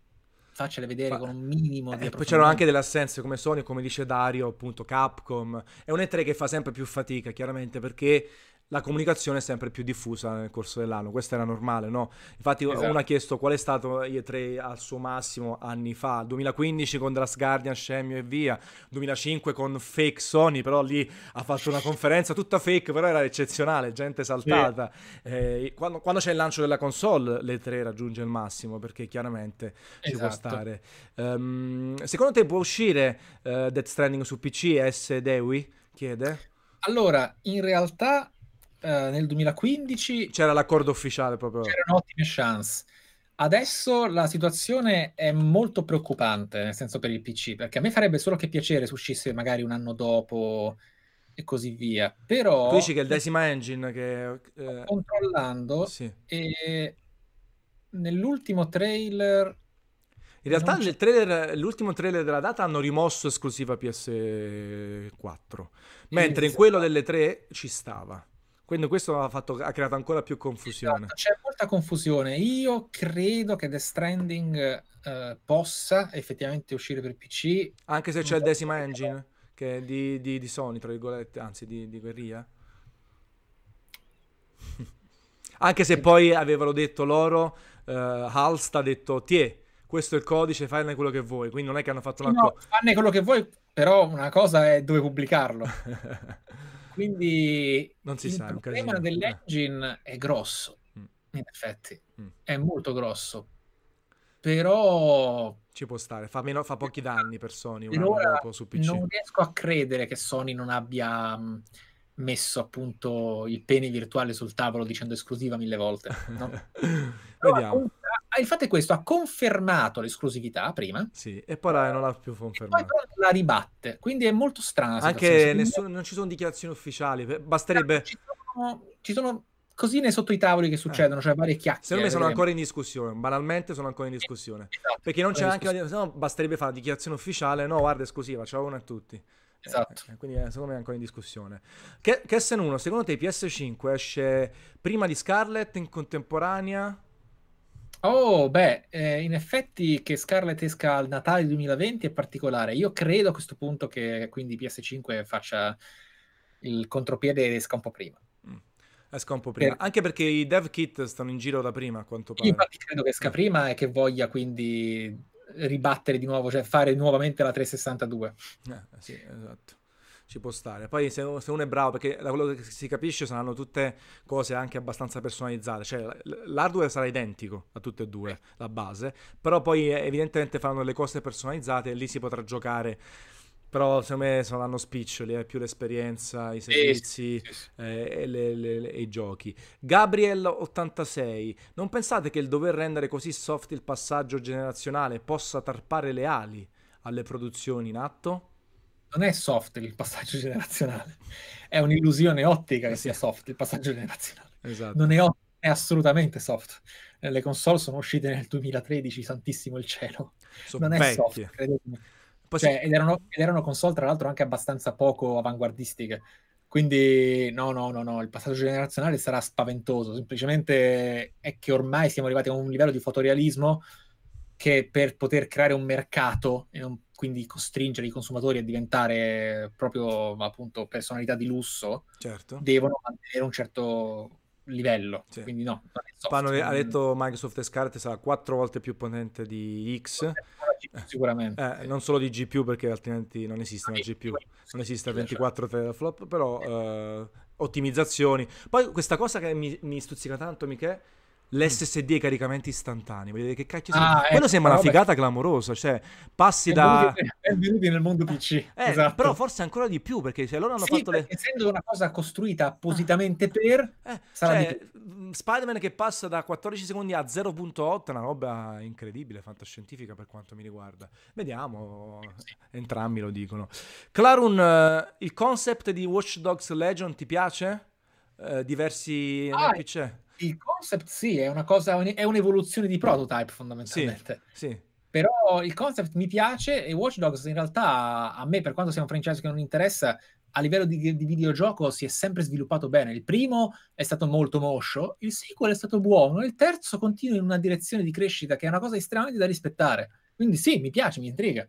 faccele vedere Fa... con un minimo di eh, Poi c'erano anche delle assenze come Sony, come dice Dario, appunto Capcom. È un E3 che fa sempre più fatica, chiaramente, perché la comunicazione è sempre più diffusa nel corso dell'anno, questo era normale, no? Infatti esatto. uno ha chiesto qual è stato IE3 al suo massimo anni fa, 2015 con The Last Guardian, Scemio e via, 2005 con fake Sony, però lì ha fatto una conferenza tutta fake, però era eccezionale, gente saltata. Sì. Eh, quando, quando, c'è il lancio della console l'E3 raggiunge il massimo, perché chiaramente ci esatto. può stare. Um, secondo te può uscire uh, Death Stranding su PC S Dewi? Chiede. Allora, in realtà eh, nel 2015 c'era l'accordo ufficiale proprio. C'erano ottime chance. Adesso la situazione è molto preoccupante, nel senso per il PC, perché a me farebbe solo che piacere se uscisse magari un anno dopo e così via. Però... Tu dici che è il Decima Engine che... Eh... Controllando sì. e nell'ultimo trailer... In realtà nel trailer, l'ultimo trailer della data hanno rimosso esclusiva PS4, mentre in quello delle tre ci stava. Quindi questo ha, fatto, ha creato ancora più confusione. Esatto, c'è molta confusione. Io credo che The Stranding uh, possa effettivamente uscire per PC. Anche se c'è il Decima Engine, che è di, di, di, Sony, tra virgolette, anzi di, di Guerrilla. (laughs) Anche se poi avevano detto loro, uh, Halst ha detto, tie, questo è il codice, fanne quello che vuoi. Quindi non è che hanno fatto una cosa... No, fanne quello che vuoi, però una cosa è dove pubblicarlo. (laughs) Quindi non si il sa, problema eh. dell'engine è grosso, mm. in effetti, mm. è molto grosso. Però ci può stare, fa, meno, fa pochi danni per Sony un anno dopo su PC. Non riesco a credere che Sony non abbia mm, messo appunto il pene virtuale sul tavolo dicendo esclusiva mille volte. No? (laughs) Vediamo. Il fatto è questo, ha confermato l'esclusività prima. Sì, e poi non l'ha più confermato. E poi la ribatte, quindi è molto strana. Anche nessun, non ci sono dichiarazioni ufficiali, basterebbe... Ci sono, ci sono cosine sotto i tavoli che succedono, eh. cioè varie chiacchiere. Secondo me sono ancora in discussione, banalmente sono ancora in discussione. Esatto, perché non c'è anche la... No, basterebbe fare la dichiarazione ufficiale, no, guarda, esclusiva, ciao una a tutti. Esatto. Eh, quindi secondo me è ancora in discussione. Che, che SN1, secondo te PS5 esce prima di Scarlet in contemporanea? Oh, beh, eh, in effetti che Scarlet esca al Natale 2020 è particolare. Io credo a questo punto che quindi PS5 faccia il contropiede ed esca un po' prima. Mm. Esca un po' prima, per... anche perché i dev kit stanno in giro da prima, a quanto pare. Io infatti credo che esca eh. prima e che voglia quindi ribattere di nuovo, cioè fare nuovamente la 362. Eh, sì, esatto. Ci può stare. Poi se, uno è bravo, perché da quello che si capisce saranno tutte cose anche abbastanza personalizzate, cioè l'hardware sarà identico a tutte e due, la base, però poi evidentemente faranno le cose personalizzate e lì si potrà giocare però secondo me saranno spiccioli, è più l'esperienza, i servizi. Eh, e, le, le, le, i giochi. Gabriel86, non pensate che il dover rendere così soft il passaggio generazionale possa tarpare le ali alle produzioni in atto? Non è soft il passaggio generazionale, è un'illusione ottica che sia soft il passaggio generazionale. Esatto. Non è, è assolutamente soft. Le console sono uscite nel 2013, santissimo il cielo. Sono non vecchie. è soft, credetemi. Cioè, ed, erano, ed, erano, console, tra l'altro, anche abbastanza poco avanguardistiche. Quindi, no, no, no, no, il passaggio generazionale sarà spaventoso. Semplicemente è che ormai siamo arrivati a un livello di fotorealismo che per poter creare un mercato e non, quindi costringere i consumatori a diventare proprio appunto personalità di lusso, certo. devono mantenere un certo livello. Sì. Quindi no, Spano ha detto Microsoft Scarlett sarà quattro volte più potente di X. Sicuramente. Eh, non solo di GPU perché altrimenti non esiste una GPU. Non esiste 24 teraflop, però uh, ottimizzazioni. Poi questa cosa che mi, mi stuzzica tanto, Michele, l'SSD e i caricamenti istantanei. Vedete che cacchio ah, Quello ecco, sembra una figata clamorosa. Cioè, passi da. Benvenuti nel mondo PC. Eh, esatto. Però forse ancora di più perché se loro hanno sì, fatto le. Essendo una cosa costruita appositamente ah. per. Eh, cioè, Spider-Man che passa da 14 secondi a 0.8 è una roba incredibile, fantascientifica per quanto mi riguarda. Vediamo, sì. entrambi lo dicono. Clarun, uh, il concept di Watch Dogs Legion ti piace? Uh, diversi ah, NPC? Il concept sì, è una cosa, è un'evoluzione di prototype fondamentalmente. Sì, sì. Però il concept mi piace e Watch Dogs in realtà a me, per quanto sia un franchise che non interessa, a livello di, di, videogioco si è sempre sviluppato bene. Il primo è stato molto moscio, il sequel è stato buono, il terzo continua in una direzione di crescita che è una cosa estremamente da rispettare. Quindi sì, mi piace, mi intriga.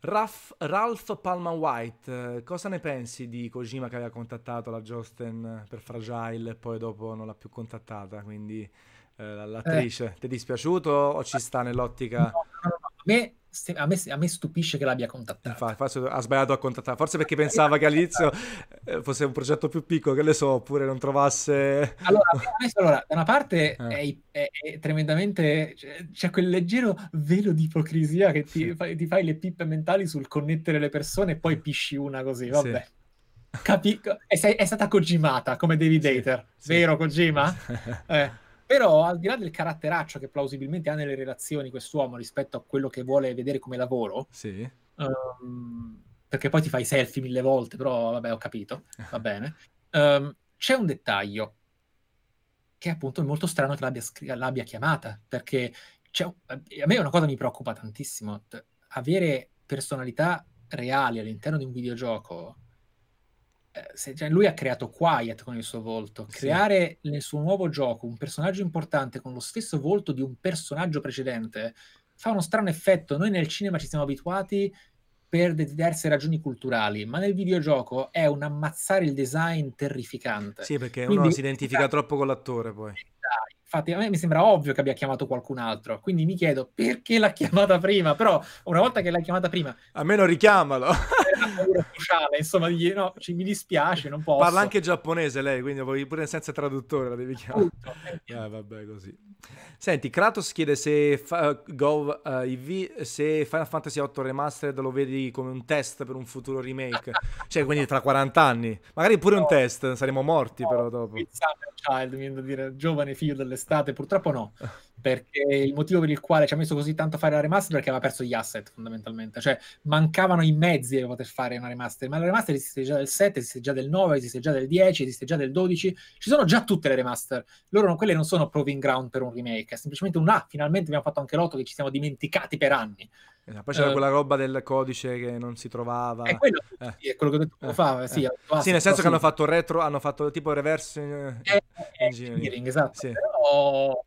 Ralph, Ralph Palman White, eh, cosa ne pensi di Kojima che aveva contattato la Josten per Fragile e poi dopo non l'ha più contattata? Quindi eh, l'attrice, eh. ti è dispiaciuto o ci sta nell'ottica? No, no, no, a me a me, a me, stupisce che l'abbia contattato. Infatti, ha sbagliato a contattare, forse perché (laughs) pensava che all'inizio eh, fosse un progetto più piccolo, che le so, oppure non trovasse... Allora, allora da una parte (laughs) eh. è, è, è, tremendamente... C'è quel leggero velo di ipocrisia che ti, sì. ti, fai le pippe mentali sul connettere le persone e poi pisci una così, vabbè. Sì. Capi- è, è, stata Kojimata come David sì. Hater, vero Kojima? (laughs) eh. Però al di là del caratteraccio che plausibilmente ha nelle relazioni quest'uomo rispetto a quello che vuole vedere come lavoro, sì. um, perché poi ti fai selfie mille volte, però vabbè ho capito, va (laughs) bene. Um, c'è un dettaglio che appunto è molto strano che l'abbia, l'abbia chiamata, perché a me una cosa mi preoccupa tantissimo, avere personalità reali all'interno di un videogioco lui ha creato Quiet con il suo volto. Creare sì. nel suo nuovo gioco un personaggio importante con lo stesso volto di un personaggio precedente fa uno strano effetto. Noi nel cinema ci siamo abituati per diverse ragioni culturali, ma nel videogioco è un ammazzare il design terrificante. Sì, perché Quindi, uno si identifica troppo con l'attore poi. Infatti a me mi sembra ovvio che abbia chiamato qualcun altro, quindi mi chiedo perché l'ha (laughs) chiamata prima, però una volta che l'ha chiamata prima... Almeno richiamalo! (laughs) sociale, insomma, di, no, ci, mi dispiace, non posso. Parla anche giapponese lei, quindi pure senza traduttore la devi chiamare. Eh, vabbè, così. Senti, Kratos chiede se fa, Go uh, EV, se Final Fantasy VIII Remastered lo vedi come un test per un futuro remake, cioè quindi tra 40 anni, magari pure no, un test, saremo morti no, però dopo. Child, mi viene da dire, giovane figlio dell'estate, purtroppo no (laughs) perché il motivo per il quale ci ha messo così tanto a fare la remaster è perché aveva perso gli asset fondamentalmente, cioè mancavano i mezzi per poter fare una remaster, ma la remaster esiste già del 7, esiste già del 9, esiste già del 10, esiste già del 12, ci sono già tutte le remaster, loro non, quelle non sono proving ground per un remake, è semplicemente un ah, finalmente abbiamo fatto anche l'otto che ci siamo dimenticati per anni. Eh, poi c'era uh, quella roba del codice che non si trovava. È quello, eh. è quello che ho detto poco eh. fa. Sì, eh. sì, nel senso sì. che hanno fatto retro, hanno fatto tipo reverse engineering. Esatto. Sì. Però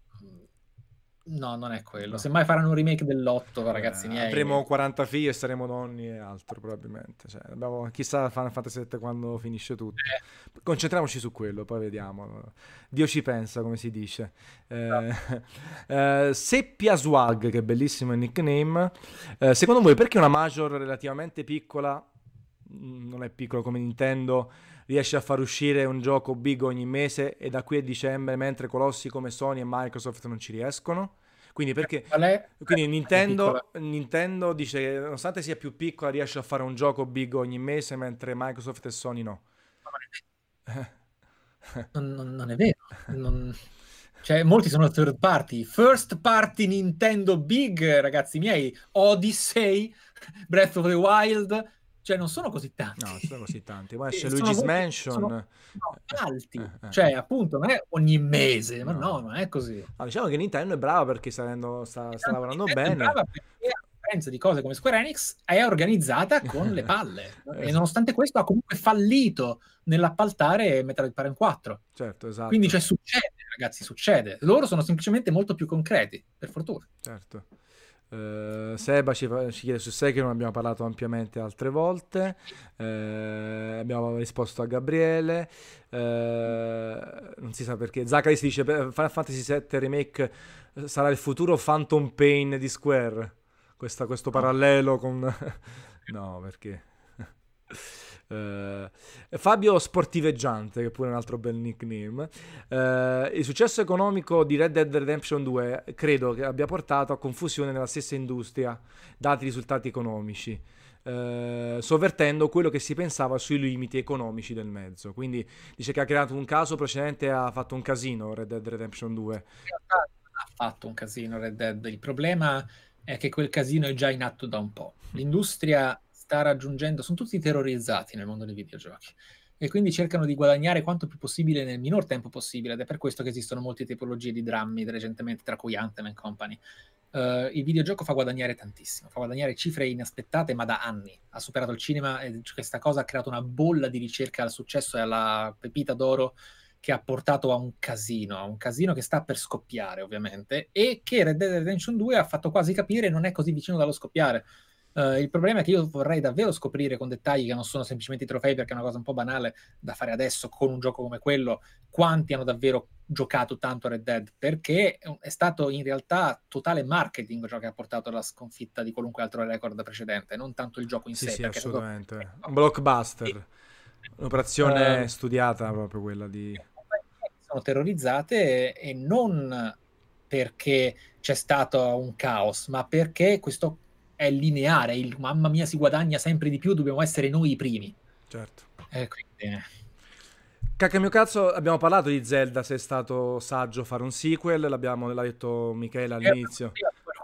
No, non è quello. No. Semmai faranno un remake dell'8, ragazzi miei. Avremo 40 figli e saremo nonni e altro, probabilmente. Cioè, abbiamo... Chissà Final Fantasy 7 quando finisce tutto. Eh. Concentriamoci su quello, poi vediamo. Dio ci pensa, come si dice. Eh, (laughs) eh, Seppia Swag, che bellissimo il nickname. Eh, secondo voi perché una major relativamente piccola, mm, non è piccola come Nintendo, riesce a far uscire un gioco big ogni mese e da qui a dicembre, mentre colossi come Sony e Microsoft non ci riescono? Quindi perché quindi Nintendo, Nintendo dice che nonostante sia più piccola riesce a fare un gioco big ogni mese mentre Microsoft e Sony no. (laughs) Non, non, non è vero. Non... Cioè, molti sono third party. First party Nintendo big, ragazzi miei. Odyssey, Breath of the Wild, cioè non sono così tanti. No, sono così tanti. Poi (laughs) c'è Luigi's molto, Mansion. Sono, no, alti. Eh, eh. Cioè, appunto, non è ogni mese, ma no, no non è così. No, diciamo che Nintendo è brava perché sta, sta, sta lavorando Nintendo bene. È brava perché di cose come Square Enix è organizzata con le (laughs) palle. e nonostante questo ha comunque fallito nell'appaltare Metroid Prime 4. Certo, esatto. Quindi cioè, succede, ragazzi, succede. Loro sono semplicemente molto più concreti, per fortuna. Certo. Uh, Seba ci, ci, chiede su non abbiamo parlato ampiamente altre volte. Uh, abbiamo risposto a Gabriele. Uh, non si sa perché. Zachary si dice: Final Fantasy VII Remake sarà il futuro Phantom Pain di Square. Questa, questo parallelo con. (laughs) no, perché. (laughs) Uh, Fabio Sportiveggiante, che è pure un altro bel nickname. Uh, il successo economico di Red Dead Redemption 2 credo che abbia portato a confusione nella stessa industria, dati i risultati economici. Uh, sovvertendo quello che si pensava sui limiti economici del mezzo. Quindi dice che ha creato un caso precedente ha fatto un casino Red Dead Redemption 2. In realtà ha fatto un casino Red Dead. Il problema è che quel casino è già in atto da un po'. L'industria sta raggiungendo, sono tutti terrorizzati nel mondo dei videogiochi e quindi cercano di guadagnare quanto più possibile nel minor tempo possibile ed è per questo che esistono molte tipologie di drammi recentemente, tra cui Anthem and Company. Uh, il videogioco fa guadagnare tantissimo, fa guadagnare cifre inaspettate ma da anni. Ha superato il cinema e questa cosa ha creato una bolla di ricerca al successo e alla pepita d'oro che ha portato a un casino, a un casino che sta per scoppiare ovviamente e che Red Dead Redemption 2 ha fatto quasi capire non è così vicino dallo scoppiare. Uh, il problema è che io vorrei davvero scoprire con dettagli che non sono semplicemente i trofei, perché è una cosa un po' banale da fare adesso con un gioco come quello, quanti hanno davvero giocato tanto Red Dead, perché è stato in realtà totale marketing ciò che ha portato alla sconfitta di qualunque altro record precedente, non tanto il gioco in sì, sé. Sì, assolutamente. Stato... Un blockbuster, un'operazione uh, studiata proprio quella di sono terrorizzate e non perché c'è stato un caos, ma perché questo è lineare, il mamma mia si guadagna sempre di più, dobbiamo essere noi i primi. Certo. Eh, quindi... Cacca mio cazzo, abbiamo parlato di Zelda, se è stato saggio fare un sequel, l'abbiamo l'ha detto Michele all'inizio.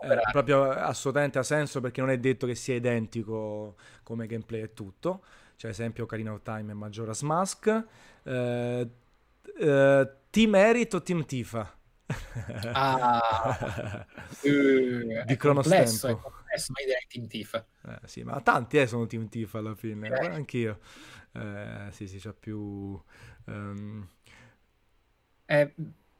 Eh, proprio assolutamente ha senso perché non è detto che sia identico come gameplay e tutto. C'è esempio Karina of Time e Majora's Mask. Eh, eh, Team Merit o Team Tifa? Ah, (laughs) uh, di Cronostempo. È complesso, ma direi Team Tifa. Eh, sì, ma tanti eh, sono Team Tifa alla fine, eh. anch'io. Eh, sì, sì, c'è più... Um...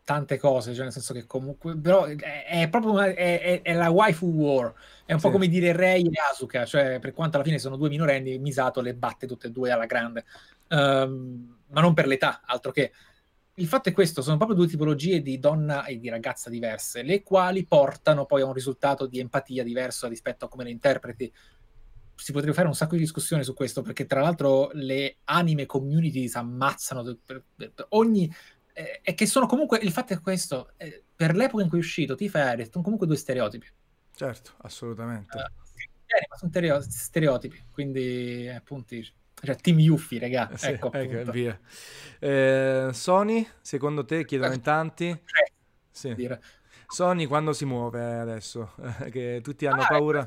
Tante cose, cioè nel senso che comunque... Però è, è proprio una, è, è, la waifu war, è un sì. po' come dire Rei e Asuka, cioè per quanto alla fine sono due minorenni, Misato le batte tutte e due alla grande. Um, ma non per l'età, altro che il fatto è questo, sono proprio due tipologie di donna e di ragazza diverse, le quali portano poi a un risultato di empatia diverso rispetto a come le interpreti. Si potrebbe fare un sacco di discussioni su questo, perché tra l'altro le anime community si ammazzano per, per, per ogni... Eh, e che sono comunque, il fatto è questo, eh, per l'epoca in cui è uscito, Tifa e Aerith sono comunque due stereotipi. Certo, assolutamente. Uh, sono stereotipi, quindi appunto cioè, Team Yuffie, regà. Eh, sì, ecco, ecco via. Eh, Sony, secondo te, chiedono in tanti? Sì. Dire. Sony quando si muove adesso? (laughs) che tutti hanno ah, paura.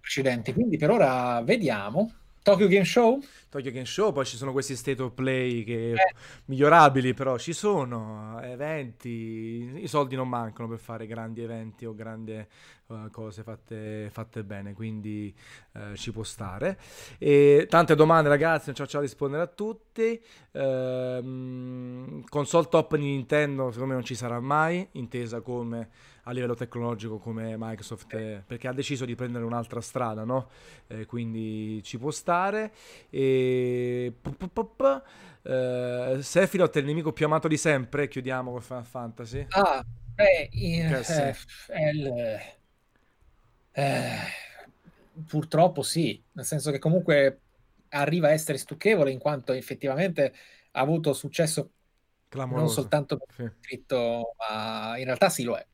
Precedenti, quindi per ora vediamo. Tokyo Game Show? Tokyo Game Show, poi ci sono questi state of play che eh. migliorabili, però ci sono eventi, i soldi non mancano per fare grandi eventi o grandi uh, cose fatte, fatte, bene, quindi uh, ci può stare. E tante domande ragazzi, non faccio a rispondere a tutti. Uh, console top di Nintendo secondo me non ci sarà mai, intesa come a livello tecnologico come Microsoft, è, perché ha deciso di prendere un'altra strada, no? Eh, quindi ci può stare. E... Uh, Sephiroth è il nemico più amato di sempre. Chiudiamo con Final Fantasy. Ah, beh, eh, il, eh, purtroppo sì, nel senso che comunque arriva a essere stucchevole in quanto effettivamente ha avuto successo Clamoroso. non soltanto per sì. scritto, ma in realtà sì lo è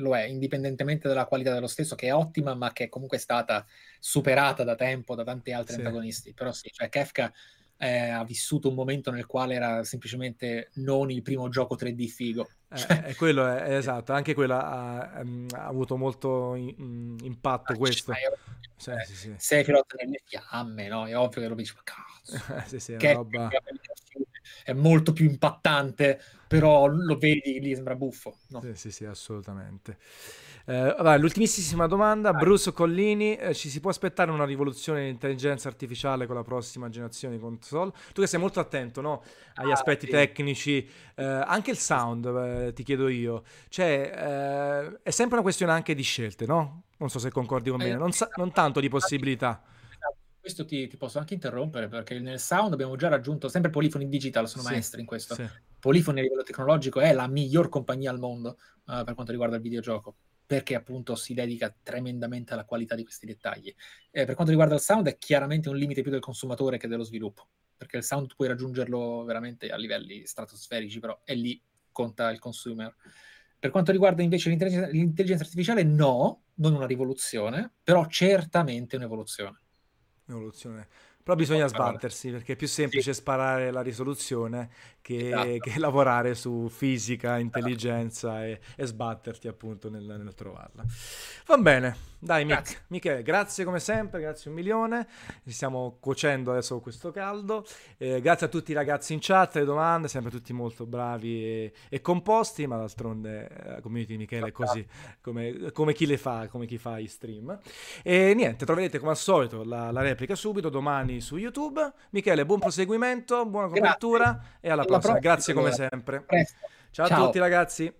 lo è, indipendentemente dalla qualità dello stesso, che è ottima, ma che è comunque stata superata da tempo da tanti altri sì. antagonisti. Però sì, cioè Kefka eh, ha vissuto un momento nel quale era semplicemente non il primo gioco 3D figo. Eh, quello è, (laughs) è, esatto, anche quello ha, ha avuto molto in, impatto ah, questo. Sì, eh, sì, sì. Sephiroth nelle fiamme, no? È ovvio che lo dici, ma cazzo. (laughs) sì, sì, che roba... è molto più impattante però lo vedi lì sembra buffo. No? Sì, sì, sì, assolutamente. Eh, vabbè, l'ultimissima domanda, Bruce Collini, eh, ci si può aspettare una rivoluzione dell'intelligenza artificiale con la prossima generazione di console? Tu che sei molto attento no? agli ah, aspetti sì. tecnici, eh, anche il sound, eh, ti chiedo io, cioè eh, è sempre una questione anche di scelte, no? Non so se concordi con me, non, sa- non tanto di possibilità questo ti, ti, posso anche interrompere perché nel sound abbiamo già raggiunto sempre Polifoni Digital, sono sì, maestri in questo. Sì. Polifoni a livello tecnologico è la miglior compagnia al mondo uh, per quanto riguarda il videogioco. perché appunto si dedica tremendamente alla qualità di questi dettagli. Eh, per quanto riguarda il sound è chiaramente un limite più del consumatore che dello sviluppo, perché il sound puoi raggiungerlo veramente a livelli stratosferici, però è lì conta il consumer. Per quanto riguarda invece l'intelligenza, l'intelligenza artificiale, no, non una rivoluzione, però certamente un'evoluzione. Un'evoluzione. Però bisogna sbattersi perché è più semplice sì. sparare la risoluzione che, esatto. che, lavorare su fisica, intelligenza e, e, sbatterti appunto nel, nel, trovarla. Va bene, dai grazie. Mic- Michele, grazie come sempre, grazie un milione, ci stiamo cuocendo adesso con questo caldo, eh, grazie a tutti i ragazzi in chat, le domande, sempre tutti molto bravi e, e composti, ma d'altronde eh, la community di Michele è così, come, come, chi le fa, come chi fa i stream. E niente, troverete come al solito la, la replica subito, domani su YouTube. Michele, buon proseguimento, buona copertura grazie. e alla prossima. Grazie come sempre. Ciao, Ciao a tutti ragazzi.